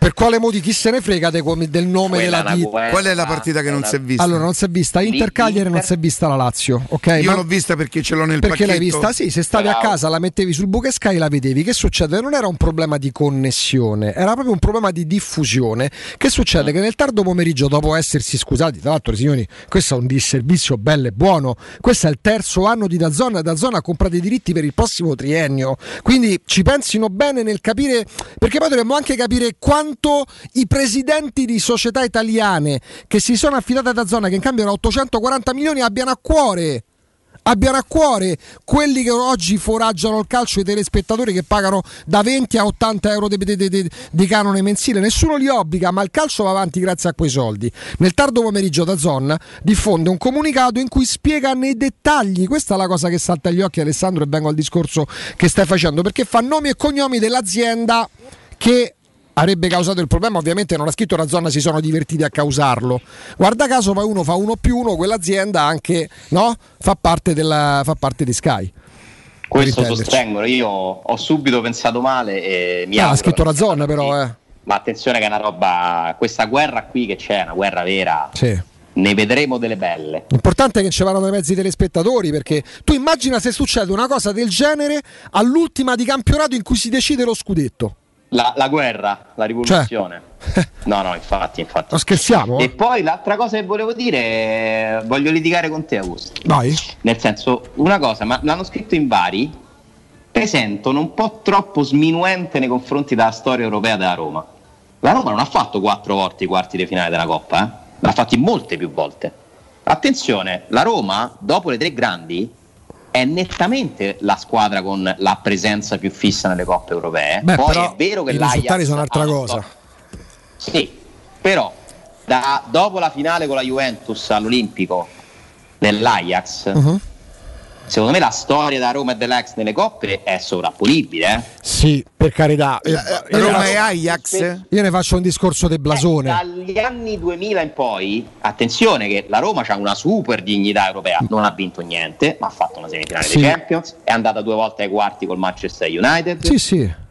Per quale motivo chi se ne frega de- del nome Quella della guerra, qual è la partita che non si è vista? Allora, non si è vista Inter Cagliari e non si è vista la Lazio, ok? Io Ma- l'ho vista perché ce l'ho nel perché l'hai pacchetto. vista? Sì, se stavi a Bravo. casa, la mettevi sul buco e Sky la vedevi. Che succede? Non era un problema di connessione, era proprio un problema di diffusione. Che succede? Che nel tardo pomeriggio, dopo essersi scusati, tra l'altro, signori, questo è un disservizio bello e buono. Questo è il terzo anno di Dazon. Dazon ha comprato i diritti per il prossimo triennio. Quindi ci pensino bene nel capire, perché poi dovremmo anche capire quanto i presidenti di società italiane che si sono affidate a Dazon, che in cambio erano 840 milioni, abbiano a cuore abbiano a cuore quelli che oggi foraggiano il calcio i telespettatori che pagano da 20 a 80 euro di, di- di- di canone mensile. Nessuno li obbliga ma il calcio va avanti grazie a quei soldi. Nel tardo pomeriggio da Zon diffonde un comunicato in cui spiega nei dettagli. Questa è la cosa che salta agli occhi Alessandro e vengo al discorso che stai facendo perché fa nomi e cognomi dell'azienda che avrebbe causato il problema, ovviamente non ha scritto la zona, si sono divertiti a causarlo. Guarda caso poi uno fa uno più uno, quell'azienda anche no? fa, parte della, fa parte di Sky. Questo sostengono, io ho subito pensato male e mi Ah, ha scritto la zona però, eh. Ma attenzione che è una roba, questa guerra qui che c'è, è una guerra vera, Sì. ne vedremo delle belle. L'importante è che ci vadano i mezzi telespettatori perché tu immagina se succede una cosa del genere all'ultima di campionato in cui si decide lo scudetto. La, la guerra, la rivoluzione. No, no, infatti, infatti. Non scherziamo? E poi l'altra cosa che volevo dire, voglio litigare con te Augusto. Vai. Nel senso, una cosa, ma l'hanno scritto in vari, presentono un po' troppo sminuente nei confronti della storia europea della Roma. La Roma non ha fatto quattro volte i quarti di finale della Coppa, eh? l'ha fatti molte più volte. Attenzione, la Roma, dopo le tre grandi, è nettamente la squadra con la presenza più fissa nelle coppe europee. Beh, Poi è vero che i risultati sono un'altra cosa. Sì, però da- dopo la finale con la Juventus all'Olimpico nell'Ajax, Mhm. Secondo me la storia da Roma e dell'Ajax nelle coppe è sovrapponibile. Eh? Sì, per carità. Io ne Roma e Ajax? io ne faccio un discorso del blasone. Dagli anni 2000 in poi, attenzione che la Roma ha una super dignità europea, non ha vinto niente, ma ha fatto una semifinale Sì. dei Champions, è andata due volte ai quarti col Manchester United. Sì, sì.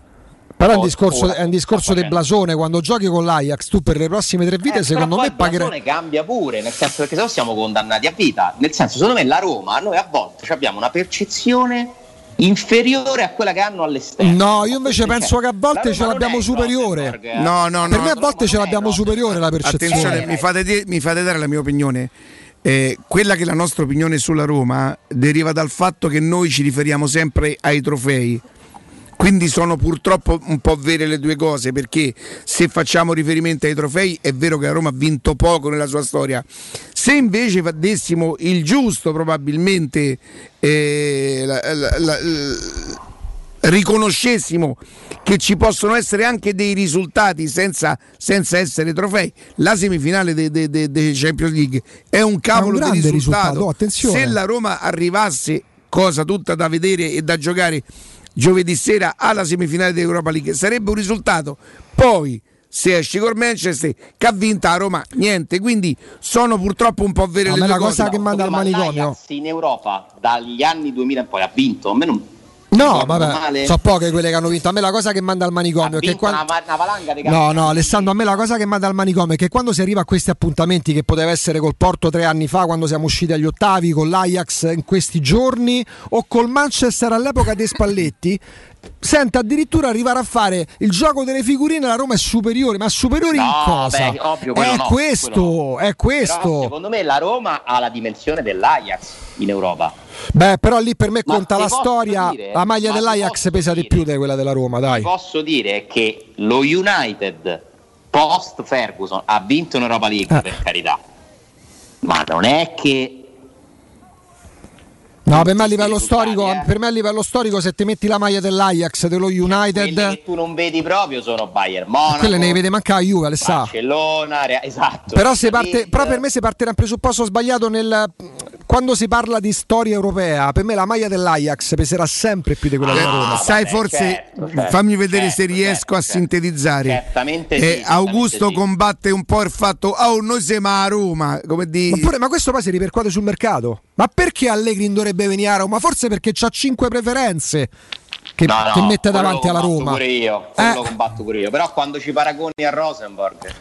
Però è un discorso, ora è un discorso facendo. blasone. Quando giochi con l'Ajax, tu per le prossime tre vite, Eh, secondo me il pagherai. blasone cambia pure, nel senso perché se no siamo condannati a vita. Nel senso, secondo me la Roma, noi a volte abbiamo una percezione inferiore a quella che hanno all'esterno. No, io invece penso che a volte La ce l'abbiamo superiore. Eh. No, no, Per no. me a volte ce l'abbiamo superiore la percezione. Attenzione, mi fate, di- mi fate dare la mia opinione. Eh, quella che è la nostra opinione sulla Roma deriva dal fatto che noi ci riferiamo sempre ai trofei. Quindi sono purtroppo un po' vere le due cose, perché se facciamo riferimento ai trofei è vero che la Roma ha vinto poco nella sua storia. Se invece dessimo il giusto probabilmente eh, la- la- la- riconoscessimo che ci possono essere anche dei risultati senza, senza essere trofei. La semifinale dei Champions League è un cavolo grande di risultato. risultato, attenzione. Se la Roma arrivasse, cosa tutta da vedere e da giocare giovedì sera alla semifinale dell'Europa League, sarebbe un risultato. Poi se esci col Manchester che ha vinto a Roma niente quindi sono purtroppo un po' vere A le la cosa che manda al Ma manicomio. in Europa dagli anni 2000 in poi ha vinto. A me non No, vabbè, so poche quelle che hanno vinto. A me la cosa che manda al manicomio è che quando... una, una valanga di No, no, Alessandro, a me la cosa che manda al manicomio è che quando si arriva a questi appuntamenti, che poteva essere col Porto tre anni fa, quando siamo usciti agli ottavi, con l'Ajax in questi giorni, o col Manchester all'epoca dei Spalletti, senta addirittura arrivare a fare il gioco delle figurine, la Roma è superiore, ma superiore in No, cosa? beh, ovvio, è no, questo, quello è questo. Però, secondo me la Roma ha la dimensione dell'Ajax in Europa. Beh, però lì per me Ma conta la storia, dire- la maglia dell'Ajax pesa di più di quella della Roma, dai. Posso dire che lo United post Ferguson ha vinto in Europa League Eh. per carità. Ma non è che No, per me a livello risultati, storico, eh. per me a livello storico se ti metti la maglia dell'Ajax, dello United, quelli che tu non vedi proprio sono Bayern Monaco, quelle ne vede manca la Juve, le sa. Barcellona, esatto. Però, se parte, però per me si parte da un presupposto sbagliato nel, quando si parla di storia europea. Per me la maglia dell'Ajax peserà sempre più di quella della Roma. sai forse certo, certo, fammi vedere se certo, riesco a certo. sintetizzare Certamente Eh, sì, certamente Augusto sì. combatte un po' il fatto oh noi siamo a Roma come di Ma, pure- ma questo poi si ripercuote sul mercato. Ma perché Allegri non dovrebbe venire a Roma? Forse perché ha cinque preferenze che, No, no, che mette davanti alla Roma. Pure io, Eh. combatto pure io. Però quando ci paragoni a Rosenborg.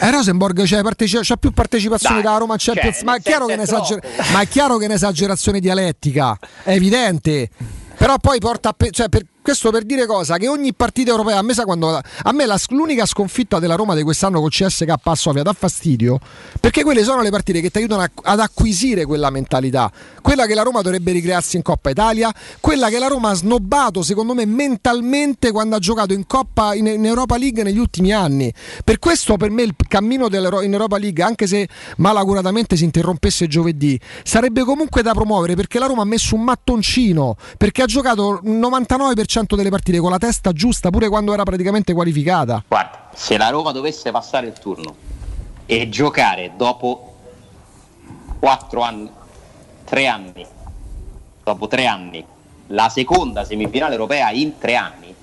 Eh, Rosenborg c'è, parteci- c'ha più partecipazione Dai, dalla Roma cioè, ma, è è un'esager- ma è chiaro che è un'esagerazione dialettica, è evidente. Però poi porta a pe- cioè, per- questo per dire cosa? Che ogni partita europea, a me, quando, a me la, l'unica sconfitta della Roma di quest'anno con CSK a Sofia dà fastidio, perché quelle sono le partite che ti aiutano a, ad acquisire quella mentalità, quella che la Roma dovrebbe ricrearsi in Coppa Italia, quella che la Roma ha snobbato secondo me mentalmente quando ha giocato in Coppa in, in Europa League negli ultimi anni. Per questo per me il cammino in Europa League, anche se malaguratamente si interrompesse giovedì, sarebbe comunque da promuovere perché la Roma ha messo un mattoncino, perché ha giocato 99% 100% delle partite con la testa giusta pure quando era praticamente qualificata. Guarda, se la Roma dovesse passare il turno e giocare dopo 4 anni, 3 anni, dopo 3 anni, la seconda semifinale europea in 3 anni,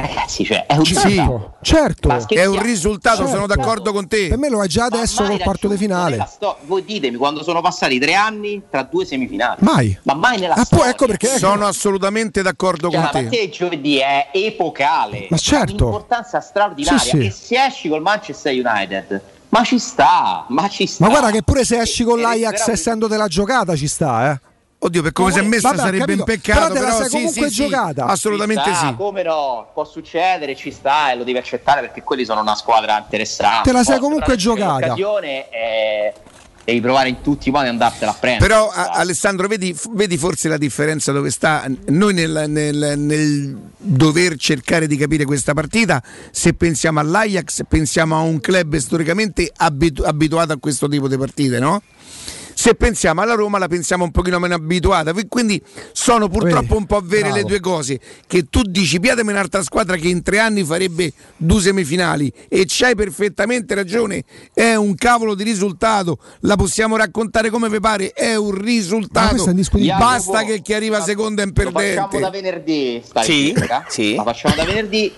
ragazzi, cioè, è un Sì, risultato. certo. È un risultato Certo. sono d'accordo con te Per me lo è già adesso col quarto di finale. sto- Voi ditemi quando sono passati 3 anni tra due semifinali. Mai. Ma mai nella Ah, poi storia. ecco perché sono assolutamente d'accordo Cioè, con la te partita di giovedì è epocale, Ma certo. ha un'importanza straordinaria. Sì, sì. E se esci col Manchester United, ma ci sta, ma ci sta. Ma guarda che pure se esci con E- l'Ajax resterà un- essendo della giocata ci sta, eh. Oddio per come si è messa Vabbè, sarebbe capito. un peccato Però te la però, sei sì, comunque sì, sì, giocata. assolutamente Ci sta, sì Come no? Può succedere, ci sta e lo devi accettare perché quelli sono una squadra interessante. Te la sei comunque giocata. l'occasione, eh, devi provare in tutti i modi ad andartela a prendere. Però a- Alessandro, vedi, f- vedi forse la differenza dove sta? Noi nel, nel- nel dover cercare di capire questa partita, se pensiamo all'Ajax, pensiamo a un club storicamente abitu- abituato a questo tipo di partite, no? Se pensiamo alla Roma la pensiamo un pochino meno abituata, qui- quindi sono purtroppo un po' vere le due cose, che tu dici piatemi un'altra squadra che in tre anni farebbe due semifinali e c'hai perfettamente ragione, è un cavolo di risultato, la possiamo raccontare come vi pare, è un risultato, basta che chi arriva secondo è un Lo facciamo perdente. da venerdì, sta Sì, sì. La facciamo da venerdì.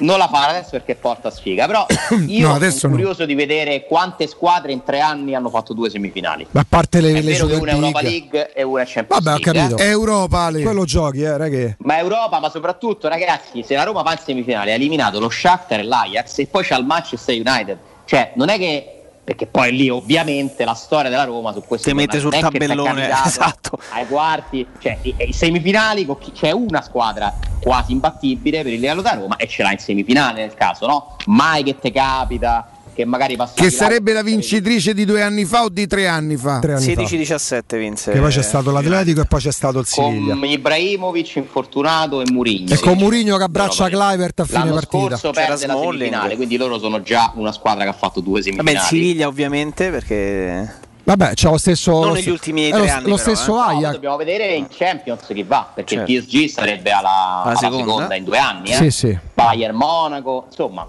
Non la fa adesso perché porta sfiga, però io No, sono no. curioso di vedere quante squadre in tre anni hanno fatto due semifinali. Ma a parte le, È le vero che Super una è Europa League. League e una è Champions Vabbè, ho League. capito. eh. Europa, Ale. Quello giochi, eh, ragazzi. Ma Europa, ma soprattutto ragazzi, se la Roma va in semifinale ha eliminato lo Shakhtar e l'Ajax e poi c'ha il Manchester United. Cioè, non è che perché poi lì ovviamente la storia della Roma su questo Te mette sul tabellone, esatto. ai quarti, cioè i, i semifinali con chi- c'è una squadra quasi imbattibile per il livello da Roma e ce l'ha in semifinale nel caso, no? Mai che te capita che magari passi Che sarebbe la vincitrice di due anni fa o di tre anni fa? Tre anni fa. 16-17 vinse. Che poi c'è stato l'Atletico e poi c'è stato il Siviglia. con Ibrahimovic infortunato e Mourinho. E con Mourinho che abbraccia Clivert a fine L'anno partita. scorso C'era perde la semifinale, quindi loro sono già una squadra che ha fatto due Vabbè, semifinali. il Siviglia ovviamente perché Vabbè, c'è lo stesso. Non lo negli ultimi è tre lo, anni lo però, stesso No, Ajax. dobbiamo vedere in Champions chi va, perché Certo. il PSG sarebbe alla, alla seconda. seconda. in due anni. Eh? Sì, sì. Bayern Monaco, insomma.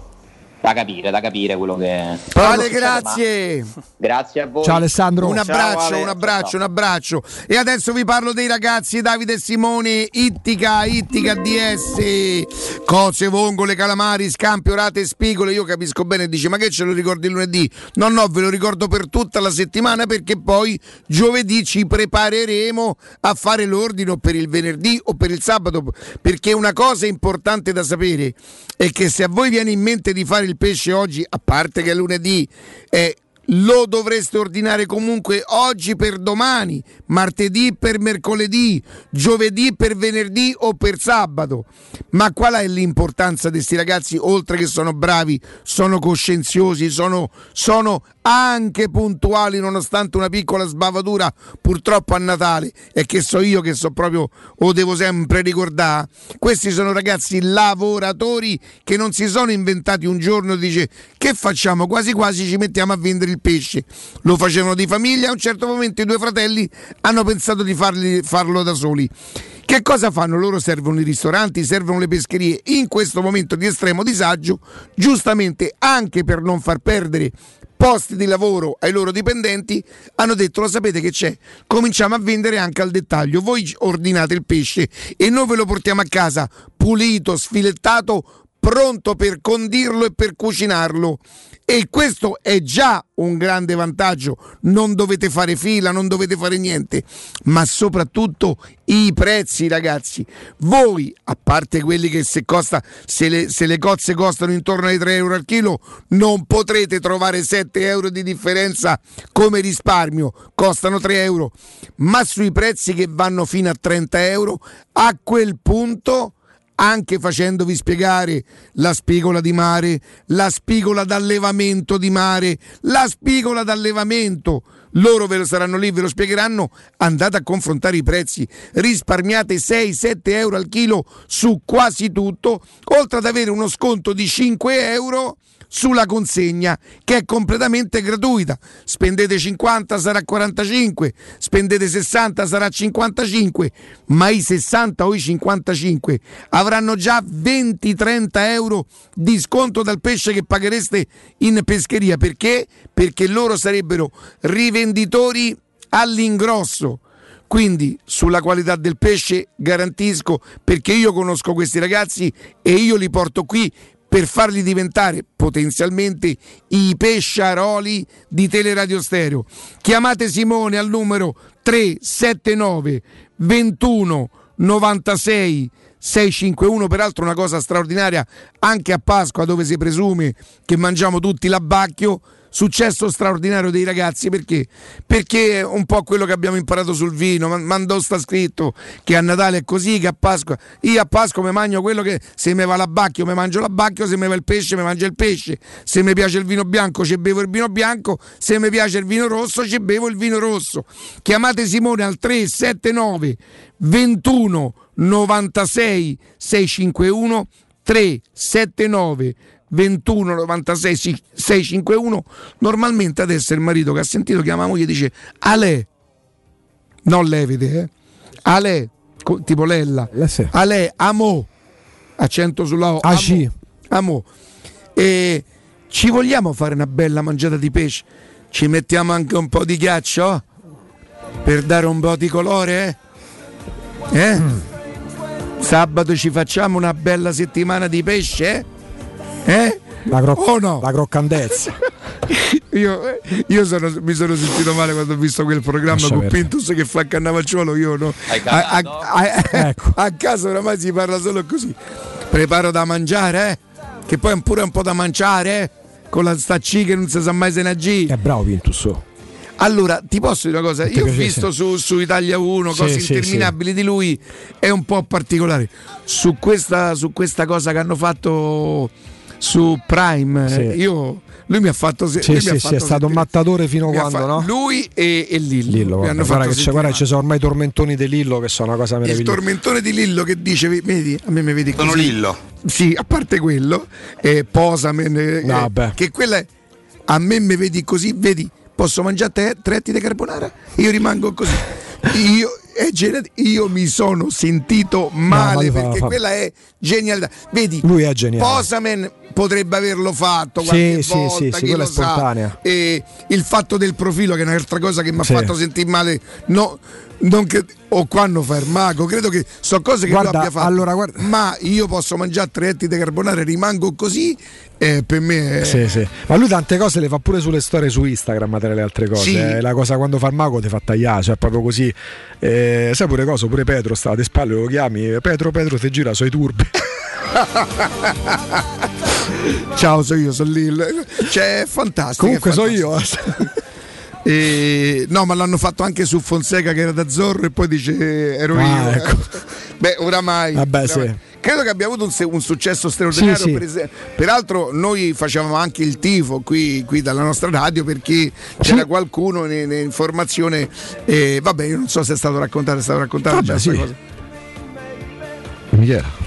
Da capire, da capire quello che. Ale, grazie. Grazie a voi. Ciao Alessandro. Un Ciao, abbraccio, Ale. un abbraccio, un abbraccio. E adesso vi parlo dei ragazzi Davide e Simone, Ittica, Ittica DS, cose, vongole, calamari, scampi, orate e spigole. Io capisco bene, dice ma che ce lo ricordi il lunedì? No, no, ve lo ricordo per tutta la settimana perché poi giovedì ci prepareremo a fare l'ordine o per il venerdì o per il sabato. Perché una cosa importante da sapere è che se a voi viene in mente di fare il pesce oggi, a parte che è lunedì, è lo dovreste ordinare comunque oggi per domani, martedì per mercoledì, giovedì per venerdì o per sabato. Ma qual è l'importanza di questi ragazzi? Oltre che sono bravi, sono coscienziosi, sono, sono anche puntuali nonostante una piccola sbavatura purtroppo a Natale e che so io che so proprio o devo sempre ricordare questi sono ragazzi lavoratori che non si sono inventati un giorno dice che facciamo quasi quasi ci mettiamo a vendere il pesce. Lo facevano di famiglia a un certo momento i due fratelli hanno pensato di farli- farlo da soli. Che cosa fanno? Loro servono i ristoranti, servono le pescherie. In questo momento di estremo disagio, giustamente anche per non far perdere posti di lavoro ai loro dipendenti, hanno detto lo sapete che c'è, cominciamo a vendere anche al dettaglio, voi ordinate il pesce e noi ve lo portiamo a casa pulito, sfilettato, pronto per condirlo e per cucinarlo. E questo è già un grande vantaggio, non dovete fare fila, non dovete fare niente, ma soprattutto i prezzi ragazzi. Voi, a parte quelli che se, costa, se, le, se le cozze costano intorno ai 3 euro al chilo, non potrete trovare 7 euro di differenza come risparmio, costano 3 euro, ma sui prezzi che vanno fino a 30 euro, a quel punto anche facendovi spiegare la spigola di mare, la spigola d'allevamento di mare, la spigola d'allevamento. Loro ve lo saranno lì, ve lo spiegheranno. Andate a confrontare i prezzi, risparmiate 6-7 euro al chilo su quasi tutto, oltre ad avere uno sconto di 5 euro sulla consegna che è completamente gratuita. Spendete 50 sarà 45, spendete 60 sarà 55, ma i 60 o i 55 avranno già 20-30 euro di sconto dal pesce che paghereste in pescheria. Perché? Perché loro sarebbero rivenditori all'ingrosso. Quindi sulla qualità del pesce garantisco perché io conosco questi ragazzi e io li porto qui per farli diventare potenzialmente i pesciaroli di Teleradio Stereo. Chiamate Simone al numero 379 21 96 651, peraltro una cosa straordinaria anche a Pasqua dove si presume che mangiamo tutti l'abbacchio. Successo straordinario dei ragazzi perché? Perché un po' quello che abbiamo imparato sul vino. Ma- Mandò sta scritto che a Natale è così, che a Pasqua. Io a Pasqua mi mangio quello che se mi va l'abbacchio mi mangio l'abbacchio, se mi va il pesce mi mangio il pesce. Se mi piace il vino bianco ci bevo il vino bianco, se mi piace il vino rosso ci bevo il vino rosso. Chiamate Simone al 379 21 96 651 379 21 96 651 normalmente adesso il marito che ha sentito chiama la moglie e dice Ale non levite eh Ale tipo Lella Ale amo accento sulla O Ah, sì. amo e ci vogliamo fare una bella mangiata di pesce ci mettiamo anche un po' di ghiaccio per dare un po' di colore eh? Eh? Sabato ci facciamo una bella settimana di pesce? Eh? La, croc- Oh no? la croccantezza. Io, io sono- mi sono sentito male quando ho visto quel programma Lascia con perdere. Pintus che fa Cannavacciuolo. Io no. A, a- a- Ecco. a casa oramai si parla solo così. Preparo da mangiare, eh? Che poi è pure un po' da mangiare, eh? Con la stacci che non si sa mai se ne agì. È bravo Pintus. oh. Allora, ti posso dire una cosa? Io ho visto sì. su, su Italia 1 Sì, cose sì, interminabili di lui, è un po' particolare. Su questa, su questa cosa che hanno fatto su Prime, Sì. eh, io, lui mi ha fatto... se- Sì, sì, ha sì, fatto è stato un mattatore fino ha quando, fa- no? Lui e, e Lillo. Lillo, mi guarda, hanno guarda fatto che c'è, guarda, ci sono ormai i tormentoni di Lillo che sono una cosa Il meravigliosa. tormentone di Lillo che dice, vedi, a me mi vedi Sono così. Lillo. Sì, a parte quello, eh, Posamen, eh, No, eh, vabbè. che quella è, a me mi vedi così, vedi, posso mangiare te, tre etti di carbonara? Io rimango così. Io, io mi sono sentito male ma fa- perché fa- quella è genialità. Vedi, Lui è geniale. Posamen, potrebbe averlo fatto qualche sì, volta, sì, sì, quella è spontanea. E il fatto del profilo, che è un'altra cosa che mi ha Sì. fatto sentire male, no, che, o quando fa il mago, credo che sono cose che Guarda, lui abbia fatto. allora, guarda- Ma io posso mangiare tre etti di carbonara e rimango così, eh, per me è... Sì, sì. Ma lui tante cose le fa pure sulle storie su Instagram tra le altre cose. Sì. Eh, La cosa quando fa il mago ti fa tagliare, cioè proprio così. Eh, sai pure cosa? Pure Petro sta alle spalle, lo chiami. Petro, Petro, ti gira sui turbi. Ciao, sono io, sono lì. Cioè, è fantastico. Comunque è so fantastico. io. E- no, ma l'hanno fatto anche su Fonseca che era da Zorro e poi dice eh, ero Ah, io. ecco. Beh, oramai. Vabbè, oramai. sì. Credo che abbia avuto un, un successo straordinario. Sì, per. Peraltro, noi facevamo anche il tifo qui, qui dalla nostra radio perché c'era qualcuno in, in informazione. E vabbè, io non so se è stato raccontato, è stato raccontato Vabbè, già sì. cosa. Michela.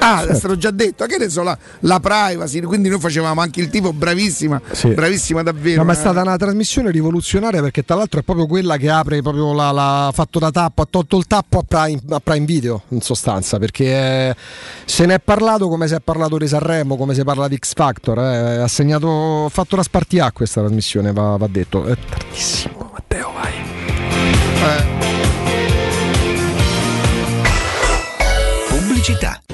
Ah, è stato già detto, che ne so, la, la privacy, quindi noi facevamo anche il tifo, bravissima, Sì. bravissima davvero. No, ma è eh. stata una trasmissione rivoluzionaria perché tra l'altro è proprio quella che apre proprio la, la- fatto da tappo, ha tolto il tappo a Prime, a Prime Video in sostanza perché eh, se ne è parlato come si è parlato di Sanremo, come si parla di X Factor, eh, ha segnato, ha fatto una spartia questa trasmissione va, va detto. È tardissimo Matteo vai. Pubblicità.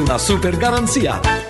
una super garanzia.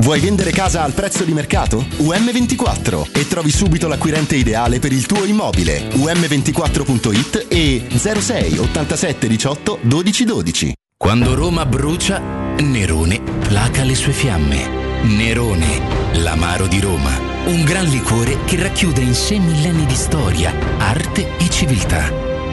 Vuoi vendere casa al prezzo di mercato? UM24 e trovi subito l'acquirente ideale per il tuo immobile. UM24.it e 06 87 18 12 12. Quando Roma brucia, Nerone placa le sue fiamme. Nerone, l'amaro di Roma. Un gran liquore che racchiude in sé millenni di storia, arte e civiltà.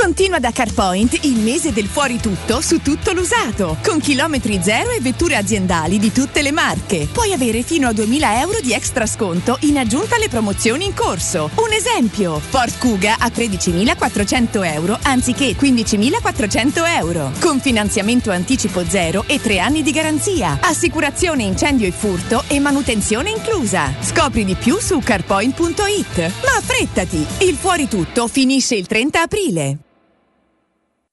Continua da CarPoint il mese del fuori tutto su tutto l'usato, con chilometri zero e vetture aziendali di tutte le marche. Puoi avere fino a 2000 euro di extra sconto in aggiunta alle promozioni in corso. Un esempio, Ford Kuga a 13.400 euro anziché 15.400 euro, con finanziamento anticipo zero e 3 anni di garanzia, assicurazione incendio e furto e manutenzione inclusa. Scopri di più su carpoint.it. Ma affrettati, il fuori tutto finisce il 30 aprile.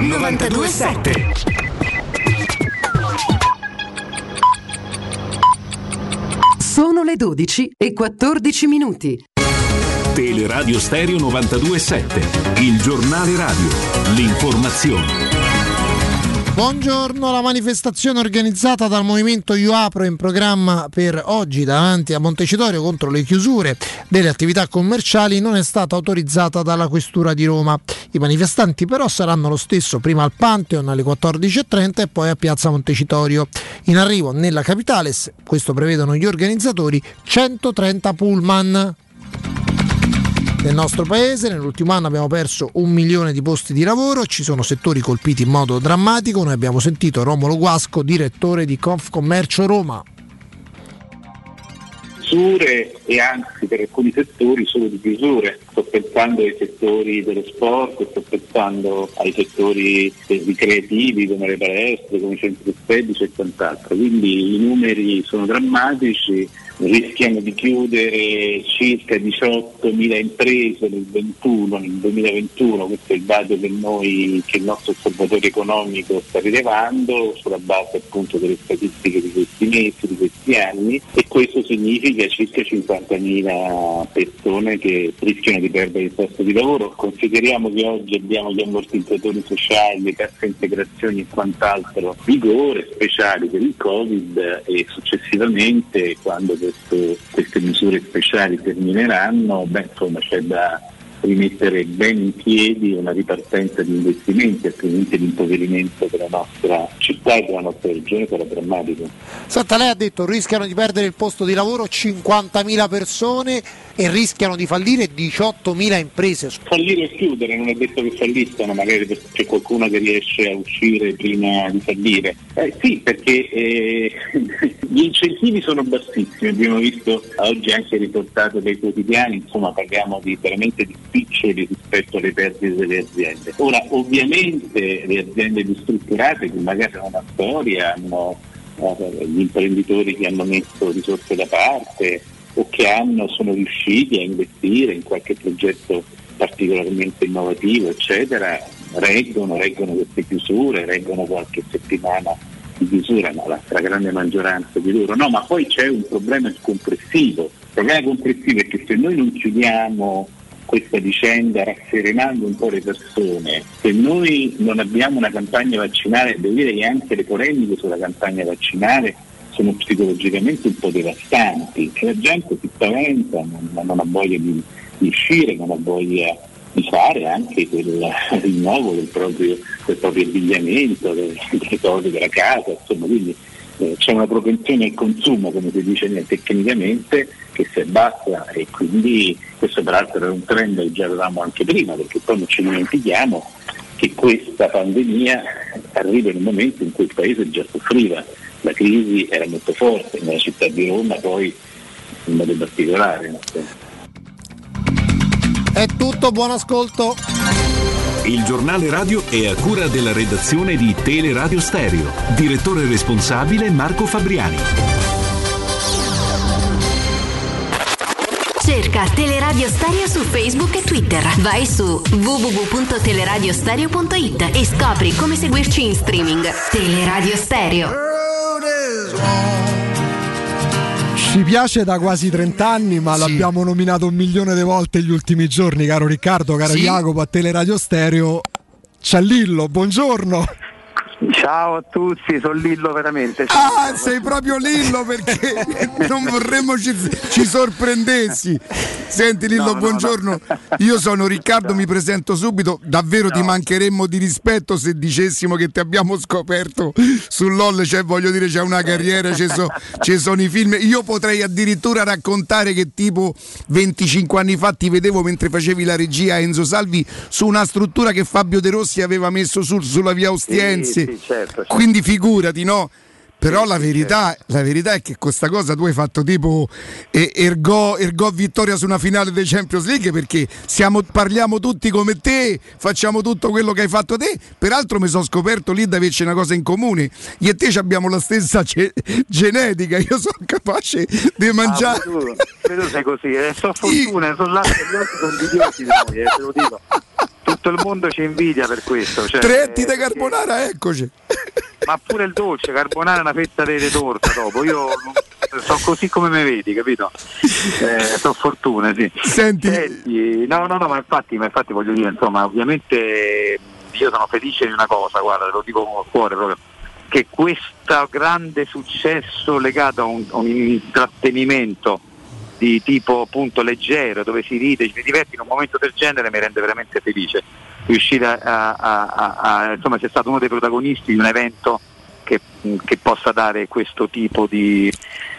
927. Sono le 12 e 14 minuti. Teleradio Stereo 927, il giornale radio, l'informazione. Buongiorno, la manifestazione organizzata dal movimento Io Apro in programma per oggi davanti a Montecitorio contro le chiusure delle attività commerciali non è stata autorizzata dalla Questura di Roma. I manifestanti però saranno lo stesso prima al Pantheon alle 14.30 e poi a Piazza Montecitorio. In arrivo nella capitale, questo prevedono gli organizzatori, 130 pullman nel nostro paese. Nell'ultimo anno abbiamo perso un milione di posti di lavoro, ci sono settori colpiti in modo drammatico. Noi abbiamo sentito Romolo Guasco, direttore di Confcommercio Roma. Chiusure e anzi per alcuni settori solo di chiusure. Sto pensando ai settori dello sport, sto pensando ai settori ricreativi come le palestre, come i centri spedici e quant'altro. Quindi i numeri sono drammatici rischiano di chiudere circa 18.000 imprese nel, 21, nel 2021, questo è il dato che, noi, che il nostro osservatorio economico sta rilevando sulla base appunto delle statistiche di questi mesi, di questi anni e questo significa circa 50.000 persone che rischiano di perdere il posto di lavoro. Consideriamo che oggi abbiamo gli ammortizzatori sociali, le casse integrazioni e quant'altro vigore speciali per il Covid e successivamente quando questo, queste misure speciali termineranno, beh, insomma, c'è da rimettere ben in piedi una ripartenza di investimenti, altrimenti l'impoverimento della nostra città e della nostra regione sarà drammatico. Senta, lei ha detto rischiano di perdere il posto di lavoro 50.000 persone e rischiano di fallire 18.000 imprese. Fallire o chiudere, non è detto che falliscano, magari c'è qualcuno che riesce a uscire prima di fallire. Eh, sì, perché eh, gli incentivi sono bassissimi, abbiamo visto oggi anche riportato dai quotidiani, insomma parliamo di, veramente di spiccioli rispetto alle perdite delle aziende. Ora ovviamente le aziende ristrutturate che magari hanno una storia, hanno eh, gli imprenditori che hanno messo risorse da parte o che hanno, sono riusciti a investire in qualche progetto particolarmente innovativo, eccetera, reggono, reggono queste chiusure, reggono qualche settimana di chiusura, ma la stragrande maggioranza di loro no, ma poi c'è un problema complessivo. Il problema complessivo è che se noi non chiudiamo questa vicenda rasserenando un po' le persone, se noi non abbiamo una campagna vaccinale, devo dire che anche le polemiche sulla campagna vaccinale sono psicologicamente un po' devastanti, che la gente si spaventa, non, non ha voglia di, di, uscire, non ha voglia di fare anche quel rinnovo del proprio, del proprio abbigliamento, delle cose della casa, insomma, quindi eh, c'è una propensione al consumo, come si dice tecnicamente, che si abbassa e quindi questo peraltro era un trend che già avevamo anche prima, perché poi non ci dimentichiamo che questa pandemia arriva in un momento in cui il paese già soffriva la crisi era molto forte nella città di Roma, poi in modo particolare. È tutto, buon ascolto. Il giornale radio è a cura della redazione di Teleradio Stereo. Direttore responsabile Marco Fabriani. Cerca Teleradio Stereo su Facebook e Twitter. Vai su www.teleradiostereo.it e scopri come seguirci in streaming. Teleradio Stereo. Ci piace da quasi 30 anni, ma Sì. l'abbiamo nominato un milione di volte gli ultimi giorni, caro Riccardo, caro Sì. Jacopo, a Teleradio Stereo. Ciallillo, buongiorno. Ciao a tutti, sono Lillo veramente. Ah, sei proprio Lillo perché non vorremmo ci, ci sorprendessi. Senti Lillo, No, no, buongiorno. Io sono Riccardo, mi presento subito. Davvero ti mancheremmo di rispetto se dicessimo che ti abbiamo scoperto sull'OL, cioè voglio dire c'è una carriera, ci, so- sono i film. Io potrei addirittura raccontare che tipo 25 anni fa ti vedevo mentre facevi la regia a Enzo Salvi su una struttura che Fabio De Rossi aveva messo su- sulla via Ostiense. Sì, sì, certo, certo. Quindi figurati, no? Però la verità, la verità è che questa cosa tu hai fatto tipo eh, ergo, ergo vittoria su una finale dei Champions League perché siamo- parliamo tutti come te, facciamo tutto quello che hai fatto te. Peraltro mi sono scoperto lì di averci una cosa in comune. Io e te abbiamo la stessa ge- genetica, io sono capace di mangiare. Ah, tu, tu sei così, eh, so fortuna, sono là sono invidiosi di noi, eh, te lo dico. Tutto il mondo ci invidia per questo. Cioè, Tre etti eh, di carbonara, eccoci. ma pure il dolce, carbonara, una fetta di torta dopo. Io sono così come mi vedi, capito? Eh, so fortuna, sì. Senti, no, no, no, ma infatti, ma infatti voglio dire, insomma, ovviamente io sono felice di una cosa, guarda, te lo dico con il cuore proprio, che questo grande successo legato a un, a un intrattenimento di tipo appunto leggero, dove si ride, ci si diverte in un momento del genere mi rende veramente felice. Riuscire a, a- a- a- insomma, sia stato uno dei protagonisti di un evento che, che possa dare questo tipo di,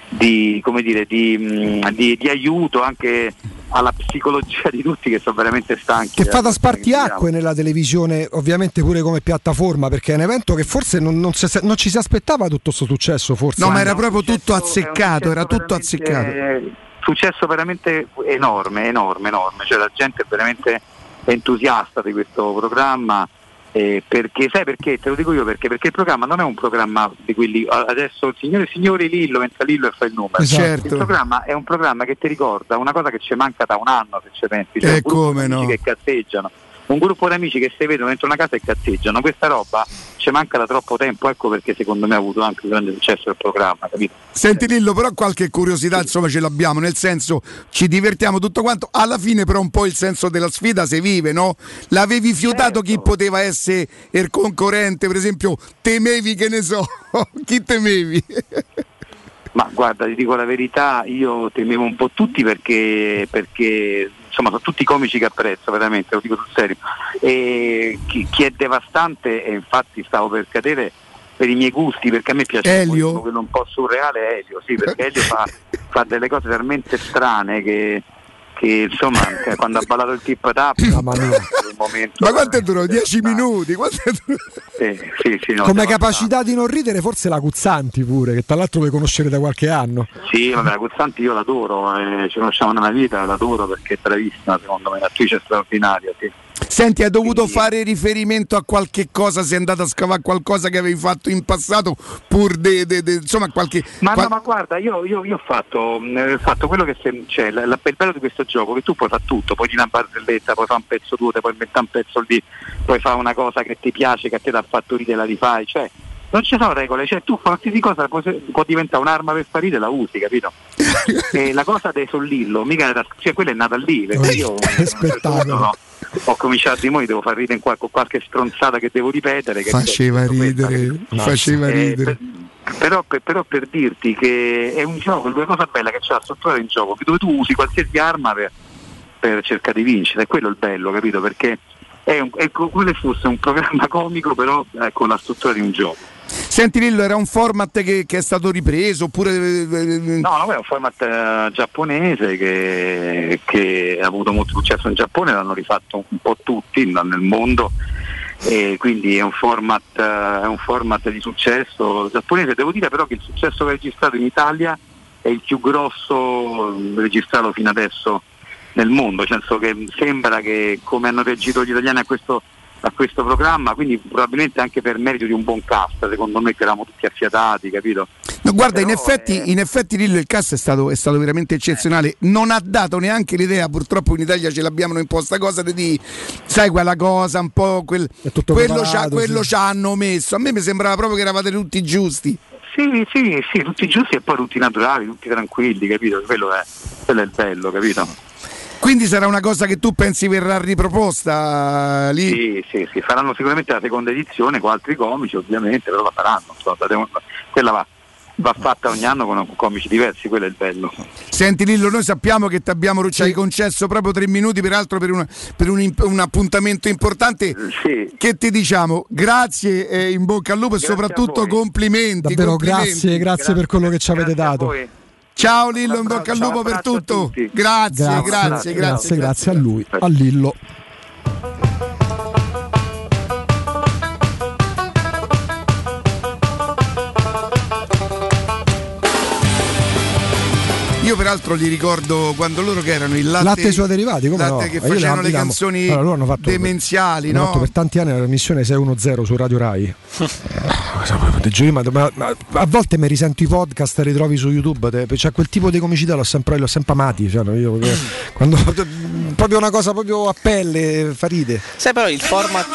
di, come dire, di, mh, di- di aiuto anche alla psicologia di tutti che sono veramente stanchi. Che fa da spartiacque nella televisione, ovviamente pure come piattaforma, perché è un evento che forse non, non si- non ci si aspettava tutto questo successo, forse. No, ma era proprio tutto azzeccato, era tutto azzeccato. Eh, successo veramente enorme, enorme, enorme, cioè la gente è veramente entusiasta di questo programma eh, perché sai perché? Te lo dico io perché? Perché il programma non è un programma di quelli adesso il signore signore Lillo entra Lillo e fa il numero. Certo. Il programma è un programma che ti ricorda una cosa che ci manca da un anno se ci pensi, cioè Eh, come no. che cazzeggiano. Un gruppo di amici che si vedono dentro una casa e cazzeggiano, questa roba ci manca da troppo tempo, ecco perché secondo me ha avuto anche un grande successo il programma, capito? Senti Lillo, però qualche curiosità insomma ce l'abbiamo, nel senso ci divertiamo tutto quanto, alla fine però un po' il senso della sfida si vive, no? L'avevi fiutato chi poteva essere il concorrente, per esempio temevi che ne so, chi temevi? Ma guarda, ti dico la verità, io temevo un po' tutti perché, perché insomma sono tutti comici che apprezzo, veramente, lo dico sul serio. E chi, chi è devastante, e infatti stavo per cadere per i miei gusti, perché a me piace Elio? quello un po' surreale è Elio, sì, perché Elio fa, fa delle cose talmente strane che, che insomma cioè, quando ha ballato il tip tap Ma quanto è durato? 10 minuti? Durato? sì, sì, no, Come capacità di non ridere, forse la Cuzzanti pure, che tra l'altro vuoi conoscere da qualche anno. Sì, vabbè, la Guzzanti io l'adoro, eh, ci conosciamo nella vita, l'adoro perché è bravissima, secondo me, un'attrice straordinaria. Sì. Senti, hai dovuto fare riferimento a qualche cosa, sei andato a scavare qualcosa che avevi fatto in passato, pur de, de- de- insomma qualche... Ma, qual- no, ma guarda, io, io- io ho, fatto, ho fatto quello che se, cioè, la- la- il bello di questo gioco che tu puoi fare tutto, puoi dire una barzelletta, puoi fare un pezzo tuo, puoi inventare un pezzo lì, puoi fare una cosa che ti piace, che a te ha fatto ridere, la rifai, cioè non ci sono regole, cioè tu qualsiasi cosa può, può diventare un'arma per far ridere, la usi, capito? e la cosa dei Sollillo, mica cioè quella è nata lì, perché io spettacolo. Ho cominciato di mo, devo far ridere in qual- con qualche stronzata che devo ripetere. Che Faceva ridere, faceva eh, ridere. per- però, per, però per dirti che è un gioco, la cosa bella che c'è la struttura del gioco, dove tu usi qualsiasi arma per, per cercare di vincere, è quello il bello, capito? Perché è, un- è co- come se fosse un programma comico, però eh, con la struttura di un gioco. Senti Lillo, era un format che, che è stato ripreso oppure... eh, No, no, è un format eh, giapponese che, che ha avuto molto successo in Giappone, l'hanno rifatto un po' tutti nel mondo e quindi è un format, eh, è un format di successo giapponese. Devo dire però che il successo che ha registrato in Italia è il più grosso eh, registrato fino adesso nel mondo, nel senso che sembra che come hanno reagito gli italiani a questo, a questo programma, quindi probabilmente anche per merito di un buon cast, secondo me che eravamo tutti affiatati, capito? No, guarda, in effetti, in effetti Lillo il cast è stato, è stato veramente eccezionale. Non ha dato neanche l'idea, purtroppo in Italia ce l'abbiamo imposta cosa di sai quella cosa, un po' quel, tutto quello, c'ha- quello sì. ci hanno messo. A me mi sembrava proprio che eravate tutti giusti. sì, sì, sì, tutti giusti e poi tutti naturali, tutti tranquilli, capito? Quello è, quello è il bello, capito? Quindi sarà una cosa che tu pensi verrà riproposta lì? Sì, sì, sì, faranno sicuramente la seconda edizione con altri comici, ovviamente, però la faranno. insomma, quella va, va fatta ogni anno con comici diversi, quello è il bello. Senti Lillo, noi sappiamo che ti abbiamo ci hai concesso proprio tre minuti, peraltro per, una, per un, un, appuntamento importante. Sì. Che ti diciamo? Grazie e in bocca al lupo Grazie e soprattutto complimenti. Davvero complimenti. grazie, grazie, per quello che ci avete dato. Ciao Lillo, in bocca al lupo per tutto. Grazie, grazie, grazie, grazie, grazie a lui, a Lillo. Io peraltro gli ricordo quando loro che erano il latte, Latte e suoi derivati, come latte no? che io facevano le canzoni allora, loro hanno fatto- demenziali, no? fatto per tanti anni la trasmissione 610 su Radio Rai. Giuro, ma, ma- ma a volte mi risento i podcast e ritrovi su YouTube. te- c'è quel tipo di comicità, l'ho sempre, l'ho sempre amati. Cioè, io, eh, quando, proprio una cosa proprio a pelle, fa ride. Sai però il format.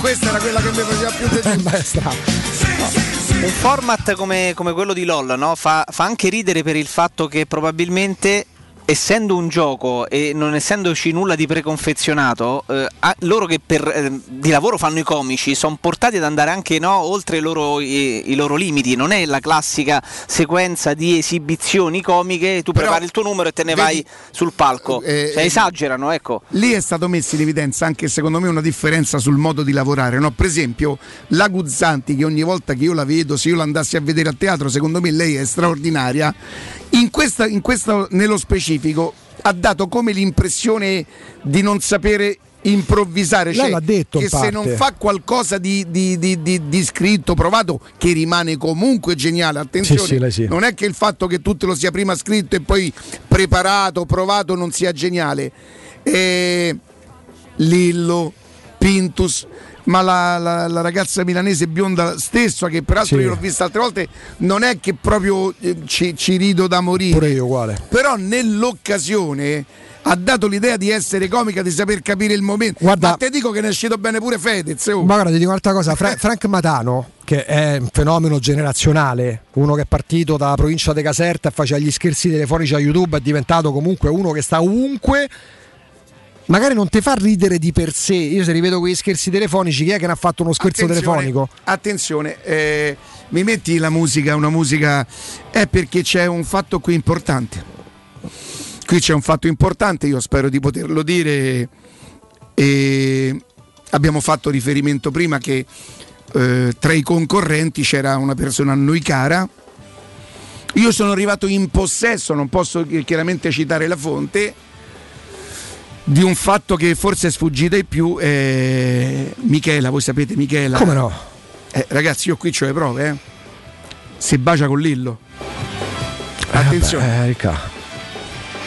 Questa era quella che mi faceva più dedicare. Un format come, come quello di LOL no? fa, fa anche ridere per il fatto che probabilmente essendo un gioco e non essendoci nulla di preconfezionato, eh, a- loro che per, eh, di lavoro fanno i comici sono portati ad andare anche no, oltre i loro, i- i loro limiti. Non è la classica sequenza di esibizioni comiche, tu prepari il tuo numero e te ne vedi- vai sul palco. Eh, Cioè, esagerano, ecco. Lì è stato messo in evidenza anche secondo me una differenza sul modo di lavorare. no? Per esempio, la Guzzanti, che ogni volta che io la vedo, se io l'andassi a vedere a teatro, secondo me lei è straordinaria. In questa, in questa- nello specifico, ha dato come l'impressione di non sapere improvvisare, Lei cioè l'ha detto che se non fa qualcosa di, di- di- di- scritto, provato, che rimane comunque geniale, attenzione, Sì, sì, non è che il fatto che tutto lo sia prima scritto e poi preparato, provato non sia geniale. Eh, Lillo, Pintus, ma la, la- la ragazza milanese bionda stessa, che peraltro Sì. io l'ho vista altre volte, non è che proprio eh, ci, ci rido da morire. Pure io uguale. Però nell'occasione ha dato l'idea di essere comica, di saper capire il momento. Guarda- ma te dico che ne è uscito bene pure Fedez. oh. Ma guarda, ti dico un'altra cosa: Fra- Frank Matano, che è un fenomeno generazionale, uno che è partito dalla provincia di Caserta e faceva gli scherzi telefonici a YouTube, è diventato comunque uno che sta ovunque. Magari non ti fa ridere di per sé. Io se rivedo quei scherzi telefonici, chi è che ne ha fatto uno scherzo Attenzione, telefonico? Attenzione, eh, mi metti la musica, una musica. È perché c'è un fatto qui importante. Qui c'è un fatto importante, io spero di poterlo dire. E abbiamo fatto riferimento prima che eh, tra i concorrenti c'era una persona a noi cara. Io sono arrivato in possesso, non posso chi- chiaramente citare la fonte, di un fatto che forse è sfuggito ai più. eh, Michela, voi sapete Michela? Come no? Eh, ragazzi, io qui ho le prove, eh. Si bacia con Lillo. Attenzione. Eh, Ricca.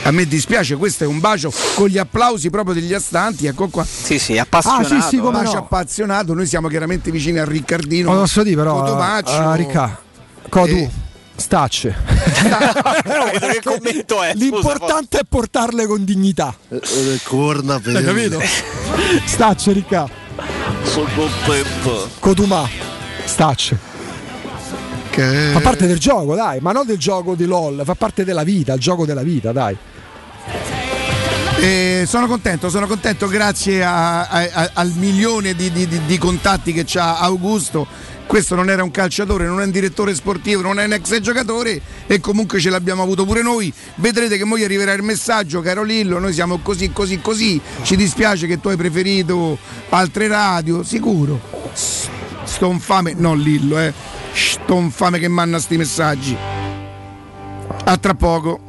A me dispiace, questo è un bacio con gli applausi proprio degli astanti, ecco qua. Sì, sì, appassionato. Ah, sì, sì, come bacio no. appassionato, noi siamo chiaramente vicini a Riccardino. Ma posso dire però, Cotomaccio. ah, Ricca, Cotu, Eh. Stacce. che commento è? L'importante è portarle con dignità. Le corna per Hai capito? Stacce, Ricca. Sono contento. Cotuma, stacce. Che- Fa parte del gioco, dai, ma non del gioco di LOL, fa parte della vita, il gioco della vita, dai. Eh, sono contento, sono contento grazie a- a- a- al milione di, di- di- di contatti che c'ha Augusto. Questo non era un calciatore, non è un direttore sportivo, non è un ex giocatore e comunque ce l'abbiamo avuto pure noi. Vedrete che poi arriverà il messaggio, caro Lillo, noi siamo così, così, così. Ci dispiace che tu hai preferito altre radio, sicuro. S- Sto infame, no Lillo, eh. Sto infame che manna sti messaggi. A tra poco.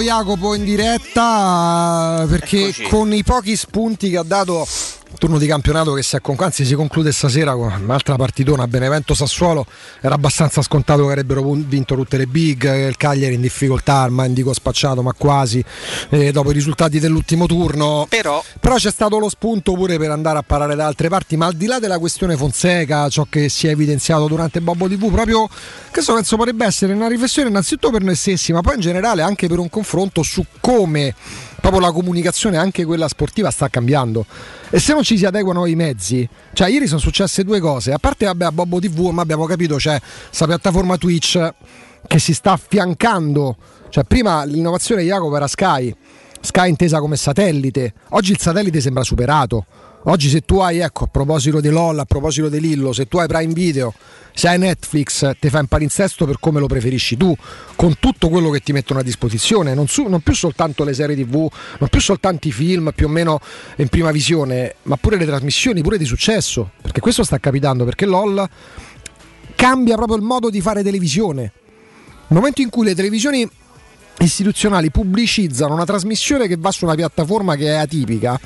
Jacopo in diretta eh, perché con i pochi spunti che ha dato turno di campionato che si, è con- anzi, si conclude stasera con un'altra partitona Benevento Sassuolo. Era abbastanza scontato che avrebbero vinto tutte le big eh, il Cagliari in difficoltà ormai indico spacciato ma quasi eh, dopo i risultati dell'ultimo turno. Però c'è stato lo spunto pure per andare a parlare da altre parti ma al di là della questione Fonseca ciò che si è evidenziato durante Bobbo TV proprio questo penso potrebbe essere una riflessione innanzitutto per noi stessi ma poi in generale anche per un confronto su come proprio la comunicazione anche quella sportiva sta cambiando e se non ci si adeguano i mezzi cioè ieri sono successe due cose a parte vabbè a Bobbo TV ma abbiamo capito c'è questa piattaforma Twitch che si sta affiancando Cioè, prima l'innovazione di Jacopo era Sky, Sky intesa come satellite. Oggi il satellite sembra superato. Oggi se tu hai, ecco, a proposito di LOL, a proposito di Lillo, se tu hai Prime Video, se hai Netflix, ti fai un palinsesto per come lo preferisci tu, con tutto quello che ti mettono a disposizione, non, su- non più soltanto le serie tv, non più soltanto i film più o meno in prima visione, ma pure le trasmissioni, pure di successo, perché questo sta capitando, perché LOL cambia proprio il modo di fare televisione. Nel momento in cui le televisioni istituzionali pubblicizzano una trasmissione che va su una piattaforma che è atipica,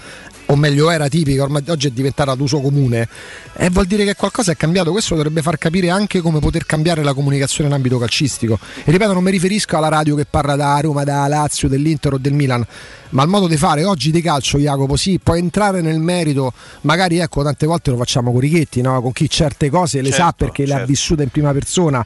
o meglio era tipica, ormai oggi è diventata d'uso comune, e vuol dire che qualcosa è cambiato. Questo dovrebbe far capire anche come poter cambiare la comunicazione in ambito calcistico. E ripeto, non mi riferisco alla radio che parla da Roma, da Lazio, dell'Inter o del Milan, ma al modo di fare oggi di calcio, Jacopo, sì, puoi entrare nel merito, magari ecco, tante volte lo facciamo con Righetti, no? con chi certe cose le sa Certo, perché le ha certo. vissute in prima persona.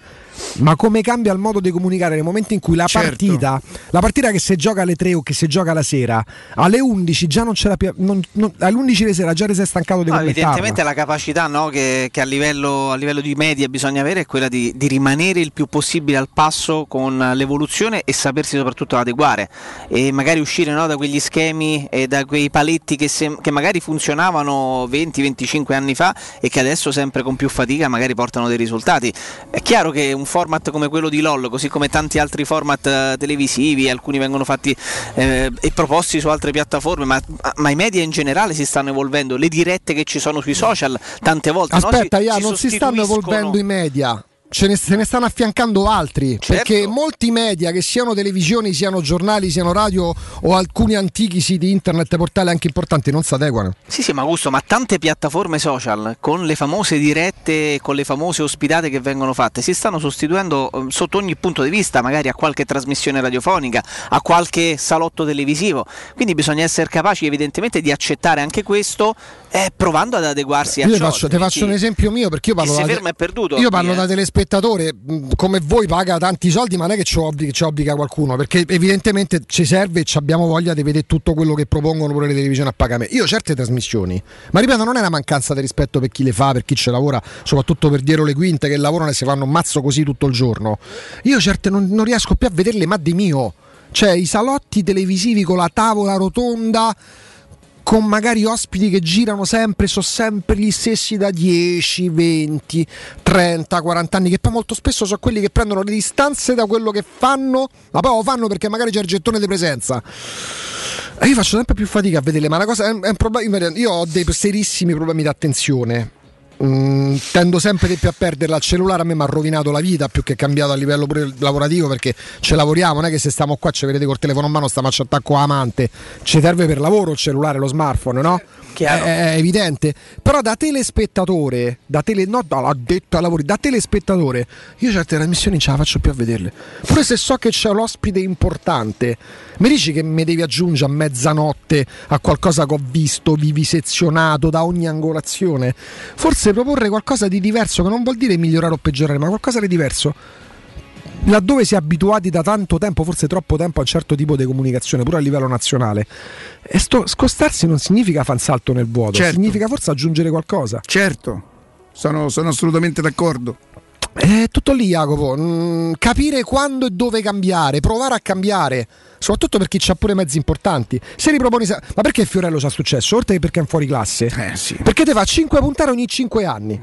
Ma come cambia il modo di comunicare nel momento in cui la Certo. partita, la partita che si gioca alle 3 o che si gioca la sera, alle 11 già non c'era più, non- non- alle 11 di sera già sei stancato di No, evidentemente la capacità no, che, che a, livello, a livello di media bisogna avere è quella di, di rimanere il più possibile al passo con l'evoluzione e sapersi soprattutto adeguare e magari uscire no, da quegli schemi e da quei paletti che, sem- che magari funzionavano 20-25 anni fa e che adesso sempre con più fatica magari portano dei risultati. È chiaro che un format come quello di LOL, così come tanti altri format eh, televisivi, alcuni vengono fatti eh, e proposti su altre piattaforme, ma, ma i media in generale si stanno evolvendo, le dirette che ci sono sui social tante volte no, Aspetta, si- Ia, si non si stanno evolvendo i media. Ce ne, se ne stanno affiancando altri Certo. perché molti media, che siano televisioni, siano giornali, siano radio o alcuni antichi siti internet, portali anche importanti, non si adeguano. Sì, sì, ma Augusto, ma tante piattaforme social con le famose dirette, con le famose ospitate che vengono fatte, si stanno sostituendo eh, sotto ogni punto di vista, magari a qualche trasmissione radiofonica, a qualche salotto televisivo. Quindi bisogna essere capaci evidentemente di accettare anche questo, eh, provando ad adeguarsi a Io ciò. faccio, ti faccio un esempio mio perché io parlo da, ferma è perduto io parlo eh. da telespettatore mh, come voi paga tanti soldi ma non è che ci obbliga, ci obbliga qualcuno perché evidentemente ci serve e abbiamo voglia di vedere tutto quello che propongono pure le televisioni a pagamento. Io certe trasmissioni ma ripeto non è una mancanza di rispetto per chi le fa per chi ci lavora soprattutto per dietro le quinte che lavorano e si fanno un mazzo così tutto il giorno. Io certe non, non riesco più a vederle ma di mio. Cioè i salotti televisivi con la tavola rotonda con magari ospiti che girano sempre, sono sempre gli stessi da 10, 20, 30, 40 anni, che poi molto spesso sono quelli che prendono le distanze da quello che fanno, ma poi lo fanno perché magari c'è il gettone di presenza. E io faccio sempre più fatica a vederle, ma una cosa è un problema. Io ho dei serissimi problemi di attenzione. Mm, tendo sempre di più a perderla. Il cellulare a me mi ha rovinato la vita più che cambiato a livello lavorativo perché ci lavoriamo. Non è che se stiamo qua ci vedete col telefono in mano, stiamo a attacco amante. Ci serve per lavoro il cellulare, lo smartphone, no? È, è evidente. Però da telespettatore, da tele, no, no, l'ho detto a lavori, da telespettatore, io certe trasmissioni non ce la faccio più a vederle. Pure se so che c'è l'ospite importante, mi dici che mi devi aggiungere a mezzanotte a qualcosa che ho visto, vivisezionato da ogni angolazione? Forse proporre qualcosa di diverso, che non vuol dire migliorare o peggiorare, ma qualcosa di diverso. Laddove si è abituati da tanto tempo, forse troppo tempo, a un certo tipo di comunicazione, pure a livello nazionale. E sto, scostarsi non significa fare un salto nel vuoto, Certo. significa forse aggiungere qualcosa. Certo, sono, sono assolutamente d'accordo. È tutto lì, Jacopo. Mm, capire quando e dove cambiare, provare a cambiare. Soprattutto per chi ha pure mezzi importanti. Se riproponi. Ma perché Fiorello ci è successo? Oltre che perché è un fuori classe. Perché te fa 5 puntate ogni 5 anni.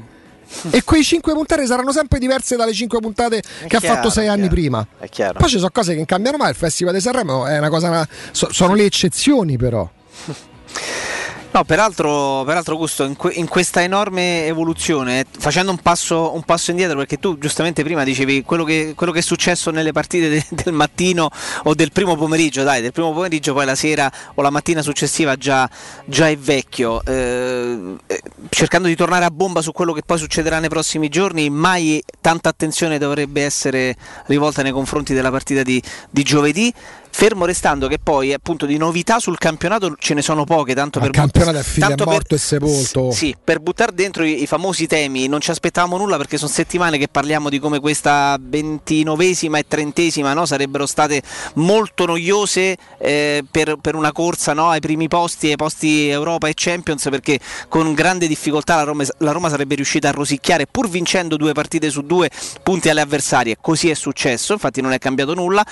E quei 5 puntate saranno sempre diverse dalle 5 puntate che ha chiaro, fatto 6 è anni chiaro. prima. È chiaro. Poi ci sono cose che non cambiano mai. Il Festival di Sanremo è una cosa. una- so- sono le eccezioni, però. No, peraltro, peraltro Gusto, in, que- in questa enorme evoluzione, facendo un passo, un passo indietro, perché tu giustamente prima dicevi quello che, quello che è successo nelle partite de- del mattino o del primo pomeriggio, dai, del primo pomeriggio poi la sera o la mattina successiva già, già è vecchio, eh, eh, cercando di tornare a bomba su quello che poi succederà nei prossimi giorni, mai tanta attenzione dovrebbe essere rivolta nei confronti della partita di, di giovedì. Fermo restando che poi appunto di novità sul campionato ce ne sono poche, tanto Il per campionato è figlio tanto è morto e sepolto. sì, per buttare dentro i, i famosi temi non ci aspettavamo nulla perché sono settimane che parliamo di come questa ventinovesima e trentesima no, sarebbero state molto noiose eh, per, per una corsa no, ai primi posti, ai posti Europa e Champions perché con grande difficoltà la Roma, la Roma sarebbe riuscita a rosicchiare pur vincendo due partite su due punti alle avversarie. Così è successo, infatti non è cambiato nulla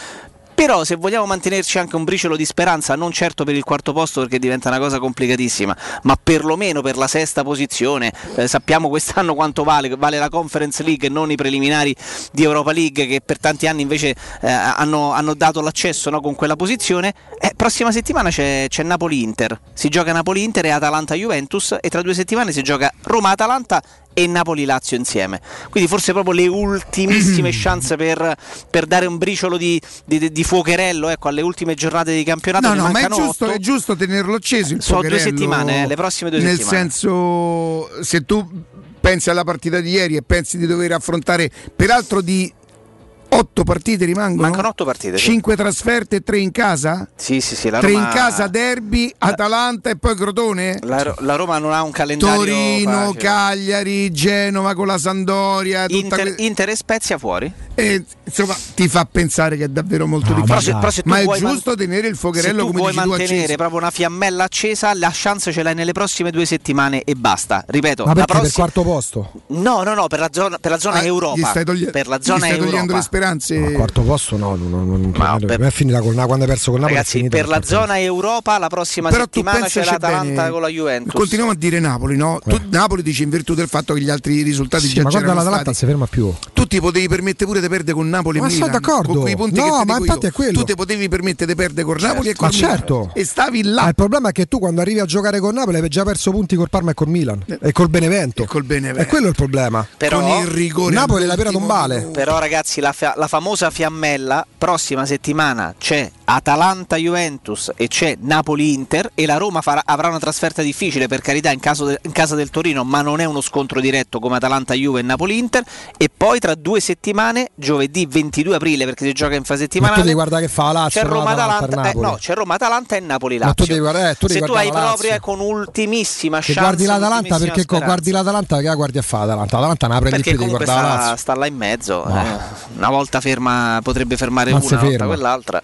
Però se vogliamo mantenerci anche un briciolo di speranza, non certo per il quarto posto perché diventa una cosa complicatissima, ma perlomeno per la sesta posizione, eh, sappiamo quest'anno quanto vale, vale la Conference League e non i preliminari di Europa League che per tanti anni invece eh, hanno, hanno dato l'accesso no, con quella posizione. Eh, prossima settimana c'è, c'è Napoli-Inter, si gioca Napoli-Inter e Atalanta-Juventus e tra due settimane si gioca Roma-Atalanta e Napoli-Lazio insieme. Quindi forse proprio le ultimissime chance per, per dare un briciolo di, di, di fuocherello ecco, alle ultime giornate di campionato. No, no, ma è giusto, è giusto tenerlo acceso. Il Sono due settimane, eh, le prossime due nel settimane. senso, se tu pensi alla partita di ieri e pensi di dover affrontare, peraltro di otto partite rimangono? Mancano otto partite. sì. Cinque trasferte e tre in casa? Sì, sì, sì. La tre Roma, in casa, derby, Atalanta e poi Crotone? la, la Roma non ha un calendario. Torino, facile. Cagliari, Genova con la Sandoria, tutta Inter, que- Inter e Spezia fuori. e, insomma ti fa pensare che è davvero molto Però difficile. se- però se tu ma è vuoi giusto man- tenere il tu come vuoi dici tu mantenere acceso. proprio una fiammella accesa, la chance ce l'hai nelle prossime due settimane e basta. Ripeto, Ma la perché per prossima... quarto posto? No, no, no, per la zona, per la zona Ah, gli Europa. stai toglie- per la gli zona stai togliendo Europa. le speranze. No, quarto posto no, no, no, non Ma credo. per- Per me è finita con quando hai perso con Napoli. è Ragazzi, finita per la zona Europa la prossima Però settimana c'è l'Atalanta bene, con la Juventus. Continuiamo a dire Napoli, no? Tu, Napoli dici in virtù del fatto che gli altri risultati Sì, già ma guarda c'erano l'Atalanta non stati. si ferma più. Tu ti potevi permettere pure di perdere con Napoli e Ma sono Milan. d'accordo. Con quei punti No, ma infatti io. è quello. Tu ti potevi permettere di perdere con Napoli e con Ma Milan. certo. E stavi là. Ma il problema è che tu quando arrivi a giocare con Napoli hai già perso punti col Parma e col Milan e col Benevento. E col Benevento. E quello è il problema. Però- con il rigore. Napoli è la vera all'ultimo tombale. Però ragazzi, la, la famosa fiammella, prossima settimana c'è Atalanta-Juventus e c'è Napoli-Inter e la Roma farà- avrà una trasferta difficile per carità in, de- in casa del Torino, ma non è uno scontro diretto come Atalanta-Juve e Napoli-Inter e poi tra due settimane, giovedì 22 aprile perché si gioca in fase Ma tu devi guardare che fa la Lazio. c'è Roma-Atalanta, eh, no, c'è Roma-Atalanta e Napoli-Lazio. Ma tu devi guardare- eh, tu devi Se tu hai proprio eh, con ultimissima Che chance guardi l'Atalanta perché speranza. guardi l'Atalanta che la guardi a fare l'Atalanta. L'Atalanta non la prendi Perché più, devi guardare sta, sta là in mezzo, No. eh, una volta ferma potrebbe fermare Non una, volta ferma. quell'altra.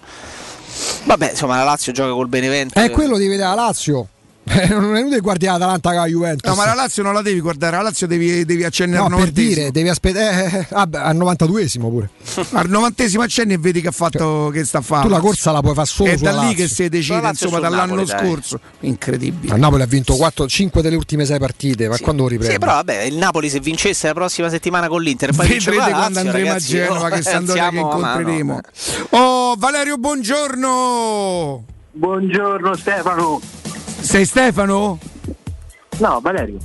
Vabbè, insomma, la Lazio gioca col Benevento. È quello di vedere la Lazio. Non è inutile guardare l'Atalanta con la Juventus. No, ma la Lazio non la devi guardare, la Lazio devi, devi accennere No, al per novantesimo. dire, devi aspettare eh, vabbè, al 92esimo pure. Al novantesimo accenni e vedi che ha fatto che sta a fare. Tu la corsa la puoi fare solo È da lì Lazio. che si decide, insomma, dall'anno Napoli, dai. scorso. Incredibile. A Napoli ha vinto 4, 5 delle ultime 6 partite, ma quando riprende? Sì, però vabbè, il Napoli se vincesse la prossima settimana con l'Inter, poi Vedrete quando Lazio, andremo ragazzi, a Genova, oh, che Sandoria che incontreremo. Oh, Valerio, buongiorno. Buongiorno Stefano. Sei Stefano? No, Valerio.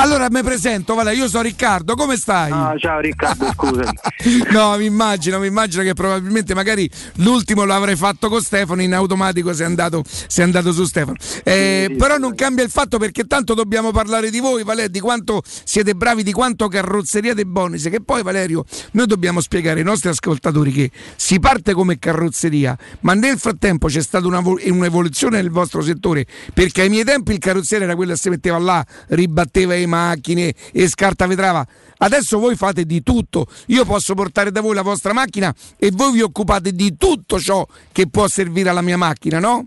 Allora mi presento, Valerio, io sono Riccardo, come stai? Ah, ciao Riccardo, scusami. No, mi immagino, mi immagino che probabilmente magari l'ultimo l'avrei fatto con Stefano, in automatico sei andato, sei andato su Stefano. Eh, Sì, sì, però sì. non cambia il fatto perché tanto dobbiamo parlare di voi, Valerio, di quanto siete bravi, di quanto carrozzeria dei bonus, che poi Valerio, noi dobbiamo spiegare ai nostri ascoltatori che si parte come carrozzeria, ma nel frattempo c'è stata una vo- un'evoluzione nel vostro settore, perché ai miei tempi il carrozziere era quello che si metteva là, ribatteva le macchine e scartavetrava. Adesso voi fate di tutto. Io posso portare da voi la vostra macchina e voi vi occupate di tutto ciò che può servire alla mia macchina, no?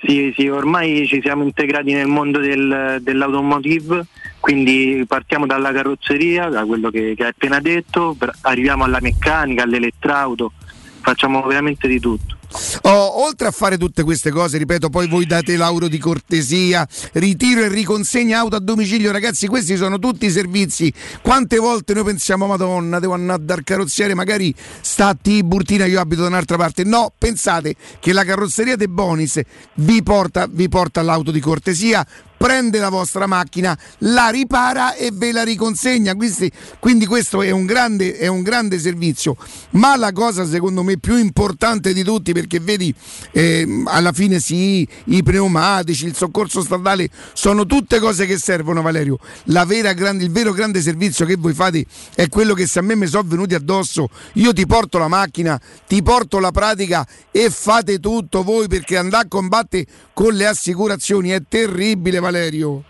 Sì, sì, ormai ci siamo integrati nel mondo del- dell'automotive, quindi partiamo dalla carrozzeria, da quello che, che hai appena detto, arriviamo alla meccanica, all'elettrauto, facciamo veramente di tutto. Oh, oltre a fare tutte queste cose, ripeto, poi voi date l'auro di cortesia, ritiro e riconsegna auto a domicilio, ragazzi, questi sono tutti i servizi. Quante volte noi pensiamo, Madonna, devo andare dal carrozziere, magari sta a Tiburtina, io abito da un'altra parte. No, pensate che la carrozzeria De Bonis vi porta, vi porta l'auto di cortesia, prende la vostra macchina, la ripara e ve la riconsegna. Quindi, quindi questo è un, grande, è un grande servizio. Ma la cosa secondo me più importante di tutti, perché vedi, ehm, alla fine sì, i pneumatici, il soccorso stradale, sono tutte cose che servono Valerio. Grande- il vero grande servizio che voi fate è quello che se a me mi sono venuti addosso, io ti porto la macchina, ti porto la pratica e fate tutto voi perché andare a combattere con le assicurazioni è terribile Valerio.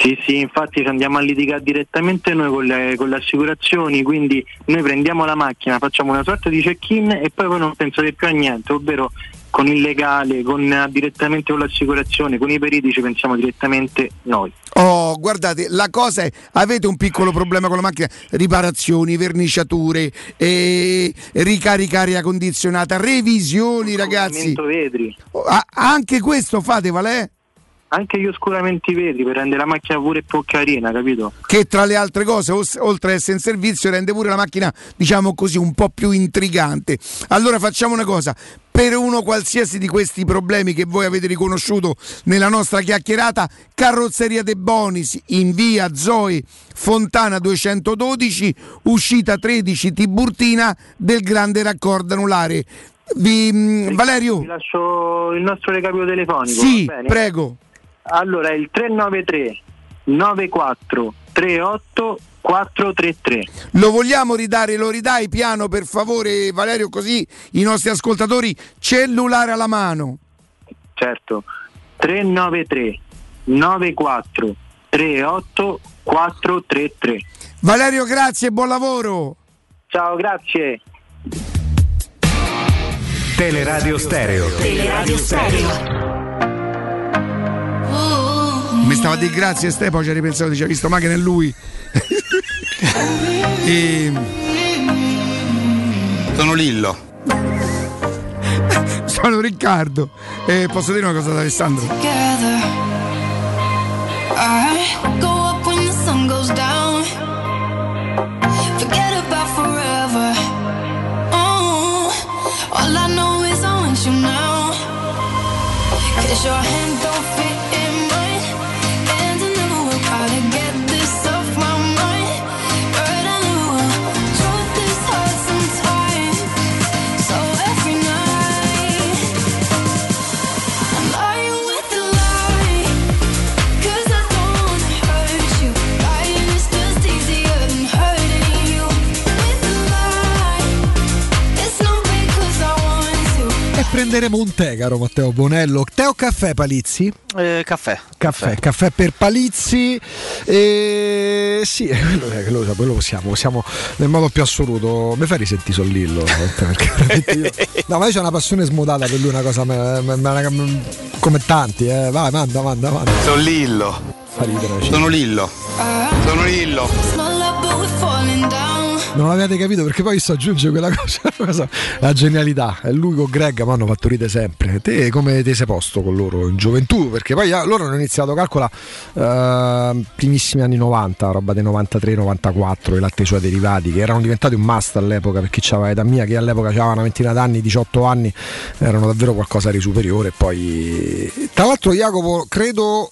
Sì, sì, infatti ci andiamo a litigare direttamente noi con le, con le assicurazioni, quindi noi prendiamo la macchina, facciamo una sorta di check-in e poi voi non pensate più a niente, ovvero con il legale, con, eh, direttamente con l'assicurazione, con i periti ci pensiamo direttamente noi. Oh, guardate, la cosa è, avete un piccolo problema con la macchina, riparazioni, verniciature, eh, ricarica aria condizionata, revisioni ragazzi. Vetri. Ah, anche questo fate, Valè? Anche gli oscuramenti vetri per rendere la macchina pure più carina, capito? Che tra le altre cose, os- oltre ad essere in servizio, rende pure la macchina, diciamo così, un po' più intrigante. Allora facciamo una cosa, per uno qualsiasi di questi problemi che voi avete riconosciuto nella nostra chiacchierata, Carrozzeria De Bonis in via Zoe Fontana 212, uscita 13 Tiburtina del grande raccordo anulare. Vi, mm, Valerio? Vi lascio il nostro recapito telefonico. Sì, prego. Allora il 393 94 38 433. Lo vogliamo ridare, lo ridai piano per favore Valerio così i nostri ascoltatori cellulare alla mano. Certo. 393 94 38 433. Valerio grazie e buon lavoro. Ciao, grazie. Teleradio Stereo. Teleradio Stereo. Mi stava a dire grazie Ste, poi ci ha ripensato, dice, ha visto ma che è lui. e... Sono Lillo. Sono Riccardo. Eh, posso dire una cosa ad Alessandro? together. I go up when the sun goes down. Forget about forever. Oh, all I know is I want you now. Cause your hand don't fit prenderemo un tè, caro Matteo Bonello. Tè o caffè, Palizzi? Eh, caffè. Caffè, caffè per Palizzi. E sì, quello, è- quello, quello possiamo, possiamo nel modo più assoluto. Mi fai risentire Sollillo? Veramente io- No, ma io c'ho una passione smodata per lui, una cosa me- me- me- come tanti, eh. Vai, manda, manda, manda. Sono Lillo. Fa ridere, ci- Sono Lillo. Sono Lillo. Non l'avete capito perché poi sto aggiunge quella cosa, la genialità. E lui con Greg mi hanno fatto ridere sempre. Te come ti sei posto con loro in gioventù? Perché poi ah, loro hanno iniziato, calcola, eh, primissimi anni 90, roba dei 93-94, i latte e i suoi derivati, che erano diventati un must all'epoca per chi c'aveva età mia, che all'epoca aveva una ventina d'anni, 18 anni, erano davvero qualcosa di superiore. Poi, tra l'altro, Jacopo, credo.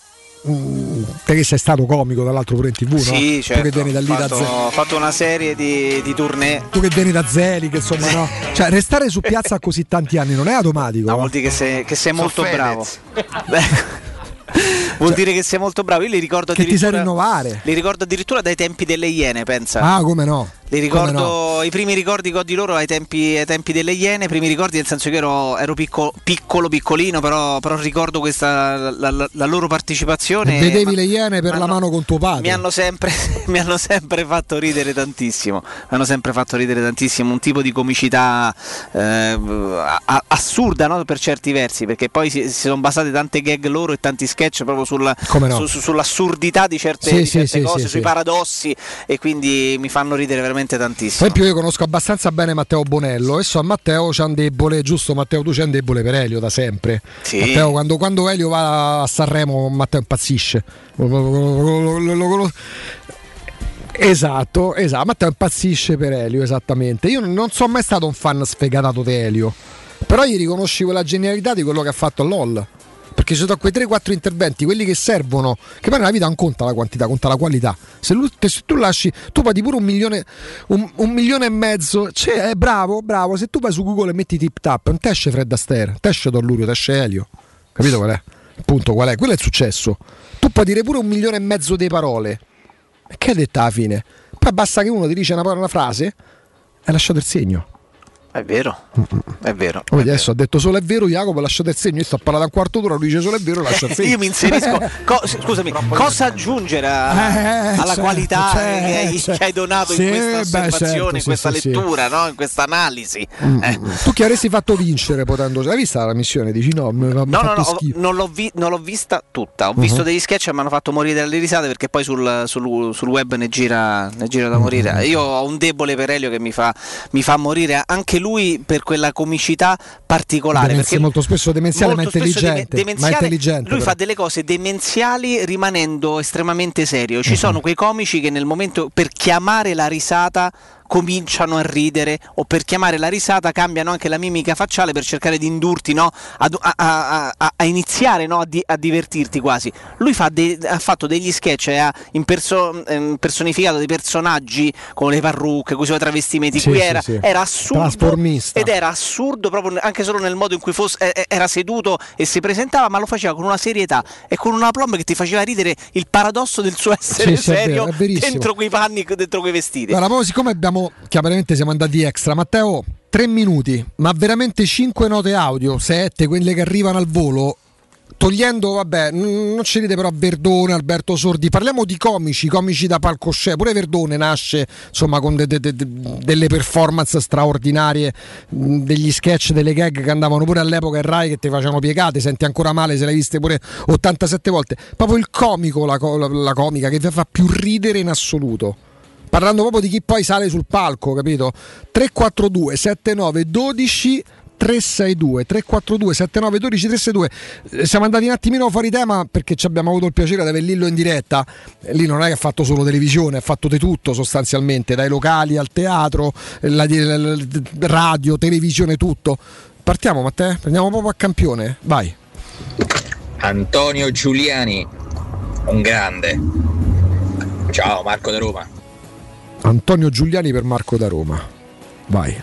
Che sei stato comico, tra l'altro pure in tv, no? Sì, Tu certo. che vieni da lì ho, da fatto, zero. ho fatto una serie di, di tournée. tu che vieni da Zeli, che insomma no. Cioè, restare su piazza così tanti anni non è automatico. No, vuol dire che sei, che sei molto Fedez. bravo. Vuol dire che sei molto bravo. Io li ricordo Che ti sai rinnovare. Li ricordo addirittura dai tempi delle Iene, pensa. Ah, come no? Li ricordo no? i primi ricordi che ho di loro ai tempi, ai tempi delle Iene, i primi ricordi nel senso che ero, ero picco- piccolo, piccolino, però, però ricordo questa, la, la- la loro partecipazione. E vedevi ma- le iene per la mano con tuo padre. mi hanno, sempre, mi hanno sempre fatto ridere tantissimo. Mi hanno sempre fatto ridere tantissimo. Un tipo di comicità eh, assurda no? per certi versi, perché poi si, si sono basate tante gag loro e tanti sketch proprio sulla- no? su- su- sull'assurdità di certe, Sì, di certe sì, cose, sì, sui paradossi, e quindi mi fanno ridere veramente Per tantissimo. esempio, io conosco abbastanza bene Matteo Bonello e so Matteo c'è un debole, giusto Matteo, tu c'è un debole per Elio da sempre. Sì. Matteo, quando, quando Elio va a Sanremo, Matteo impazzisce. Esatto, esatto, Matteo impazzisce per Elio, esattamente. Io non sono mai stato un fan sfegatato di Elio, però gli riconosci quella genialità di quello che ha fatto a LOL. Perché ci sono quei 3-4 interventi, quelli che servono, che poi nella vita non conta la quantità, conta la qualità. Se, lui- se tu lasci, tu paghi pure un milione, un, un milione e mezzo, cioè, è bravo, bravo. Se tu vai su Google e metti tip tap, non esce Fred Astaire, ti esce Don Lurio, esce Elio. Capito qual è? Il punto qual è? Quello è il successo. Tu puoi dire pure un milione e mezzo di parole. Che hai detto alla fine? Poi basta che uno ti dice una, parola, una frase hai lasciato il segno. È vero, è vero. Poi adesso ha detto solo è vero, Jacopo lasciate il segno, io sto a parlare da un quarto d'ora, lui dice solo è vero, lascia il segno. Io mi inserisco. Co- scusami, cosa aggiungere a- Eh, alla certo, qualità certo, che, hai, certo. che hai donato Sì, in questa beh, osservazione, certo, in sì, questa sì, sì. lettura, no? in questa analisi? Eh. Tu chi avresti fatto vincere potendo... Hai vista la missione? Dici no, mi No, no, no, non l'ho, vi- non l'ho vista tutta. Ho visto Mhm. degli sketch che mi hanno fatto morire dalle risate perché poi sul, sul- sul web ne gira, ne gira da morire. Mhm. Io ho un debole per Elio che mi fa, mi fa morire anche lui per quella comicità particolare. Demenzi- molto spesso demenziale ma molto spesso intelligente. deme- ma intelligente lui però. fa delle cose demenziali rimanendo estremamente serio. Ci sono quei comici che nel momento per chiamare la risata cominciano a ridere o per chiamare la risata cambiano anche la mimica facciale per cercare di indurti no, a, a- a- a iniziare no, a, di- a divertirti quasi. Lui fa de- ha fatto degli sketch e ha imperso- ehm, personificato dei personaggi con le parrucche, con i suoi travestimenti. Sì, qui sì, era, sì. era assurdo ed era assurdo proprio anche solo nel modo in cui fosse- eh, eh, era seduto e si presentava, ma lo faceva con una serietà e con una plomb che ti faceva ridere il paradosso del suo essere sì, è serio vero, è dentro quei panni, dentro quei vestiti. Allora, poi siccome abbiamo chiaramente siamo andati extra, Matteo, tre minuti, ma veramente cinque note audio, sette, quelle che arrivano al volo. Togliendo, vabbè, non ci dite però Verdone, Alberto Sordi, parliamo di comici, comici da palcoscenico. Pure Verdone nasce insomma con de- de- de- de- delle performance straordinarie, degli sketch, delle gag che andavano pure all'epoca in Rai che ti facevano piegate, senti ancora male se l'hai viste pure 87 volte. Proprio il comico, la, co- la comica che vi fa più ridere in assoluto parlando proprio di chi poi sale sul palco, capito? 342 79 12 362 342 79 12 362 Eh, siamo andati un attimino fuori tema perché ci abbiamo avuto il piacere di avere Lillo in diretta lì non è che ha fatto solo televisione ha fatto di tutto sostanzialmente dai locali al teatro eh, la, la- la- radio, televisione, tutto partiamo Matteo, prendiamo proprio a campione vai Antonio Giuliani, un grande. Ciao Marco da Roma. Antonio Giuliani per Marco da Roma vai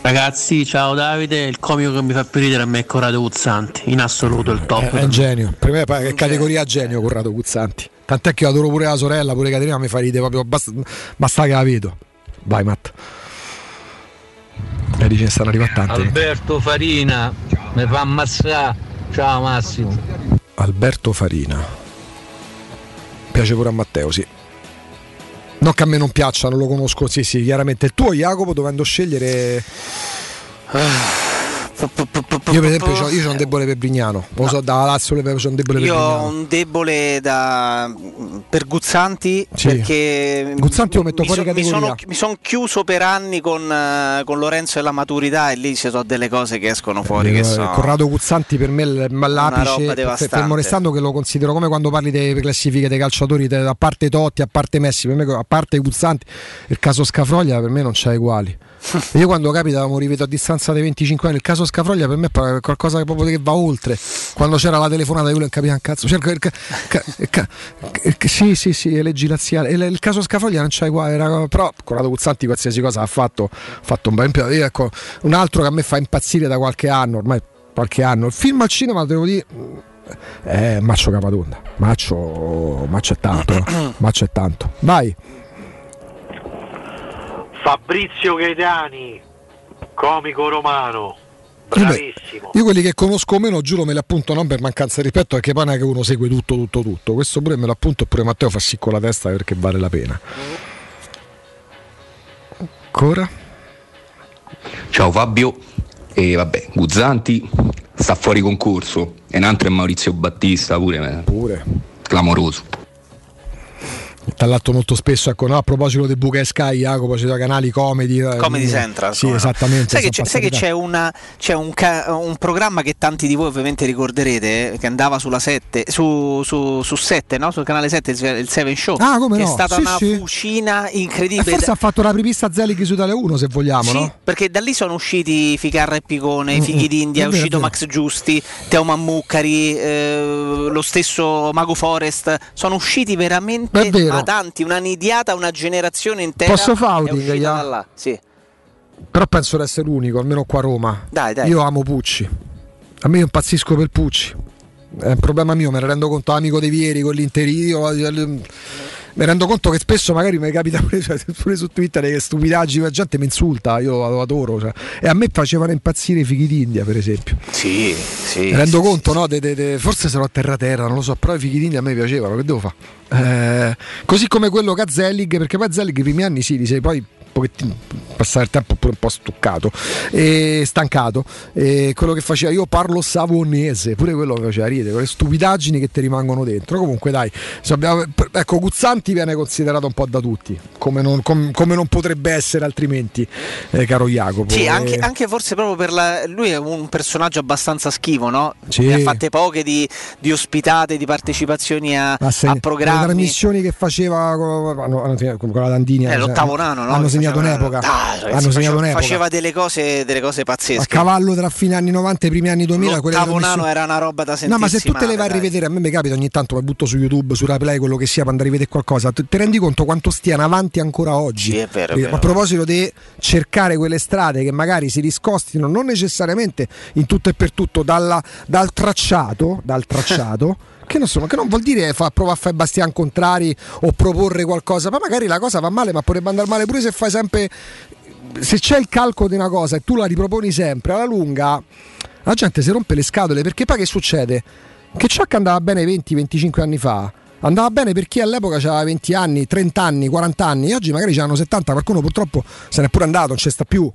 Ragazzi, ciao Davide, il comico che mi fa più ridere a me è Corrado Guzzanti, in assoluto il top. È un genio. Per me è categoria genio Corrado Guzzanti. Tant'è che io adoro pure la sorella, pure Caterina mi fa ridere proprio. Basta, basta che la vedo. Vai, Matt. E dice stanno arrivando tanti. Alberto Farina, mi fa ammazzare. Ciao Massimo. Alberto Farina. Piace pure a Matteo, sì. Non che a me non piaccia, non lo conosco. Sì, sì, chiaramente. Il tuo Jacopo dovendo scegliere. Io per esempio io ho un debole per Brignano. Lo so, da Lazio c'ho un debole per Io ho Brignano. un debole da- per Guzzanti Sì. perché Guzzanti lo metto mi, fuori so- mi categoria. sono, mi son chiuso per anni con, eh, con Lorenzo e la maturità e lì ci sono delle cose che escono fuori che Eh, sono Corrado Guzzanti per me è l'apice fermo restando che lo considero come quando parli delle classifiche dei calciatori a parte Totti a parte Messi per me a parte Guzzanti il caso Scafroglia per me non c'ha uguali io quando capita mi rivedo a distanza dei 25 anni il caso Scafroglia per me è qualcosa che proprio che va oltre. Quando c'era la telefonata io non capivo un cazzo. Cerco il, ca- ca- ca- sì sì sì leggi laziale il, il caso Scafroglia non c'ha uguali era- però Corrado Guzzanti qualsiasi cosa ha fatto ha fatto un bel io, ecco, un altro che a me fa impazzire da qualche anno ormai qualche anno il film al cinema devo dire è Maccio Capatonda. Maccio, Maccio è tanto eh. Maccio è tanto. Vai Fabrizio Gaetani, comico romano, bravissimo. io quelli che conosco meno giuro me li appunto non per mancanza di rispetto perché poi non è che uno segue tutto tutto tutto. Questo pure me lo appunto e pure Matteo fa sì con la testa perché vale la pena. Ancora? Ciao Fabio, e vabbè, Guzzanti sta fuori concorso, e un altro è Maurizio Battista pure, eh, pure. clamoroso. Tra l'altro molto spesso ecco no, a proposito del Buca e Sky Jacopo ci sono canali comedy eh, Comedy Central sì no. esattamente sai, che c'è, sai che c'è, una- c'è un, ca- un programma che tanti di voi ovviamente ricorderete eh, che andava sulla 7 su, su, su 7 no? sul canale 7 il il Seven Show Ah, come che no? è stata Sì, una sì. fucina E incredibile forse ha fatto la prepista Zelig su Italia 1 se vogliamo Sì, no? perché da lì sono usciti Ficarra e Picone, i Mm, Fighi mm, d'India, è è uscito è. Max Giusti, Teo Mammucari, eh, lo stesso Mago Forest, sono usciti veramente È vero. Ma tanti, una nidiata, una generazione intera. Posso da là. Sì. però penso di essere l'unico almeno qua a Roma Dai, dai. io amo Pucci a me io impazzisco per Pucci è un problema mio me ne rendo conto amico dei Vieri con l'Interio mi rendo conto che spesso magari mi capita pure, cioè, pure su Twitter che stupidaggini, la gente mi insulta, io lo adoro. Cioè. E a me facevano impazzire i fighi d'India, per esempio. Sì, sì. Mi rendo conto, no? De, de, de, forse sarò a terra terra, non lo so, però i fighi d'India a me piacevano, che devo fare? Eh, così come quello che ha Zelig, perché poi Zelig i primi anni sì, li sei poi pochettino passare il tempo pure un po' stuccato e stancato e quello che faceva io parlo savonese pure quello che faceva ridere quelle stupidaggini che ti rimangono dentro comunque dai abbiamo, ecco Guzzanti viene considerato un po' da tutti come non, com, come non potrebbe essere altrimenti eh, caro Jacopo sì e... anche, anche, forse proprio per la, lui è un personaggio abbastanza schivo no? Sì. ne ha fatte poche di, di ospitate di partecipazioni a, a programmi le trasmissioni che faceva con, con la Dandini eh, l'ottavo nano no? Segnato un'epoca. Ah, ragazzi, hanno segnato un'epoca. Faceva delle cose, delle cose pazzesche. A cavallo tra fine anni 90 e primi anni 2000. L'ottavo nano era una roba da sentire. No, ma se tu te le vai a rivedere, a me mi capita ogni tanto, mi butto su YouTube, su Replay, quello che sia, per andare a rivedere qualcosa. Ti rendi conto quanto stiano avanti ancora oggi? Sì, è vero, è vero. A proposito di cercare quelle strade che magari si discostino non necessariamente in tutto e per tutto dalla, dal tracciato, dal tracciato che non, sono, che non vuol dire fa, provare a fare bastian contrari o proporre qualcosa, ma magari la cosa va male, ma potrebbe andare male pure se fai sempre. Se c'è il calco di una cosa e tu la riproponi sempre, alla lunga la gente si rompe le scatole perché poi che succede? Che ciò che andava bene 20-25 anni fa andava bene per chi all'epoca aveva 20 anni, 30 anni, 40 anni oggi magari hanno 70, qualcuno purtroppo se n'è pure andato, non c'è sta più.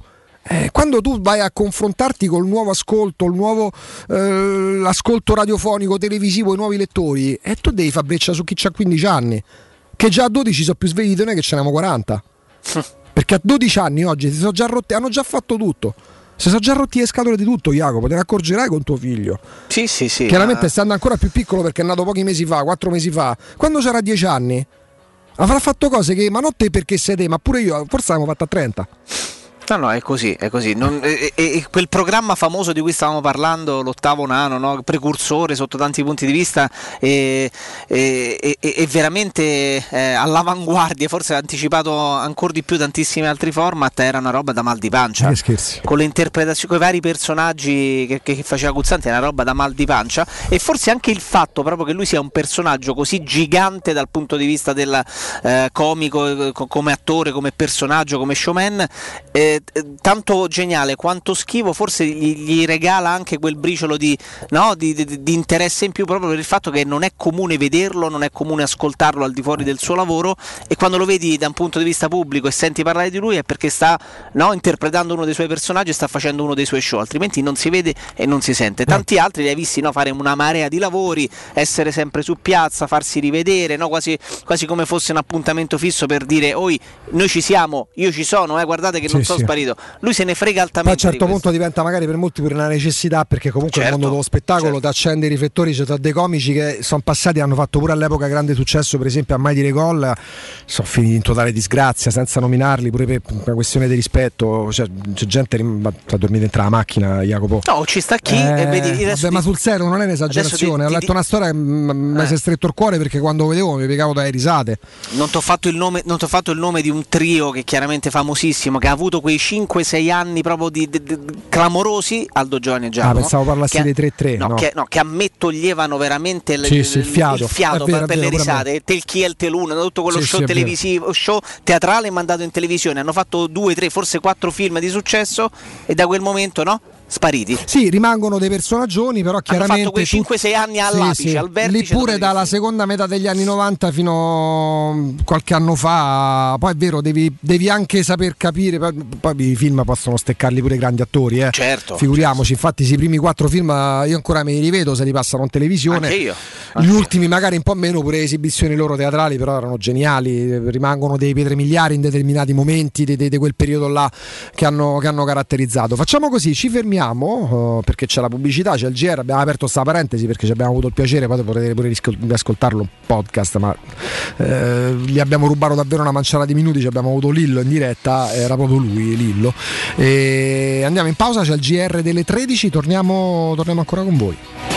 Eh, quando tu vai a confrontarti col nuovo ascolto, il nuovo eh, ascolto radiofonico, televisivo, i nuovi lettori, e eh, tu devi fare breccia su chi ha 15 anni, che già a 12 sono più svegli di noi che ce n'abbiamo 40. Perché a 12 anni oggi si sono già rotti, hanno già fatto tutto. Si sono già rotti le scatole di tutto, Jacopo, te ne accorgerai con tuo figlio. Sì, sì, sì. Chiaramente ma... stando ancora più piccolo perché è nato pochi mesi fa, 4 mesi fa. Quando c'era 10 anni, avrà fatto cose che, ma non te perché sei te, ma pure io, forse abbiamo fatto a 30. No, no, è così, è così. Non, e, e, quel programma famoso di cui stavamo parlando, l'ottavo nano, no? precursore sotto tanti punti di vista, è, è, è veramente eh, all'avanguardia, forse ha anticipato ancora di più tantissimi altri format, era una roba da mal di pancia. Che scherzi. Con le interpretazioni, con i vari personaggi che, che faceva Guzzanti, era una roba da mal di pancia. E forse anche il fatto proprio che lui sia un personaggio così gigante dal punto di vista del eh, comico, come attore, come personaggio, come showman. Eh, tanto geniale quanto schivo, forse gli, gli regala anche quel briciolo di, no, di, di, di, interesse in più proprio per il fatto che non è comune vederlo, non è comune ascoltarlo al di fuori del suo lavoro e quando lo vedi da un punto di vista pubblico e senti parlare di lui è perché sta no, interpretando uno dei suoi personaggi e sta facendo uno dei suoi show, altrimenti non si vede e non si sente. Tanti altri li hai visti no, fare una marea di lavori, essere sempre su piazza, farsi rivedere, quasi, quasi, come fosse un appuntamento fisso per dire oi noi ci siamo, io ci sono, eh, guardate che non sì, sono sì. Sparito. Lui se ne frega altamente. Poi a un certo punto diventa magari per molti pure una necessità perché comunque certo, nel mondo dello spettacolo certo. ti accende i riflettori, c'è cioè, dei comici che sono passati, hanno fatto pure all'epoca grande successo, per esempio a Mai dire gol, sono finiti in totale disgrazia senza nominarli, pure per una questione di rispetto, cioè, c'è gente che fa dormire dentro la macchina, Jacopo. No, ci sta chi eh, e vedi vabbè, ma sul serio non è un'esagerazione, ho letto una storia che mi eh. si è stretto il cuore perché quando vedevo mi piegavo dalle risate. Non ti ho fatto, fatto il nome di un trio che è chiaramente famosissimo, che ha avuto quei 5-6 anni proprio di, di, di, clamorosi, Aldo Giovanni e Giacomo. Ah, pensavo parlassi dei 3-3. No, no. Che, no, che, a me toglievano veramente sì, il, sì, il fiato, il fiato vero, per, per le risate. Tel chi è il teluna, tutto quello sì, show televisivo, show teatrale mandato in televisione. Hanno fatto due, tre, forse quattro film di successo e da quel momento no? Spariti. Sì, rimangono dei personaggioni, però chiaramente. Hanno fatto quei 5-6 anni all'apice, sì, sì. al vertice. Lì pure dalla seconda metà degli anni 90 fino a qualche anno fa. Poi è vero, devi, devi anche saper capire. Poi, poi, i film possono steccarli pure grandi attori, eh. Certo. Figuriamoci, certo. infatti, i primi quattro film io ancora me li rivedo se li passano in televisione. Anche io. Anche Gli ultimi, magari un po' meno, pure esibizioni loro teatrali, però erano geniali. Rimangono dei pietre miliari in determinati momenti di, di, di quel periodo là che hanno, che hanno caratterizzato. Facciamo così, ci fermiamo. Uh, perché c'è la pubblicità, c'è il GR, abbiamo aperto questa parentesi perché ci abbiamo avuto il piacere, poi potete pure di ascoltarlo un podcast, ma eh, gli abbiamo rubato davvero una manciata di minuti, ci abbiamo avuto Lillo in diretta, era proprio lui Lillo. E andiamo in pausa, c'è il GR delle 13, torniamo, torniamo ancora con voi.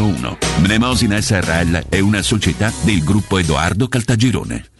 0401. Mnemosina SRL è una società del gruppo Edoardo Caltagirone.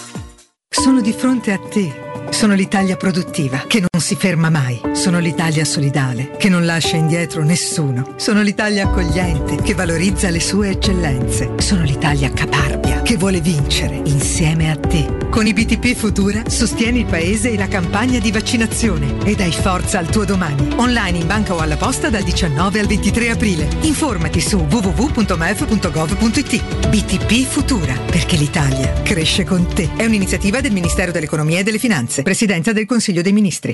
Sono di fronte a te. Sono l'Italia produttiva, che non si ferma mai. Sono l'Italia solidale, che non lascia indietro nessuno. Sono l'Italia accogliente, che valorizza le sue eccellenze. Sono l'Italia caparbia, che vuole vincere insieme a te. Con i BTP Futura sostieni il paese e la campagna di vaccinazione e dai forza al tuo domani. Online in banca o alla posta dal 19 al 23 aprile. Informati su www.mef.gov.it. BTP Futura, perché l'Italia cresce con te. È un'iniziativa del Ministero dell'Economia e delle Finanze. Presidenza del Consiglio dei Ministri.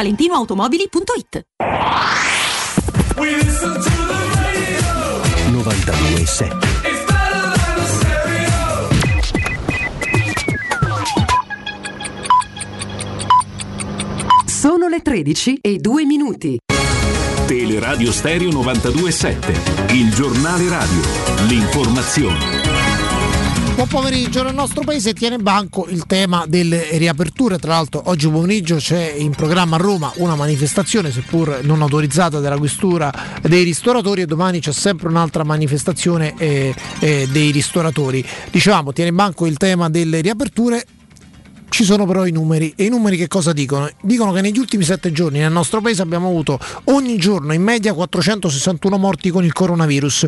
valentinoautomobili.it. 92.7 Sono le 13 e 2 minuti. Teleradio Stereo 92.7, il giornale radio, l'informazione. Buon pomeriggio, nel nostro paese tiene banco il tema delle riaperture, tra l'altro oggi pomeriggio c'è in programma a Roma una manifestazione, seppur non autorizzata dalla questura dei ristoratori e domani c'è sempre un'altra manifestazione eh, eh, dei ristoratori. Dicevamo, tiene banco il tema delle riaperture, ci sono però i numeri e i numeri che cosa dicono? Dicono che negli ultimi sette giorni nel nostro paese abbiamo avuto ogni giorno in media 461 morti con il coronavirus,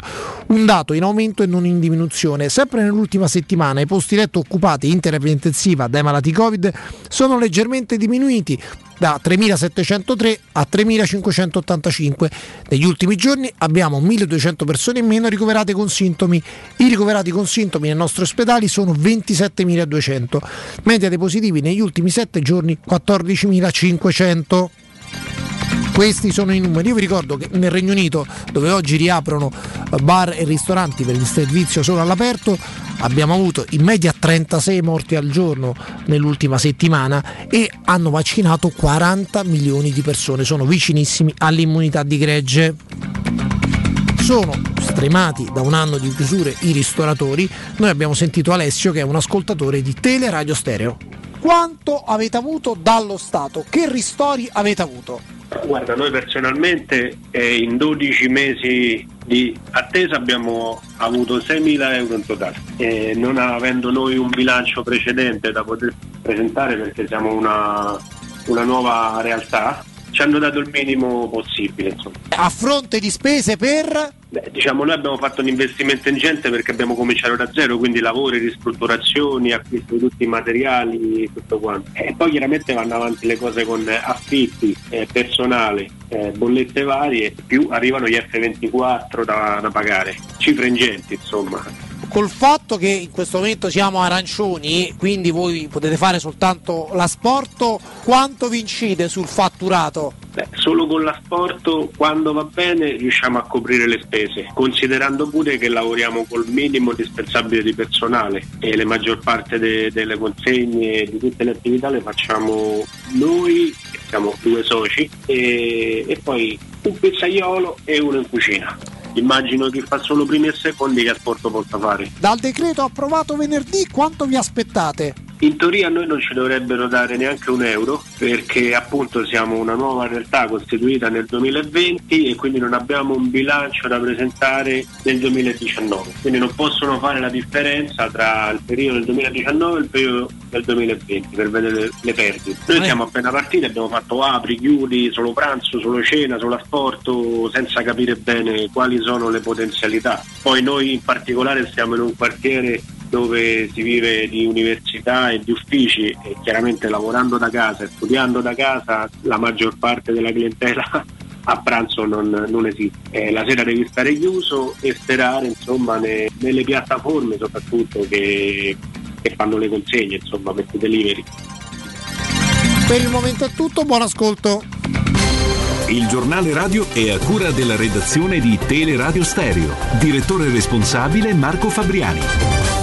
un dato in aumento e non in diminuzione. Sempre nell'ultima settimana i posti letto occupati in terapia intensiva dai malati Covid sono leggermente diminuiti da 3.703 a 3.585. Negli ultimi giorni abbiamo 1.200 persone in meno ricoverate con sintomi. I ricoverati con sintomi nei nostri ospedali sono 27.200. Media dei positivi negli ultimi 7 giorni 14.500. Questi sono i numeri. Io vi ricordo che nel Regno Unito, dove oggi riaprono bar e ristoranti per il servizio solo all'aperto, abbiamo avuto in media 36 morti al giorno nell'ultima settimana e hanno vaccinato 40 milioni di persone. Sono vicinissimi all'immunità di gregge. Sono stremati da un anno di chiusure i ristoratori. Noi abbiamo sentito Alessio che è un ascoltatore di Teleradio Stereo. Quanto avete avuto dallo Stato? Che ristori avete avuto? Guarda, noi personalmente eh, in 12 mesi di attesa abbiamo avuto 6.000 euro in totale, eh, non avendo noi un bilancio precedente da poter presentare perché siamo una, una nuova realtà, ci hanno dato il minimo possibile. Insomma. A fronte di spese per... Beh, diciamo, noi abbiamo fatto un investimento ingente perché abbiamo cominciato da zero, quindi lavori, ristrutturazioni, acquisto di tutti i materiali, tutto quanto. E poi chiaramente vanno avanti le cose con affitti, eh, personale, eh, bollette varie, più arrivano gli F24 da, da pagare, cifre ingenti insomma. Col fatto che in questo momento siamo arancioni, quindi voi potete fare soltanto l'asporto, quanto vi incide sul fatturato? Beh, solo con l'asporto, quando va bene, riusciamo a coprire le spese, considerando pure che lavoriamo col minimo indispensabile di personale e la maggior parte de- delle consegne di tutte le attività le facciamo noi, siamo due soci, e, e poi un pizzaiolo e uno in cucina. Immagino chi fa solo primi e secondi che asporto possa fare. Dal decreto approvato venerdì quanto vi aspettate? In teoria a noi non ci dovrebbero dare neanche un euro perché appunto siamo una nuova realtà costituita nel 2020 e quindi non abbiamo un bilancio da presentare nel 2019. Quindi non possono fare la differenza tra il periodo del 2019 e il periodo del 2020 per vedere le perdite. Noi siamo appena partiti, abbiamo fatto apri, chiudi, solo pranzo, solo cena, solo asporto, senza capire bene quali sono le potenzialità. Poi noi in particolare stiamo in un quartiere dove si vive di università e di uffici e chiaramente lavorando da casa e studiando da casa la maggior parte della clientela a pranzo non, non esiste. Eh, la sera devi stare chiuso e sperare insomma ne- nelle piattaforme soprattutto che, che fanno le consegne, insomma, per i delivery. Per il momento è tutto, buon ascolto. Il giornale radio è a cura della redazione di Teleradio Stereo. Direttore responsabile Marco Fabriani.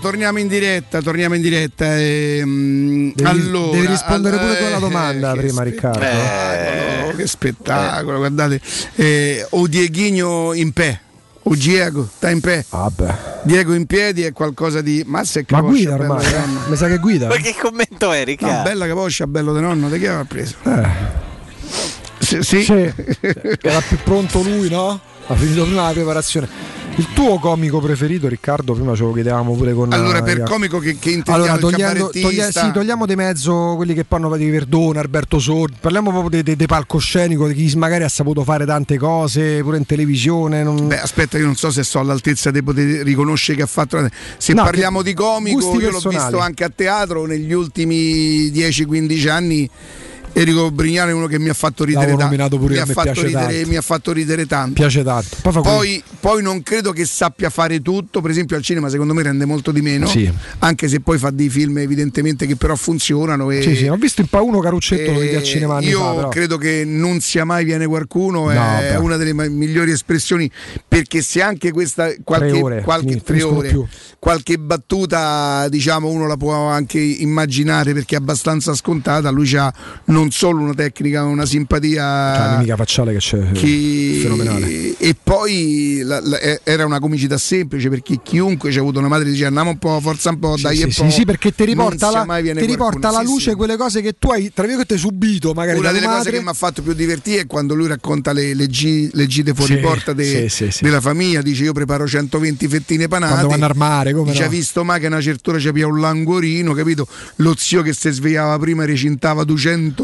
torniamo, in diretta, torniamo in diretta. ehm, Devi, allora, devi rispondere all- pure tu alla eh, domanda che prima, Riccardo. spettacolo, che spettacolo, guardate. Eh, o Dieghino in pé. O Diego, sta in pé. Diego in piedi è qualcosa di. Mazza e Ma guida ormai, eh? mi sa che guida. Ma che commento è, Riccardo? No, bella capoccia, bello di nonno, di chi aveva preso? Sì, sì. Era più pronto lui, no? Ha finito prima la preparazione. Il tuo comico preferito, Riccardo? Prima ce lo chiedevamo pure con. Allora, per eh, comico che, che intendiamo Allora, togliendo, toglie- sì, togliamo di mezzo quelli che parlano di Verdone, Alberto Sordi, parliamo proprio di, di- palcoscenico, di chi magari ha saputo fare tante cose, pure in televisione. non- Beh, aspetta, io non so se so all'altezza di poter riconoscere che ha fatto. Se No, parliamo di comico, io l'ho personali. visto anche a teatro negli ultimi 10-15 anni. Enrico Brignano è uno che mi ha fatto ridere tanto. mi, ha fatto ridere, tanto. mi ha fatto ridere tanto. Piace tanto. Poi, Poi, poi non credo che sappia fare tutto, per esempio al cinema secondo me rende molto di meno, Sì. anche se poi fa dei film evidentemente che però funzionano. E, Sì, sì, ho visto in pa uno Caruccetto vedi al eh, cinema io fa, credo che non sia mai viene qualcuno, No, è beh. una delle migliori espressioni perché se anche questa qualche, Tre ore, qualche, fin- tre ore, qualche battuta diciamo uno la può anche immaginare perché è abbastanza scontata, lui ha non solo una tecnica, una simpatia C'ha la mimica facciale che c'è che- fenomenale. e poi la- la- era una comicità semplice perché chiunque ci ha avuto una madre diceva andiamo un po', forza un po', dai sì, e sì, po'. sì, perché ti riporta, la, mai viene ti riporta alla Sì, luce sì. quelle cose che tu hai, tra virgolette, subito, magari Una delle tua cose madre. che mi ha fatto più divertire è quando lui racconta le, le gi- le gite fuori Sì, porta de- sì, sì, sì. della famiglia. Dice: Io preparo 120 fettine panate. Quando vanno al mare, come Dice: no? Ha visto mai che una certa ora c'è un languorino, capito? Lo zio che si svegliava prima recintava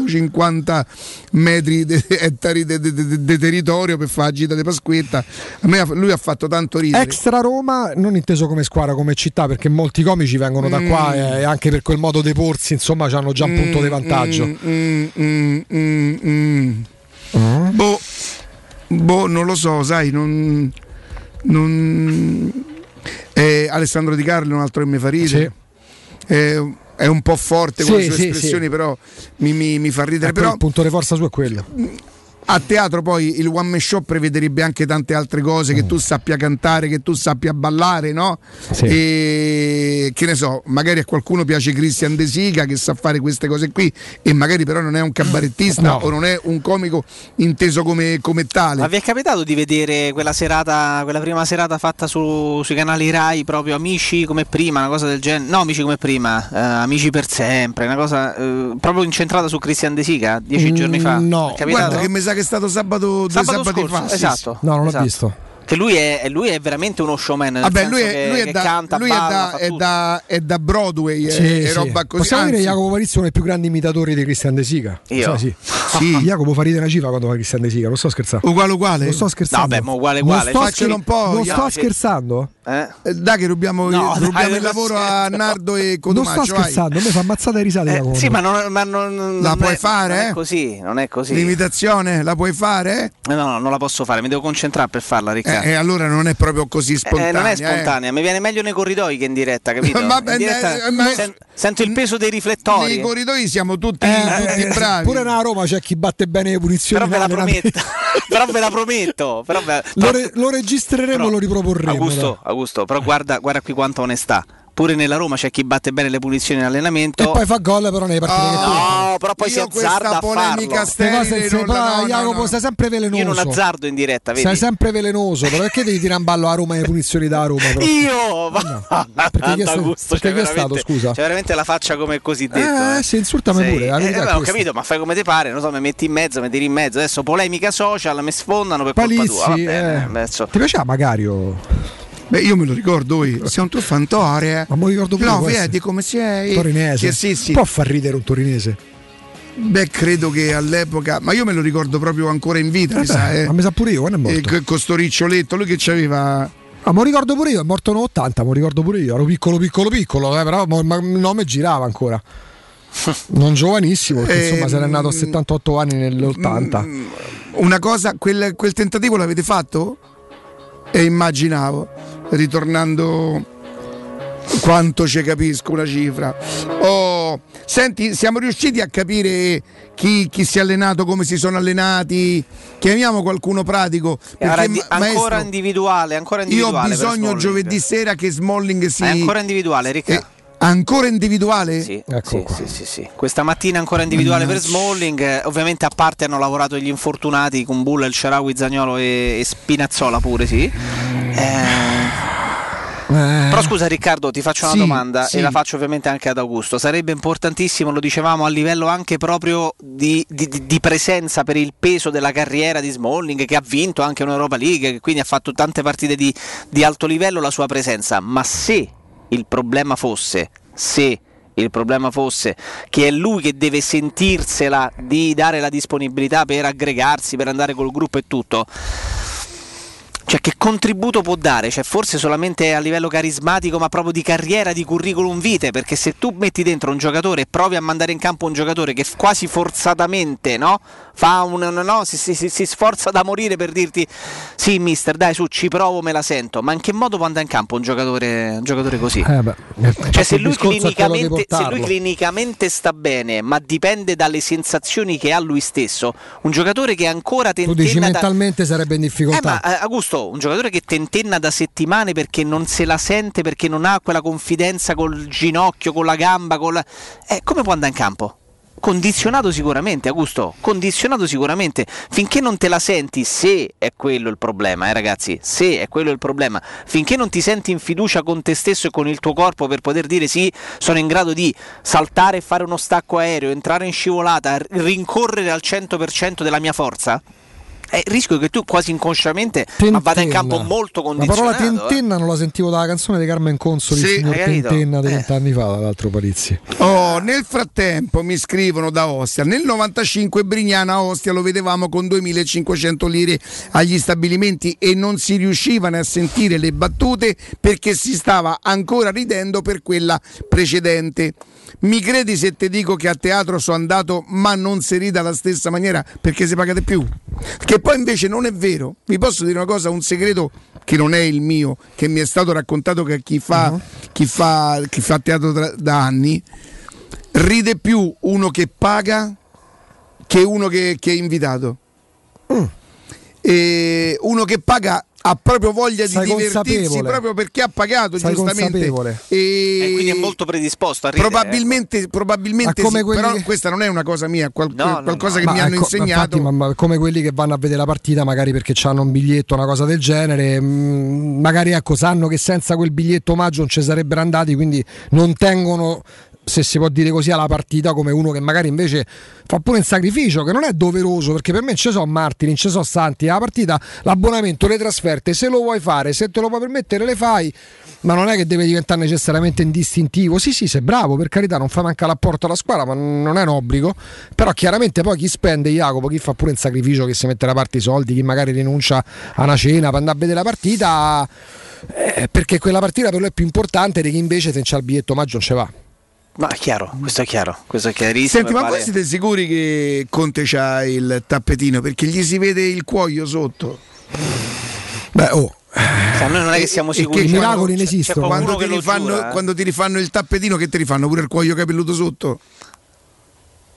250 metri de- ettari di territorio per fare la gita di Pasquetta. A me lui ha fatto tanto ridere. Extra Roma, non inteso come squadra, come città, perché molti comici vengono da Mm. qua e anche per quel modo di porsi, insomma, hanno già un punto di vantaggio. Mm, mm, mm, mm. Boh, boh, non lo so, sai, non. non- eh, Alessandro Di Carlo è un altro che mi fa ridere. Eh, è un po' forte con le Sì, sue sì, espressioni, sì. però mi, mi- mi fa ridere. Eh, Però il punto di forza suo è quello. A teatro poi il one man show prevederebbe anche tante altre cose, che tu sappia cantare, che tu sappia ballare, no? Sì. E che ne so, magari a qualcuno piace Christian De Sica che sa fare queste cose qui e magari però non è un cabarettista No. o non è un comico inteso come, come tale. Ma vi è capitato di vedere quella serata, quella prima serata fatta su- sui canali Rai, proprio Amici come prima, una cosa del genere? No, Amici come prima, eh, Amici per sempre, una cosa eh, proprio incentrata su Christian De Sica, dieci Mm, giorni fa. no. È capitato? Guarda che mi sa che è stato sabato, due Sabato scorso, fa. esatto. No, non l'ho esatto. visto. Che lui è, lui è veramente uno showman. nel Vabbè, senso lui è, che, lui è che da, canta, lui è balla, da- è tutto. da- è da Broadway e, Sì, e sì. roba così. Possiamo dire Anzi, Jacopo Palizzi è uno dei più grandi imitatori di Cristian De Sica. Io? Sì. Sì. Jacopo fa ridere una cifra quando fa Cristian De Sica, non sto scherzando. uguale uguale. Non sto scherzando. No, beh, ma uguale, Non uguale. sto, Faccelo un po', non sto scherzando. Eh? Eh, Dai che rubiamo, No, rubiamo dai, il non lavoro a scherzo. Nardo e Non Codomaccio. sto vai. scherzando, a me fa ammazzate le risate. Eh, sì, ma non, ma non- La non puoi fare, non eh? è così, non è così. L'imitazione la puoi fare? Eh, No, no, non la posso fare, mi devo concentrare per farla, Eh, Riccardo. eh, allora non è proprio così Eh, spontanea. non è eh. spontanea, mi viene meglio nei corridoi che in diretta, capito? Vabbè, in diretta eh, ma- sen- sento il peso dei riflettori. Nei corridoi siamo tutti, Eh, tutti eh, bravi. Pure nella Roma c'è chi batte bene le punizioni. Però ve la prometto. però ve la prometto. Però ve- Lo, però- re- lo registreremo e lo riproporremo. Augusto, Augusto, però guarda, guarda qui quanta onestà. Pure nella Roma c'è chi batte bene le punizioni in allenamento. E poi fa gol però nei partiti che no, però poi si azzarda a polemica farlo. sterile cose non se- la- però, no, no, Jacopo, no. stai sempre velenoso. Io non azzardo in diretta, vedi? Sei sempre velenoso, però perché devi tirare in ballo a Roma e le punizioni da Roma? però? Io! Ma perché chi è stato- Augusto, perché è stato, veramente- scusa? C'è veramente la faccia come cosiddetto. Eh, eh. sì, insultami Sei- pure, la eh, vabbè, ho capito, ma fai come ti pare, non so, mi metti in mezzo, mi tiri in mezzo. Adesso polemica social, mi sfondano per colpa Palizzi, tua. Va bene, eh. Ti piaceva Magario? Beh, io me lo ricordo, voi. sei un truffantore. Ma me lo ricordo pure No, vedi come sei. Torinese. Che sì, sì. Può far ridere un torinese. Beh, credo che all'epoca, ma io me lo ricordo proprio ancora in vita, Eh mi sa, beh, eh. Ma mi sa pure io, quando è Eh, morto? co- con sto riccioletto, lui che c'aveva. Ah, me lo ricordo pure io, è morto nel 80, me lo ricordo pure io. Ero piccolo, piccolo, piccolo, eh, però ma il nome girava ancora. Non giovanissimo, perché insomma Ehm, se n'è nato a 78 anni nell'80. Una cosa, quel, quel tentativo l'avete fatto? E immaginavo, ritornando quanto ci capisco una cifra. Oh, Senti, siamo riusciti a capire chi, chi si è allenato, come si sono allenati? Chiamiamo qualcuno pratico. Perché, di- ancora maestro, individuale, ancora io ho individuale. bisogno giovedì sera che Smalling si... È ancora individuale, Ricca. Eh, ancora individuale? Sì, sì, sì, sì, sì. Questa mattina ancora individuale per Smalling, eh, ovviamente a parte hanno lavorato gli infortunati con Bulla, il Cerawi, Zagnolo e, e Spinazzola pure, sì. Eh, Però scusa Riccardo, ti faccio una Sì, domanda sì. e la faccio ovviamente anche ad Augusto. Sarebbe importantissimo, lo dicevamo, a livello anche proprio di, di- di- di presenza per il peso della carriera di Smalling, che ha vinto anche un'Europa League, che quindi ha fatto tante partite di, di alto livello, la sua presenza. Ma se il problema fosse, se il problema fosse che è lui che deve sentirsela di dare la disponibilità per aggregarsi, per andare col gruppo e tutto. Cioè, che contributo può dare? Cioè, forse solamente a livello carismatico, ma proprio di carriera, di curriculum vitae. Perché se tu metti dentro un giocatore e provi a mandare in campo un giocatore che quasi forzatamente no? Fa un, no, no, si, si- si- sforza da morire per dirti: Sì, mister, dai, su, ci provo, me la sento. Ma in che modo può andare in campo un giocatore, un giocatore così? Eh beh, Cioè, se lui, se lui clinicamente sta bene, ma dipende dalle sensazioni che ha lui stesso, un giocatore che ancora Tu dici tentenna da, mentalmente sarebbe in eh, difficoltà. ma eh, Augusto, un giocatore che tentenna da settimane perché non se la sente, perché non ha quella confidenza col ginocchio, con la gamba, con la... eh, come può andare in campo? Condizionato sicuramente, Augusto, condizionato sicuramente. Finché non te la senti, se è quello il problema, eh ragazzi, se è quello il problema, finché non ti senti in fiducia con te stesso e con il tuo corpo per poter dire sì, sono in grado di saltare e fare uno stacco aereo, entrare in scivolata, rincorrere al 100% della mia forza, è il rischio che tu quasi inconsciamente ma vada in campo molto La parola condizionato. eh. tentenna non la sentivo dalla canzone di Carmen Consoli, Sì, il signor? Tentenna di Eh. vent'anni fa, dall'altro Parizzi. Oh, nel frattempo mi scrivono da Ostia. Nel 95 Brignana a Ostia lo vedevamo con 2500 lire agli stabilimenti e non si riuscivano a sentire le battute perché si stava ancora ridendo per quella precedente. Mi credi se ti dico che a teatro sono andato ma non si ride alla stessa maniera perché si pagate più? Che poi invece non è vero. Vi posso dire una cosa, un segreto che non è il mio, che mi è stato raccontato che chi fa, chi fa, chi fa teatro tra- da anni ride più uno che paga che uno che, che è invitato. E uno che paga ha proprio voglia di Sei divertirsi consapevole. proprio perché ha pagato Sei giustamente. consapevole. E E quindi è molto predisposto a ridere. probabilmente, probabilmente Ma come sì, quelli però che- questa non è una cosa mia, qual- No, no, qualcosa no. che Ma mi hanno ecco, ma insegnato. infatti, ma- ma come quelli che vanno a vedere la partita magari perché hanno un biglietto, una cosa del genere, mh, magari ecco, sanno che senza quel biglietto omaggio non ci sarebbero andati, quindi non tengono se si può dire così alla partita come uno che magari invece fa pure un sacrificio che non è doveroso perché per me ci sono Martini, ci sono Santi la partita, l'abbonamento, le trasferte se lo vuoi fare, se te lo puoi permettere le fai ma non è che deve diventare necessariamente indistintivo. Sì sì sei bravo per carità non fa manca l'apporto alla squadra ma non è un obbligo. Però chiaramente poi chi spende Jacopo chi fa pure un sacrificio che si mette da parte i soldi chi magari rinuncia a una cena per andare a vedere la partita eh, perché quella partita per lui è più importante di chi invece se c'ha il biglietto omaggio non ce va Ma è chiaro, questo è chiaro, questo è chiarissimo. Senti, ma voi siete sicuri che Conte c'ha il tappetino? Perché gli si vede il cuoio sotto. Beh, oh. Cioè, noi non è che siamo sicuri. che c'è- miracoli ne c'è- c'è esistono. Quando eh. quando ti rifanno il tappetino, che ti rifanno pure il cuoio capelluto sotto?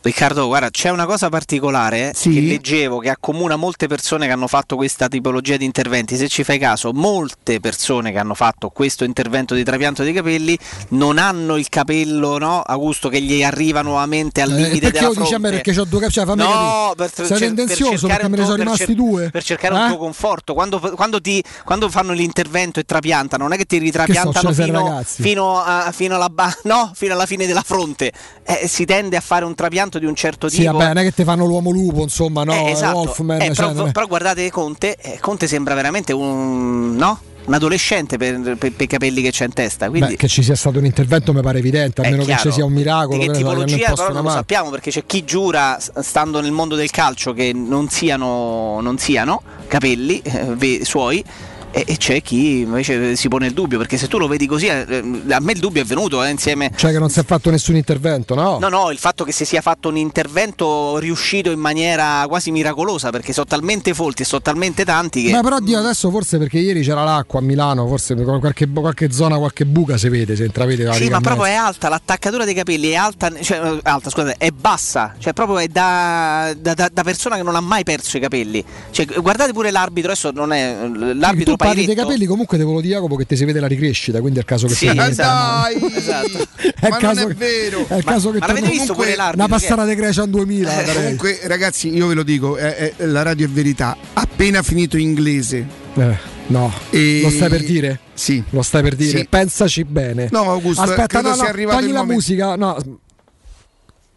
Riccardo, guarda, c'è una cosa particolare eh, Sì. che leggevo che accomuna molte persone che hanno fatto questa tipologia di interventi. Se ci fai caso, molte persone che hanno fatto questo intervento di trapianto dei capelli non hanno il capello no, a gusto che gli arriva nuovamente al Eh, limite perché della fronte. a me perché ho due capelli? Cioè, fammi No, capire. per, Sei cer- per tendenzioso cercare perché un me ne tuo- sono per rimasti cer- due. Per cercare un Eh? tuo conforto. Quando, quando ti- quando fanno l'intervento e trapiantano, non è che ti ritrapiantano Che so, fino, fino, a- fino alla, no, fino alla fine della fronte. Eh, si tende a fare un trapianto di un certo Sì, tipo. vabbè, non è che ti fanno l'uomo lupo, insomma, no, Eh, esatto. Wolfman, Eh, cioè, però, non è- però guardate Conte, eh, Conte sembra veramente un, no? un adolescente per, per- per i capelli che c'è in testa. Quindi Beh, che ci sia stato un intervento mi pare evidente, a meno che ci sia un miracolo. Di che tipologia però non lo sappiamo perché c'è chi giura, stando nel mondo del calcio, che non siano, non siano capelli eh, suoi. E, e c'è chi invece si pone il dubbio, perché se tu lo vedi così, eh, a me il dubbio è venuto eh, insieme... Cioè che non si è fatto nessun intervento, no? No, no, il fatto che si sia fatto un intervento riuscito in maniera quasi miracolosa, perché sono talmente folti e sono talmente tanti che... Ma però Dio adesso forse perché ieri c'era l'acqua a Milano, forse qualche, qualche zona, qualche buca si vede, si intravede Sì, ma proprio è alta, l'attaccatura dei capelli è alta, cioè, eh, alta, scusate, è bassa, cioè proprio è da, da- da- persona che non ha mai perso i capelli. Cioè, guardate pure l'arbitro, adesso non è l'arbitro parli dei capelli, comunque devo lo di Jacopo che ti si vede la ricrescita, quindi è il caso che Sì, torni- esatto. esatto. È Ma caso non è vero. È il caso che ma l'avete visto pure Comunque, l'arbitro? Una passata di Grecia in 2000. darei. Comunque, ragazzi, io ve lo dico, eh, eh, la radio è verità. Appena finito inglese. Eh, no, E- lo stai per dire? Sì. Lo stai per dire? Sì. Pensaci bene. No, Augusto, Aspetta, no, no, arrivato togli la momento. musica. No.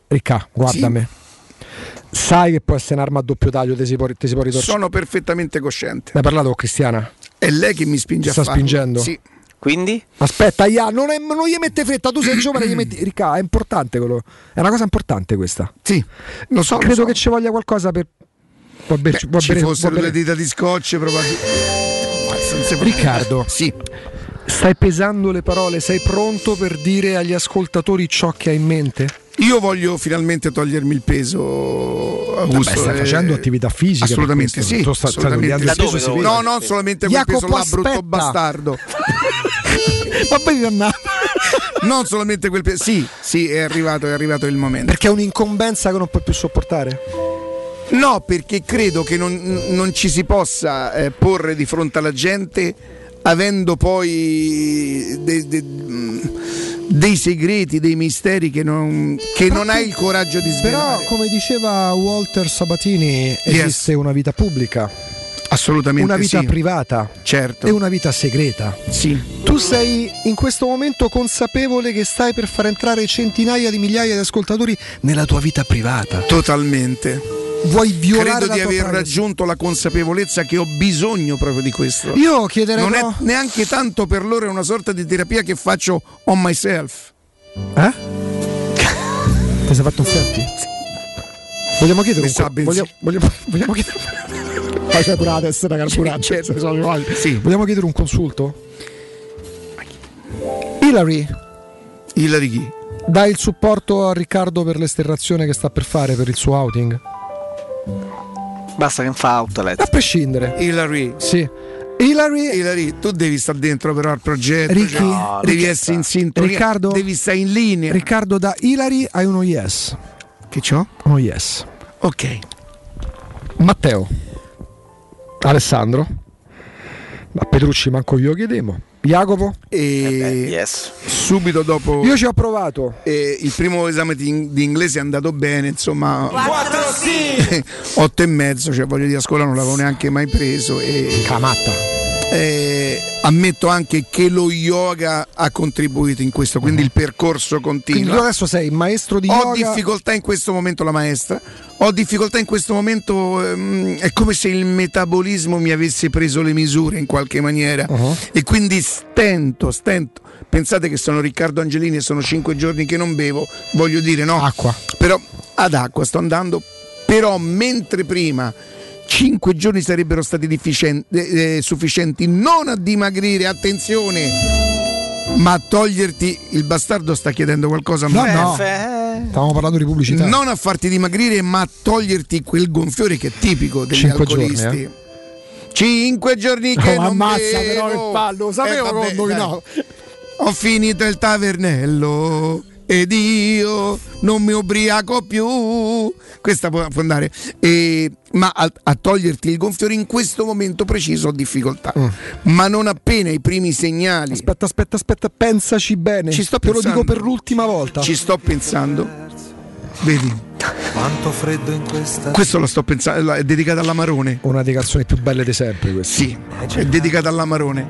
Ricca, guarda Sì. me. Sai che può essere un'arma a doppio taglio, ti si può, si può ritorcere. Sono perfettamente cosciente. Ne hai parlato con Cristiana? È lei che mi spinge Ti sta a farlo. spingendo? Sì. Quindi? Aspetta, Ia, non, è- non gli mette fretta, tu sei giovane, gli metti. Ricca, è importante quello. È una cosa importante questa. Sì, lo so. lo Credo so. che ci voglia qualcosa per. Può berci, può ci bere- fossero può le bere- dita di scotch probabilmente. Riccardo, sì. stai pesando le parole, sei pronto per dire agli ascoltatori ciò che hai in mente? Io voglio finalmente togliermi il peso, Augusto. Vabbè, stai eh, facendo attività fisiche. per Assolutamente questo. sì. Sta- assolutamente il sì. vede. No, non solamente quel Jacopo, peso là, brutto aspetta. bastardo. Ma poi di andare. non solamente quel peso. Sì, sì, è arrivato, è arrivato il momento. Perché è un'incombenza che non puoi più sopportare? No, perché credo che non, non ci si possa eh, porre di fronte alla gente avendo poi de- de- dei segreti, dei misteri che non, che non hai il coraggio di Però, svelare. come diceva Walter Sabatini, esiste una vita pubblica, Assolutamente una vita sì. privata Certo. e una vita segreta. Sì. Tu sei in questo momento consapevole che stai per far entrare centinaia di migliaia di ascoltatori nella tua vita privata. Totalmente. Vuoi violare Credo di aver privacy. raggiunto la consapevolezza che ho bisogno proprio di questo. Io chiederei Non è però- neanche tanto per loro, è una sorta di terapia che faccio on myself. Eh? Ti sei fatto un selfie? Vogliamo chiedere un co- vogliamo, vogliamo, vogliamo chiedere c'è pure la testa da carburante. male. Sì. Vogliamo chiedere un consulto? Hilary, Hilary chi? dai il supporto a Riccardo per l'esterrazione che sta per fare per il suo outing? Basta che non fa outlet. A prescindere. Hilary. Sì. Hilary, Hilary, tu devi stare dentro però al progetto. Ricky, cioè, devi Ricky- essere in sintonia. Riccardo, devi stare in linea. Riccardo da Hilary hai uno yes. Che c'ho? Uno yes. Ok. Matteo. Alessandro. Ma Petrucci manco io chiedemo. Jacopo? E yes. subito dopo Io ci ho provato. eh, il primo esame di, di inglese è andato bene, insomma. 4 sì! Otto e mezzo, cioè voglio dire, a scuola non l'avevo neanche mai preso. E, Camatta. eh, ammetto anche che lo yoga ha contribuito in questo, quindi il percorso Quindi tu continua. adesso sei maestro di Ho yoga. difficoltà in questo momento la maestra, ho difficoltà in questo momento, ehm, è come se il metabolismo mi avesse preso le misure in qualche maniera Uh-huh. e quindi stento, stento. Pensate che sono Riccardo Angelini e sono cinque giorni che non bevo, voglio dire no. Acqua. Però ad acqua sto andando, però mentre prima cinque giorni sarebbero stati eh, eh, sufficienti non a dimagrire, attenzione, ma a toglierti, il bastardo sta chiedendo qualcosa a No, me. no. Eh, Stavamo parlando di pubblicità. Non a farti dimagrire, ma a toglierti quel gonfiore che è tipico degli Cinque alcolisti. giorni, eh. Cinque giorni che Oh, non ammazza, bevo. però, che pallo, sapevo Eh, che ho vabbè, indovinato. dai. Ho finito il tavernello ed io non mi ubriaco più. Questa può, andare. E- ma a, a toglierti il gonfiore in questo momento preciso ho difficoltà. Ma non appena i primi segnali. Mm. Aspetta, aspetta, aspetta, pensaci bene. Ci sto Te lo dico per l'ultima volta. Ci sto pensando. Vedi, Quanto freddo in questa questo lo sto pensando. È dedicato all'Amarone. Una delle canzoni più belle di sempre questa. Sì, è dedicata all'Amarone.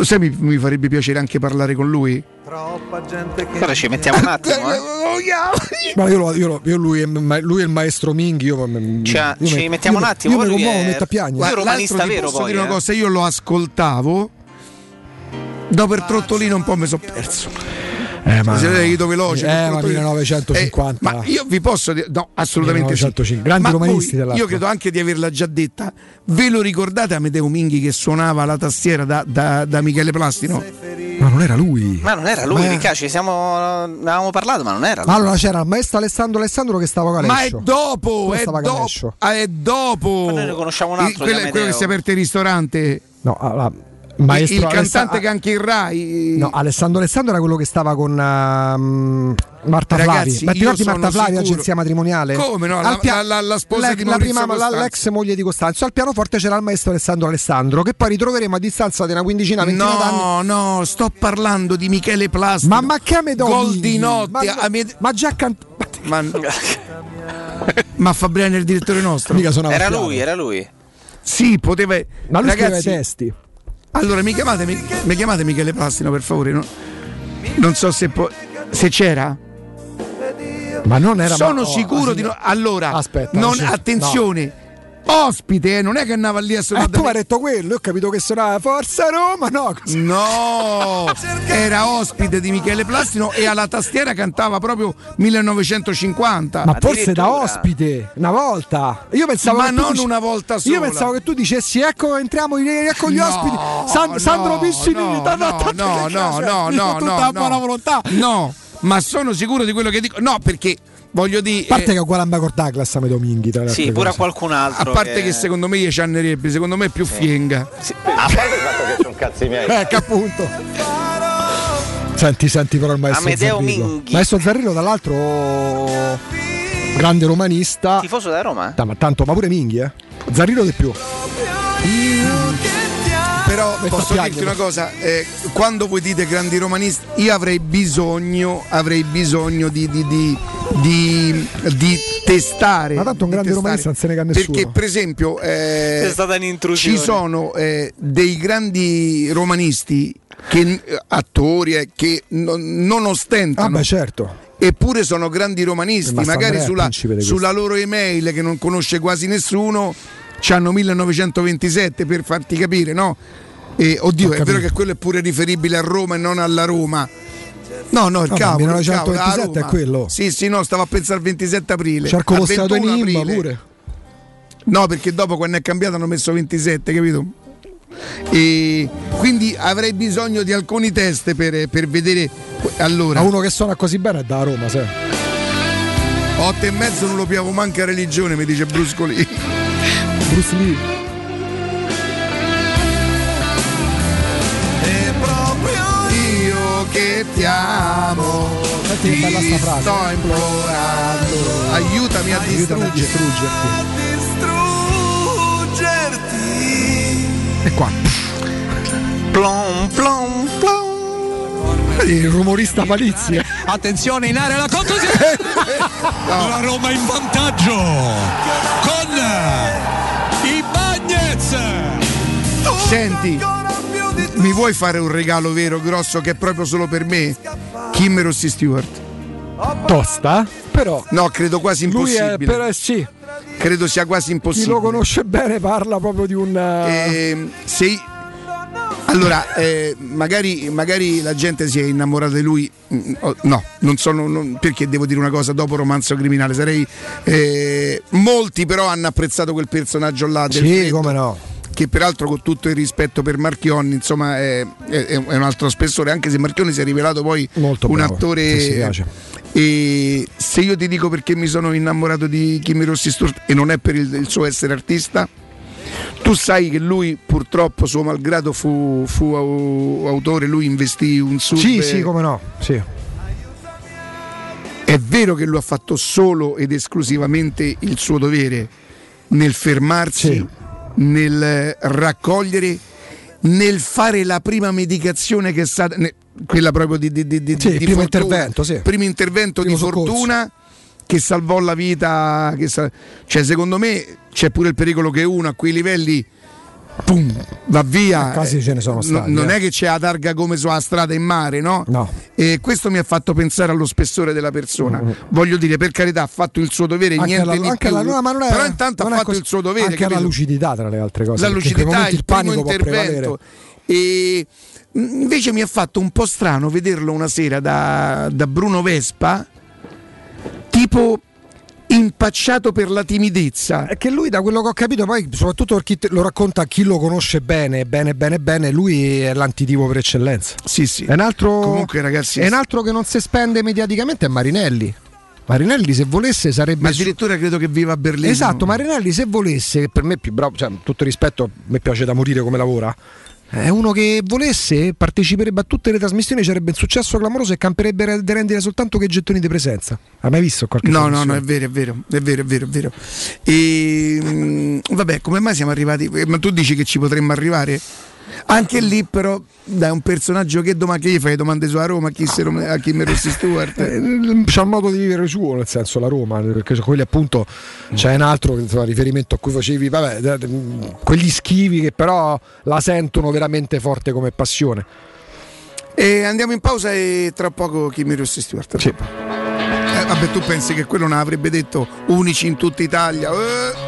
Sai, mi, mi farebbe piacere anche parlare con lui. troppa gente che Ora ci mettiamo un attimo. Eh. Ma io, lo- io lo- io lui, è, lui è il maestro Minghi. Io, io Cioè, me- ci io mettiamo me- un attimo, Io mi lui commuovo, è- mi metto a piangere. Guarda, L'altro romanista vero posso poi, dire una eh. cosa, io lo ascoltavo. Dopo per trottolino un po' mi sono perso. Eh, ma- Se vedo veloce. Eh, ma calcolatore- 1950. Eh, ma io vi posso dire, no, assolutamente 1905. sì. Grandi Ma romanisti voi. Io credo anche di averla già detta. Ve lo ricordate Amedeo Minghi che suonava la tastiera da, da- da Michele Plastino? Ma non era lui. Ma non era lui, Ma- Ricca, ci siamo, ne avevamo parlato, ma non era lui. Ma allora c'era il maestro Alessandro Alessandro che stava con Ma è dopo, è ah, è dopo. Ma noi ne conosciamo un altro Il- quello, quello che si è aperto il ristorante. No, allora, maestro il Alessa- cantante che anche in Rai. No, Alessandro Alessandro era quello che stava con ehm, Marta Ragazzi, Flavi. Ma ti ricordi Marta Flavi, sicuro- agenzia matrimoniale? Come no? Al La, pia- la- la- la sposa l'ex- di la prima, la- Costanzo. l'ex moglie di Costanzo. Al pianoforte c'era il maestro Alessandro Alessandro, che poi ritroveremo a distanza di una quindicina, ventina d'anni. No, no, sto parlando di Michele Plastino. Ma, ma che Amedeo Gol di notte. Ma, Amede- ma già can- Ma, ma Fabriano è il direttore nostro? Mica Era lui, era lui. Sì, poteva. Ma lui scrive i Ragazzi, testi. Allora mi chiamate, mi, mi chiamate Michele Plastino per favore. no? Non so se, può- se c'era. Ma non era Sono ma- oh, sicuro ah, di no. Allora, Aspetta, non- sì, attenzione, ospite, eh, non è che andava lì a Eh, suonare. tu mi hai detto quello, io ho capito che suonava Forza Roma, no? così. No, era ospite di Michele Plastino e alla tastiera cantava proprio 1950. Ma forse da ospite, una volta. Io pensavo Ma che tu non dici- una volta sola. Io pensavo che tu dicessi ecco entriamo in- ecco gli No, ospiti. San- no, Sandro Pissini no, ta- ta- no, ta- no, che no, cioè, no, dico no, tutta no, la buona no. volontà. No, ma sono sicuro di quello che dico. No, perché voglio dire. A parte eh, che è uguale a Michael Douglas a me Dominghi, tra le Sì, pure a cose. qualcun altro. a parte che secondo me gli ciannerebbe, secondo me è più fienga. A parte il fatto che sono cazzi miei. Eh, che appunto. Senti, senti però il maestro Amedeo Zarrillo. Minghi. Maestro Zarrillo, tra l'altro, grande romanista. Tifoso da Roma? Ta- ma tanto, ma pure Minghi, eh. Zarrillo di più. Però Metto a posso piangere. dirti una cosa, eh, quando voi dite grandi romanisti, io avrei bisogno, avrei bisogno di, di- di- di- di testare. Ma tanto un grande romanista non se ne nessuno. Perché per esempio eh, È stata un'intrusione. ci sono eh, dei grandi romanisti, che, eh, attori eh, che non, non Ah, ostentano. beh, certo. Eppure sono grandi romanisti, magari sulla, sulla loro email che non conosce quasi nessuno, c'hanno 1927 per farti capire, no? E, oddio, è vero che quello è pure riferibile a Roma e non alla Roma. No, no, il No, il 1927 cavolo, a è quello. Sì, sì, no, stavo a pensare al 27 aprile. Cerco lo stato 21 enigma pure. No, perché dopo quando è cambiato hanno messo 27, capito? E quindi avrei bisogno di alcuni test per, per vedere. Allora, Ma uno che suona così bene è da Roma, sai. 8 e mezzo non lo piavo manca religione, mi dice Bruscoli. Bruce Lee. Io che ti amo. Senti che bella sta frase. Sto implorando. Aiutami a Aiutami a distruggerti. E qua. Plom, plom, plom. Il rumorista Palizzi. Attenzione in area la conclusione. La Roma in vantaggio con i Bagnets. Senti, mi vuoi fare un regalo vero, grosso, che è proprio solo per me? Kim Rossi Stewart. Tosta, però. No, credo quasi Lui è impossibile. però sì. Credo sia quasi Chi impossibile. lo conosce bene parla proprio di un. eh, Ehm, se- allora, eh, magari, magari la gente si è innamorata di lui. mm, oh, No, non sono. non- perché devo dire una cosa dopo romanzo criminale? Sarei. eh, molti però hanno apprezzato quel personaggio là. Del Sì, freddo, come no. Che peraltro, con tutto il rispetto per Marchionni, insomma, è, è- è un altro spessore, anche se Marchionni si è rivelato poi Molto un bravo, attore. E se io ti dico perché mi sono innamorato di Kimi Rossi Stewart e non è per il, il suo essere artista, tu sai che lui purtroppo, suo malgrado, fu, fu au- autore, lui investì un sub. Sì, sì, come no. Sì. È vero che lui ha fatto solo ed esclusivamente il suo dovere nel fermarsi, Sì. Nel raccogliere, nel fare la prima medicazione che è stata ne- quella proprio di, di, di, di- Sì, di primo fortuna. intervento, sì. Primo intervento Primo di soccorso. fortuna che salvò la vita. Che sa- cioè, secondo me c'è pure il pericolo che uno a quei livelli pum, va via. Casi ce ne sono No- stati, non eh. è che c'è la targa come sulla strada in mare, no? No. E questo mi ha fatto pensare allo spessore della persona. Voglio dire, per carità, ha fatto il suo dovere, Anche niente la- di anche più. la- no, ma non è- Però intanto ha fatto così- il suo dovere. Anche la capito? lucidità, tra le altre cose. la lucidità, il primo panico può intervento. E Invece mi ha fatto un po' strano vederlo una sera da, da Bruno Vespa, tipo impacciato per la timidezza. È che lui, da quello che ho capito, poi soprattutto per chi lo racconta a chi lo conosce bene, bene, bene, bene, lui è l'antitipo per eccellenza. Sì, sì. È un altro, Comunque, ragazzi, è un altro che non si spende mediaticamente è Marinelli. Marinelli se volesse sarebbe Ma addirittura credo che viva a Berlino. Esatto, Marinelli se volesse, che per me è più bravo, cioè tutto rispetto, a me piace da morire come lavora. È uno che volesse, parteciperebbe a tutte le trasmissioni, sarebbe un successo clamoroso e camperebbe di rendere soltanto che gettoni di presenza. Hai mai visto qualche No, no, no, è vero, è vero, è vero, è vero, è vero. E, mm, vabbè, come mai siamo arrivati? eh, Ma tu dici che ci potremmo arrivare? Anche lì, però, da un personaggio che domani che gli fai domande su a Roma, a chi, se lo- a chi mi Rossi Stewart. Eh, C'ha un modo di vivere suo, nel senso la Roma, perché su quelli appunto c'è un altro insomma, riferimento a cui facevi, vabbè, quegli schivi che però la sentono veramente forte come passione. E andiamo in pausa e tra poco Kimi Rossi Stewart. Sì. Eh, vabbè, tu pensi che quello non avrebbe detto unici in tutta Italia? Eh.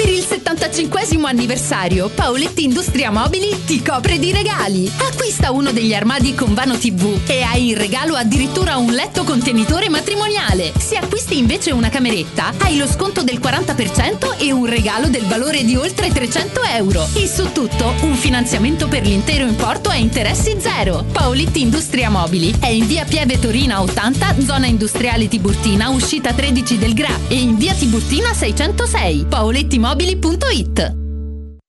Per il 75 anniversario, Paoletti Industria Mobili ti copre di regali. Acquista uno degli armadi con vano TV e hai in regalo addirittura un letto contenitore matrimoniale. Se acquisti invece una cameretta, hai lo sconto del 40% e un regalo del valore di oltre 300 euro. E su tutto, un finanziamento per l'intero importo a interessi zero. Paoletti Industria Mobili è in via Pieve Torina 80, zona industriale Tiburtina, uscita 13 del GRA e in via Tiburtina 606. paolettimobili.it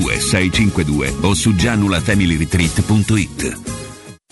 652 o su gianulafamilyretreat.it.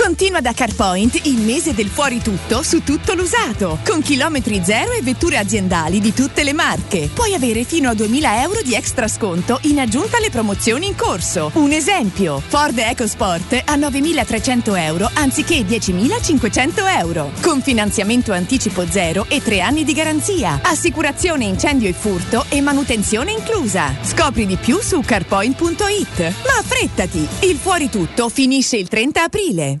Continua da CarPoint il mese del fuori tutto su tutto l'usato, con chilometri zero e vetture aziendali di tutte le marche. Puoi avere fino a 2000 euro di extra sconto in aggiunta alle promozioni in corso. Un esempio, Ford EcoSport a 9300 euro anziché 10.500 euro, con finanziamento anticipo zero e 3 anni di garanzia, assicurazione incendio e furto e manutenzione inclusa. Scopri di più su carpoint.it. Ma affrettati, il fuori tutto finisce il 30 aprile.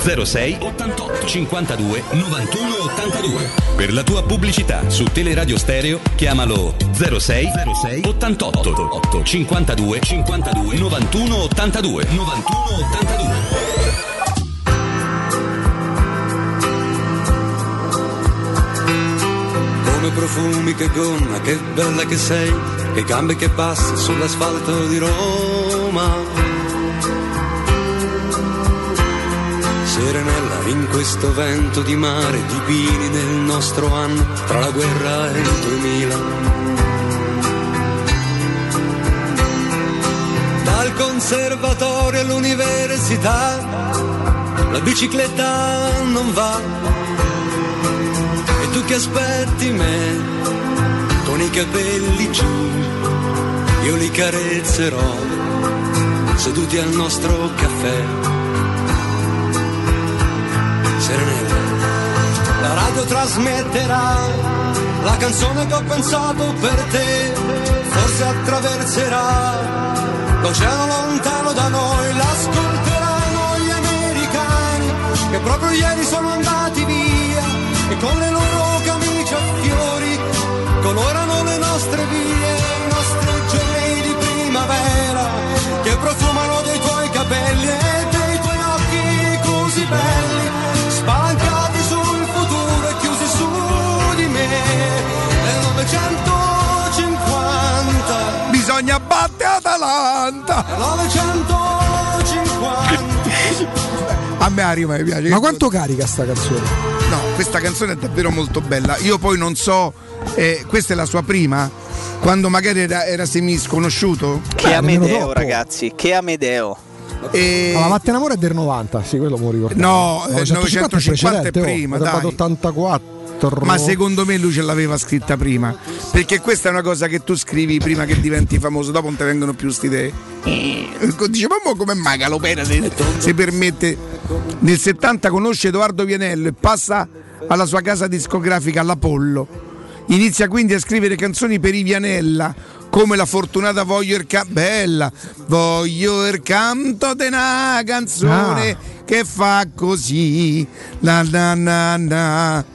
06 88 52 91 82. Per la tua pubblicità su Teleradio Stereo chiamalo 06 06 88 8 52 52 91 82 91 82. Come profumi, che gonna, che bella che sei, che gambe che passi sull'asfalto di Roma. Serenella in questo vento di mare, di pini nel nostro anno, tra la guerra e il 2000. Dal conservatorio all'università, la bicicletta non va. E tu che aspetti me, con i capelli giù, io li carezzerò, seduti al nostro caffè serenella. La radio trasmetterà la canzone che ho pensato per te, forse attraverserà l'oceano lontano da noi, l'ascolteranno gli americani che proprio ieri sono andati via. E con le loro camicie a fiori colorano le nostre vie, i nostri giorni di primavera che profumano dei tuoi capelli bisogna battere Atalanta 950 a me arriva mi piace ma quanto carica sta canzone? no questa canzone è davvero molto bella io poi non so eh, questa è la sua prima quando magari era, era semi sconosciuto che Beh, Amedeo ragazzi che Amedeo e... Ma la Mattina Amore è del 90, sì, quello me lo ricordo. No, eh, 950, 950 è, è prima, oh, dai. 84 nostro. Ma secondo me lui ce l'aveva scritta prima. Perché questa è una cosa che tu scrivi prima che diventi famoso, dopo non ti vengono più queste idee. Eh, dice, ma come mai Calopera se, se permette? Nel 70 conosce Edoardo Vianello e passa alla sua casa discografica, all'Apollo. Inizia quindi a scrivere canzoni per Ivianella, come la fortunata Voglio il canto. Bella! Voglio il canto di una canzone ah. che fa così. La na na na.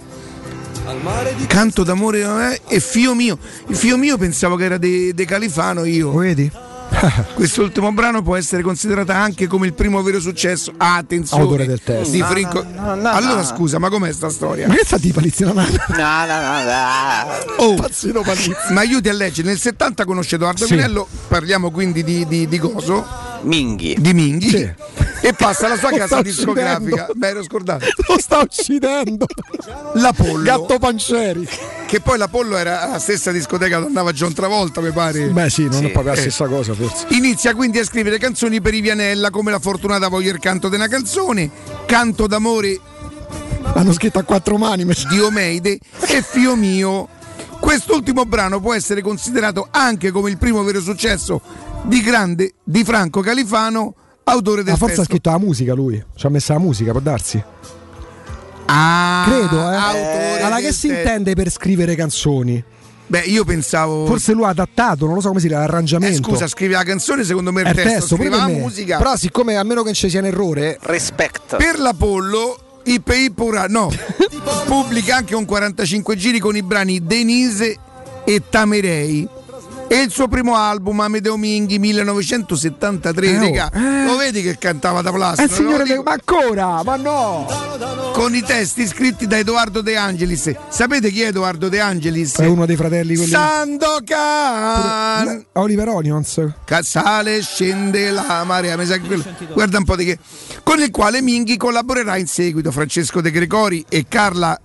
Canto d'amore eh, e Fio mio. Il Fio mio pensavo che era De, De Califano io. Vedi? Quest'ultimo brano può essere considerato anche come il primo vero successo. Ah, attenzione. Autore del testo. Di No, Frinco- no, no, allora no. scusa, ma com'è sta storia? Ma che sta di palizia No, no, no, no. Oh, Pazzino Palizzi. ma aiuti a leggere. Nel 70 conosce Edoardo Sì. Pinello, parliamo quindi di, di, di coso. Minghi. Di Minghi. E passa alla sua casa discografica. Beh, ero scordato. Lo sta uccidendo. L'Apollo. Gatto Pancieri. Che poi l'Apollo era la stessa discoteca dove andava John Travolta, mi pare. Beh sì, non è proprio la Eh. stessa cosa forse. Inizia quindi a scrivere canzoni per i Vianella come La fortunata voglio il canto di una canzone, Canto d'amore L'hanno scritto a quattro mani. mi sa. di Omeide e Fio mio. Quest'ultimo brano può essere considerato anche come il primo vero successo di grande di Franco Califano, autore del Ma forse ha scritto la musica lui. Ci ha messa la musica, può darsi. Ah, Credo, eh. autore Allora, che si testo. intende per scrivere canzoni? Beh, io pensavo. Forse lui ha adattato, non lo so come si dice, Eh, l'arrangiamento. scusa, scrive la canzone, secondo me il, È il testo, testo, scrive la musica. Però siccome a meno che non ci sia un errore, Respect. Per l'Apollo, Ip Ip Ura, no, pubblica anche un 45 giri con i brani Denise e Tamerei. E il suo primo album, Amedeo Minghi, 1973, Eh, oh, regà. eh. Lo vedi che cantava da plastica? il signore de- Ma ancora? Ma no! Con i testi scritti da Edoardo De Angelis. Sapete chi è Edoardo De Angelis? È uno dei fratelli quelli. Sandokan! Oliver Onions. Ca- Sale e scende la marea, mi sa che quello- guarda un po' di che. Con il quale Minghi collaborerà in seguito Francesco De Gregori e Carla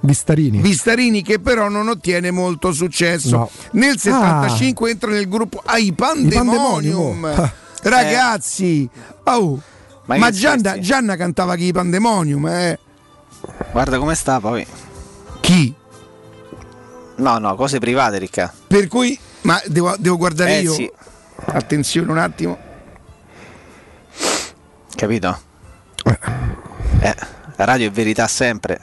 Vistarini. Vistarini che però non ottiene molto successo. No. Nel 75 entra nel gruppo Ai Pandemonium. Pandemonium. Ah. Ragazzi, oh, Ma ma, Gianna? Gianna cantava che i Pandemonium, eh. Guarda come sta poi. Chi? No, no, cose private, Ricca. Per cui, ma devo, devo guardare Eh, io. sì. Attenzione un attimo. Capito? Eh, la radio è verità sempre.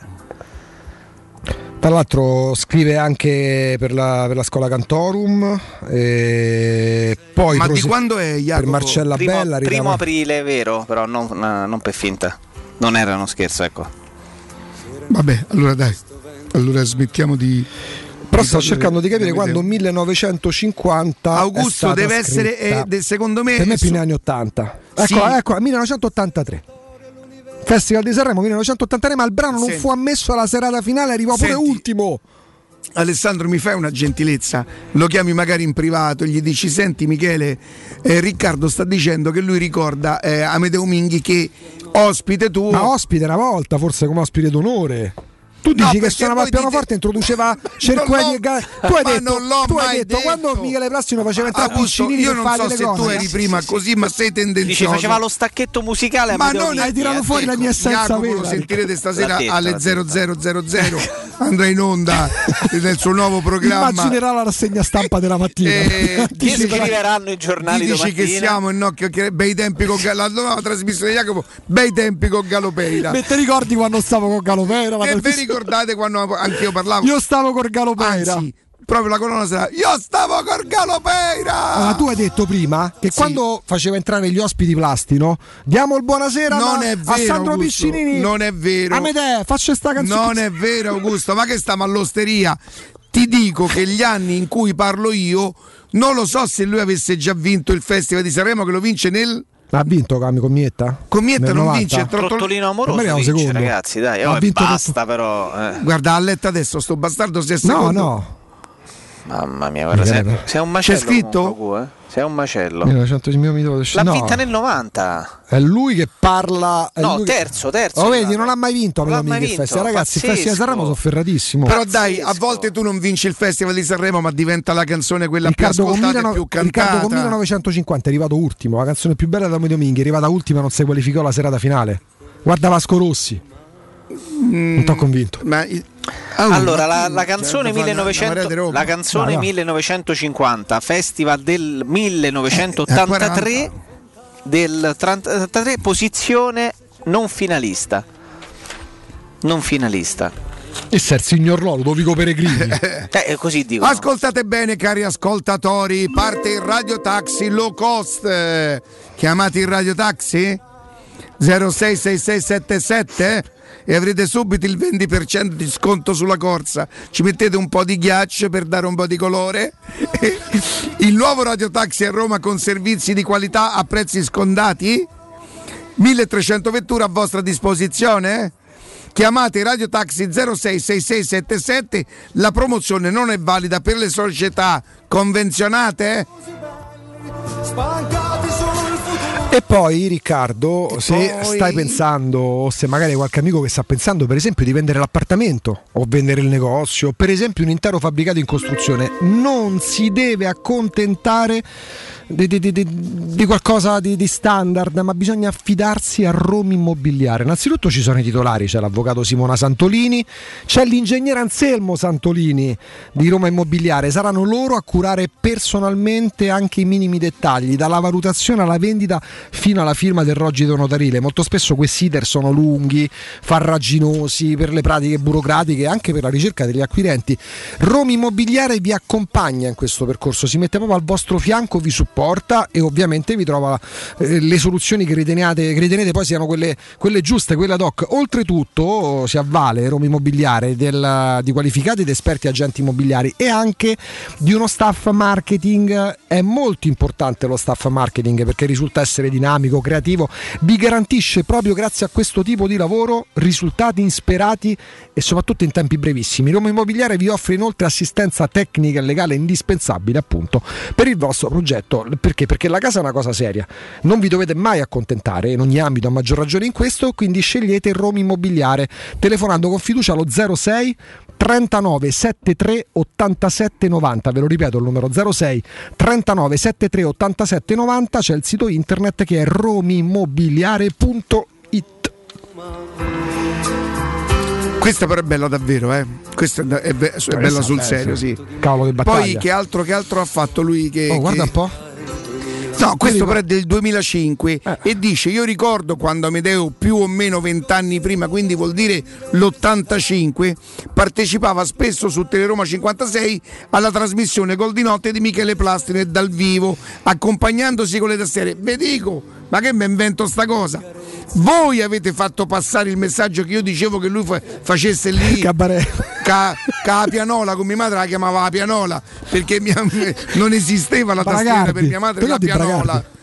Tra l'altro scrive anche per la, per la scuola Cantorum. E poi Ma di prose- quando è per Jacopo? Marcella Primo, Bella. primo aprile, vero, però non, eh, non per finta. Non era uno scherzo, ecco. Vabbè, allora dai. Allora smettiamo di. Però di sto cercando di capire di quando vedere. 1950 è Augusto stata deve essere, scritta. eh, de- secondo me. per me su- fine anni 80 ecco, Sì. ecco 1983 Festival di Sanremo 1983 ma il brano non Senti. fu ammesso alla serata finale arrivò pure Senti. ultimo Alessandro mi fai una gentilezza, lo chiami magari in privato, gli dici senti Michele, eh, Riccardo sta dicendo che lui ricorda eh, Amedeo Minghi che ospite tuo... ma ospite una volta forse come ospite d'onore tu No, dici che perché suonava il pianoforte dite- introduceva l'ho- e Ga- tu hai ma detto, non l'ho tu hai mai detto, quando detto. Michele Plastino faceva entrare Augusto, Piccinini io non so se cose tu eri prima così, ma sei tendenzioso. Dice faceva lo stacchetto musicale a Ma non hai tirato fuori la mia essenza Jacopo vera lo sentirete stasera detto, alle l'ha detto. 0000 andrà in onda nel suo nuovo programma immaginerà la rassegna stampa della mattina Eh, Che scriveranno i giornali Ti dici che siamo in nocchio che bei tempi con la nuova trasmissione di Jacopo bei tempi con Galopeira Ma ti ricordi quando stavo con Galopera? e vi ricordate quando anch'io parlavo? Io stavo con Galopera. anzi proprio la colonna sarà io stavo con Galopeira! Allora, tu hai detto prima che quando faceva entrare gli ospiti Plastino, diamo il buonasera non ma- è a vero Sandro Augusto, Piccinini. non è vero. Amedeo, faccia sta canzone. non è vero Augusto ma che stiamo all'osteria? Ti dico che gli anni in cui parlo io non lo so se lui avesse già vinto il Festival di Sanremo che lo vince nel Ha vinto Cami con Mietta? Con Mietta non 90? vince, Trottolino amoroso un vince, secondo. ragazzi, dai, Ha oh, vinto basta però. eh. Guarda, ha letto adesso sto bastardo se è No, secondo. no. Mamma mia, guarda, sei, sei un macello. C'è scritto? comunque, eh. Sei un macello. 1900 mi devo- L'ha no. vinta nel 90. È lui che parla. No, lui terzo, terzo. Oh, è vedi, non ha mai vinto Non mai il vinto, festival. Ragazzi, il pazzesco. festival di Sanremo sono ferratissimo. Però dai, a volte tu non vinci il Festival di Sanremo, ma diventa la canzone quella Riccardo più ascoltata e 19- più Riccardo cantata. con 1950 è arrivato ultimo. La canzone più bella da Amedeo Minghi è arrivata ultima, non si qualificò alla serata finale. Guarda Vasco Rossi. Non ti ho convinto. Ma i- Ah, Allora, la, la cioè, canzone, una 1900 marea di roba. la canzone Vai, vai. 1950, Festival del 1983, del 33, posizione non finalista. Non finalista. E se il signor Lolo, Dovico Peregrini. Eh, così dico. Ascoltate bene, cari ascoltatori, parte il Radio Taxi low cost. Eh, Chiamate il Radio Taxi 066677 e avrete subito il 20% di sconto sulla corsa. Ci mettete un po' di ghiaccio per dare un po' di colore. il nuovo Radio Taxi a Roma con servizi di qualità a prezzi scondati. 1300 vetture a vostra disposizione. Chiamate Radio Taxi 066677. La promozione non è valida per le società convenzionate. Sul futuro. E poi Riccardo, se poi- stai pensando, o se magari hai qualche amico che sta pensando per esempio di vendere l'appartamento o vendere il negozio, per esempio un intero fabbricato in costruzione, non si deve accontentare di, di- di- di- qualcosa di, di standard, ma bisogna affidarsi a Roma Immobiliare. Innanzitutto ci sono i titolari, c'è l'avvocato Simona Santolini, c'è l'ingegnere Anselmo Santolini di Roma Immobiliare. Saranno loro a curare personalmente anche i minimi dettagli, dalla valutazione alla vendita fino alla firma del rogito notarile. Molto spesso questi iter sono lunghi, farraginosi per le pratiche burocratiche e anche per la ricerca degli acquirenti. Roma Immobiliare vi accompagna in questo percorso, si mette proprio al vostro fianco, vi supporta e ovviamente vi trova eh, le soluzioni che ritenete, che ritenete poi siano quelle, quelle giuste, quelle ad hoc. Oltretutto si avvale Roma Immobiliare del- di qualificati ed esperti agenti immobiliari e anche di uno staff marketing. È molto importante lo staff marketing perché risulta essere dinamico, creativo, vi garantisce proprio grazie a questo tipo di lavoro risultati insperati e soprattutto in tempi brevissimi. Roma Immobiliare vi offre inoltre assistenza tecnica e legale indispensabile appunto per il vostro progetto. Perché? Perché la casa è una cosa seria, non vi dovete mai accontentare in ogni ambito, a maggior ragione in questo, quindi scegliete Roma Immobiliare telefonando con fiducia allo 06 39 73 87 90, ve lo ripeto il numero 06 39 73 87 90, c'è il sito internet che è romimmobiliare.it. Questa però è bella davvero, eh. Questa è, be- è bella sul eh, serio, sì. Cavolo di battaglia. Poi che altro, che altro ha fatto lui che... Oh, guarda che- un po'. No, questo però è del 2005 Eh. e dice io ricordo quando Amedeo più o meno vent'anni prima, quindi vuol dire l'85, partecipava spesso su Teleroma 56 alla trasmissione Gol di notte di Michele Plastine dal vivo, accompagnandosi con le tastiere. Vi dico, ma che mi invento sta cosa? Voi avete fatto passare il messaggio che io dicevo che lui fa- facesse lì ca, ca pianola, con mia madre la chiamava la pianola perché mia- non esisteva la tastiera per Bragardi. mia madre la pianola. Bragardi.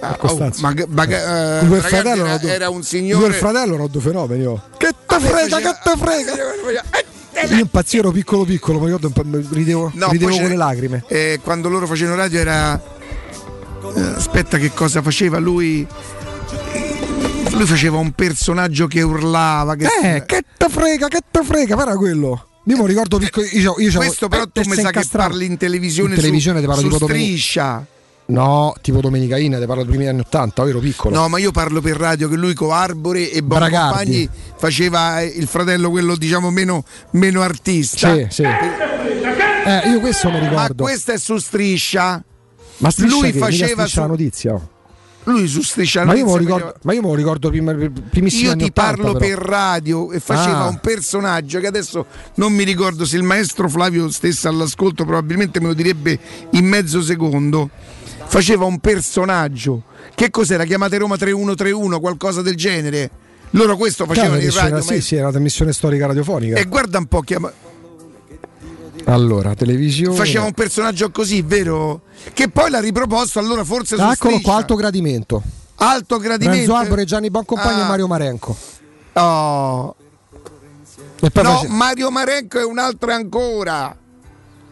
Ah, Costanzo. oh, ma, che- ma che, eh, e il Bragardi fratello era, un signore il fratello due fenomeni. oh. Che te Ah, frega, che te frega! Io impazzivo, piccolo piccolo, mi ricordo ridevo, No, ridevo con le lacrime. eh, quando loro facevano radio era eh, aspetta che cosa faceva lui lui faceva un personaggio che urlava che Eh, che te frega, che te frega, era quello. Io mi ricordo piccolo. Io, io questo però eh, tu mi testa sa che parli in televisione In televisione su, ti parlo su tipo striscia No, tipo Domenica Ina, ti parlo dei primi anni 80, io ero piccolo. No, ma io parlo per radio che lui con Arbore e Bragardi. Compagni faceva eh, il fratello quello diciamo meno, meno artista. Sì, sì. Eh, io questo mi Ma ricordo. questa è su striscia. Ma striscia lui che? Mica faceva striscia su- la notizia. oh. Lui su striscia Ma io, me lo ricordo, ma io me lo ricordo prima, primissimi Io ti 80, parlo però. per radio e faceva Ah. un personaggio che adesso non mi ricordo se il maestro Flavio stesse all'ascolto, probabilmente me lo direbbe in mezzo secondo. Faceva un personaggio. Che cos'era? Chiamate Roma 3131, qualcosa del genere. Loro questo Chiaro, facevano in trasmissione- radio. sì, ma- sì, era una trasmissione storica radiofonica. E guarda un po', chiama- Allora, televisione. faceva un personaggio così, vero? Che poi l'ha riproposto, allora forse su Eccolo Striscia. qua, alto gradimento. Alto gradimento. Renzo Arbore, Gianni Boncompagni Ah. e Mario Marenco. Oh. E No, face- Mario Marenco è un'altra ancora.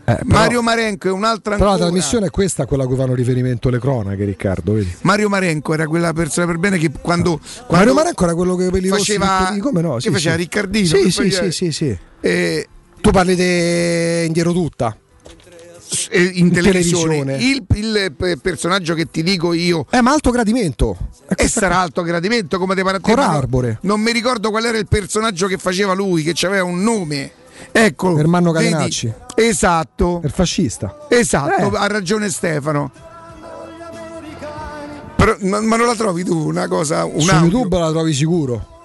eh, però- Mario Marenco è un'altra Però ancora. la trasmissione è questa, quella a cui fanno riferimento le cronache, Riccardo, vedi? Mario Marenco era quella persona per bene che quando, quando Mario Marenco era quello che per i rossi faceva piccolini, come no? che Sì, faceva sì. Riccardino Sì, che sì, sì, sì, sì. eh, Tu parli di Indiero tutta. eh, in, In televisione, televisione. Il, il, personaggio che ti dico io Eh, ma alto gradimento. e sarà alto gradimento come te pare a te, Cor ma no- Arbore. non mi ricordo qual era il personaggio che faceva lui che aveva un nome ecco Ermanno vedi? Catenacci. esatto Il fascista. esatto Eh. ha ragione Stefano Però, ma, ma non la trovi tu una cosa un Su audio? YouTube la trovi sicuro.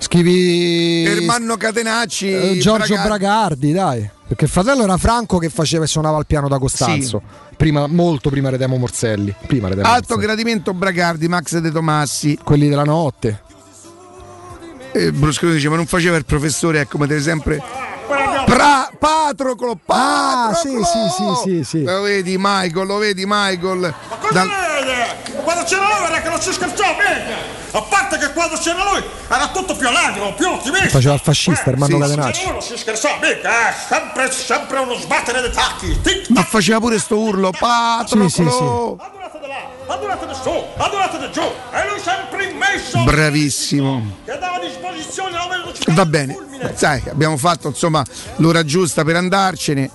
Scrivi Ermanno Catenacci eh, Giorgio Braga- Bragardi, dai. Perché il fratello era Franco che faceva e suonava il piano da Costanzo. Prima, molto prima Redemo Morselli. Prima Redemo alto Morselli. gradimento Bragardi Max De Tomassi Quelli della notte. eh, Bruscolo dice ma non faceva il professore ecco ma te sempre Pra- Patroclo Ah, Patroclo sì, sì, sì, sì, sì. lo vedi Michael lo vedi Michael Dal- Vede, quando c'era lui era che non si scherzava mica. A parte che quando c'era lui era tutto più allegro, più ottimista. Faceva il fascista, Ermanno sì, Catenacci. Lui non si scherzava mica, eh. sempre, sempre uno sbattere dei tacchi. Ma faceva pure sto urlo Patroclo Sì, sì, sì. Adunate di là, adunate di su, adunate di giù. E lui sempre immesso. bravissimo Che dava a disposizione la velocità. va bene sai abbiamo fatto insomma l'ora giusta per andarcene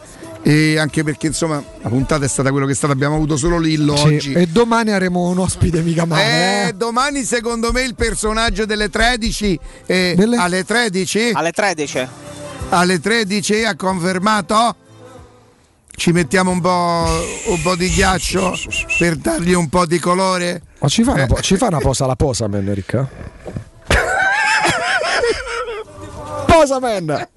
e anche perché insomma la puntata è stata quello che è stata, abbiamo avuto solo Lillo Sì, oggi. E domani avremo un ospite mica male. Eh, eh. domani secondo me il personaggio delle 13 eh, alle 13 Alle 13. alle 13 ha confermato ci mettiamo un po', un po' di ghiaccio per dargli un po' di colore Ma ci fa, una, Eh. po- ci fa una posa la posa, man, Ricca? posa, man!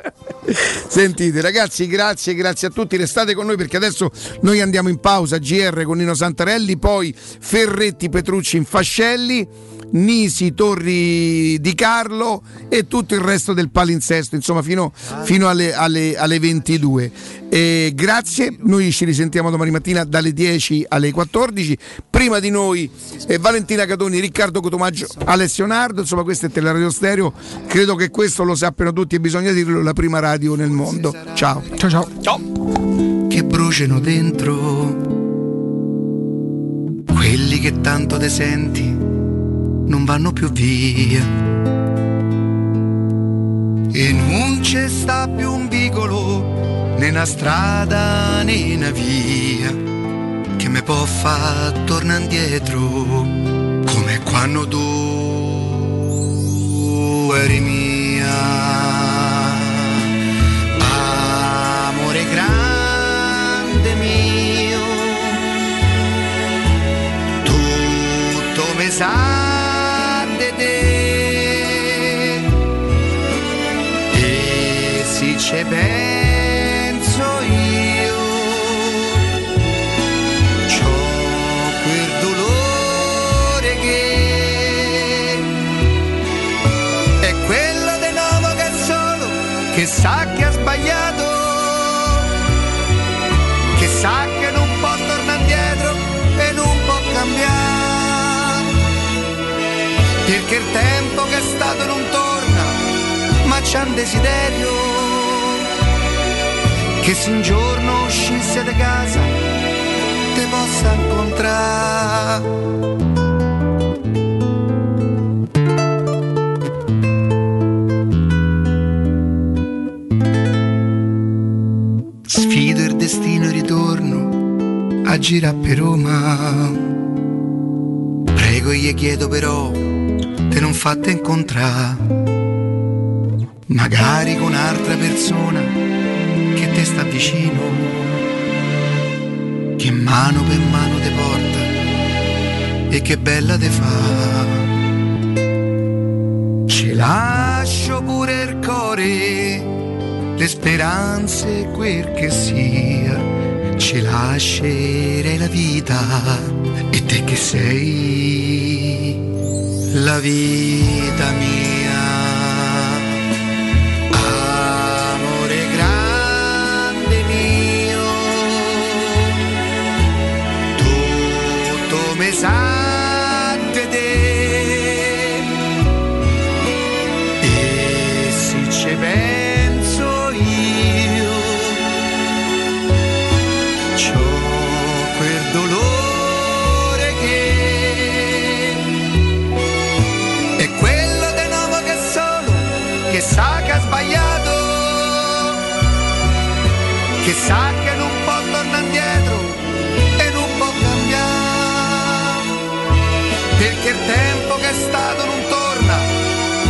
Sentite ragazzi, grazie, grazie a tutti, restate con noi perché adesso noi andiamo in pausa, GR con Nino Santarelli, poi Ferretti, Petrucci in Fascelli, Nisi, Torri di Carlo e tutto il resto del palinsesto, insomma fino, fino alle, alle- alle 22. E grazie, noi ci risentiamo domani mattina dalle 10 alle 14, prima di noi eh, Valentina Catoni, Riccardo Cotomaggio, Alessio Nardo, insomma questo è Teleradio Stereo, credo che questo lo sappiano tutti e bisogna dirlo, la prima radio nel mondo. Ciao. Ciao ciao. Ciao. che bruciano dentro. Quelli che tanto te senti non vanno più via. E non c'è sta più un vicolo, né una strada né una via, che mi può far tornare indietro, come quando tu eri mia. Tutto mi perché il tempo che è stato non torna ma c'è un desiderio che se un giorno uscisse da casa te possa incontrare Sfido il destino e ritorno a girare per Roma. Prego e gli chiedo però te non fatte incontrare. Magari con un'altra persona che te sta vicino. Che mano per mano te porta e che bella te fa. Ci lascio pure il cuore le speranze quel che sia, ci lascerei la vita e te che sei la vita mia. Sa che non può tornare indietro e non può cambiare perché il tempo che è stato non torna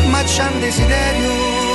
ma c'è un desiderio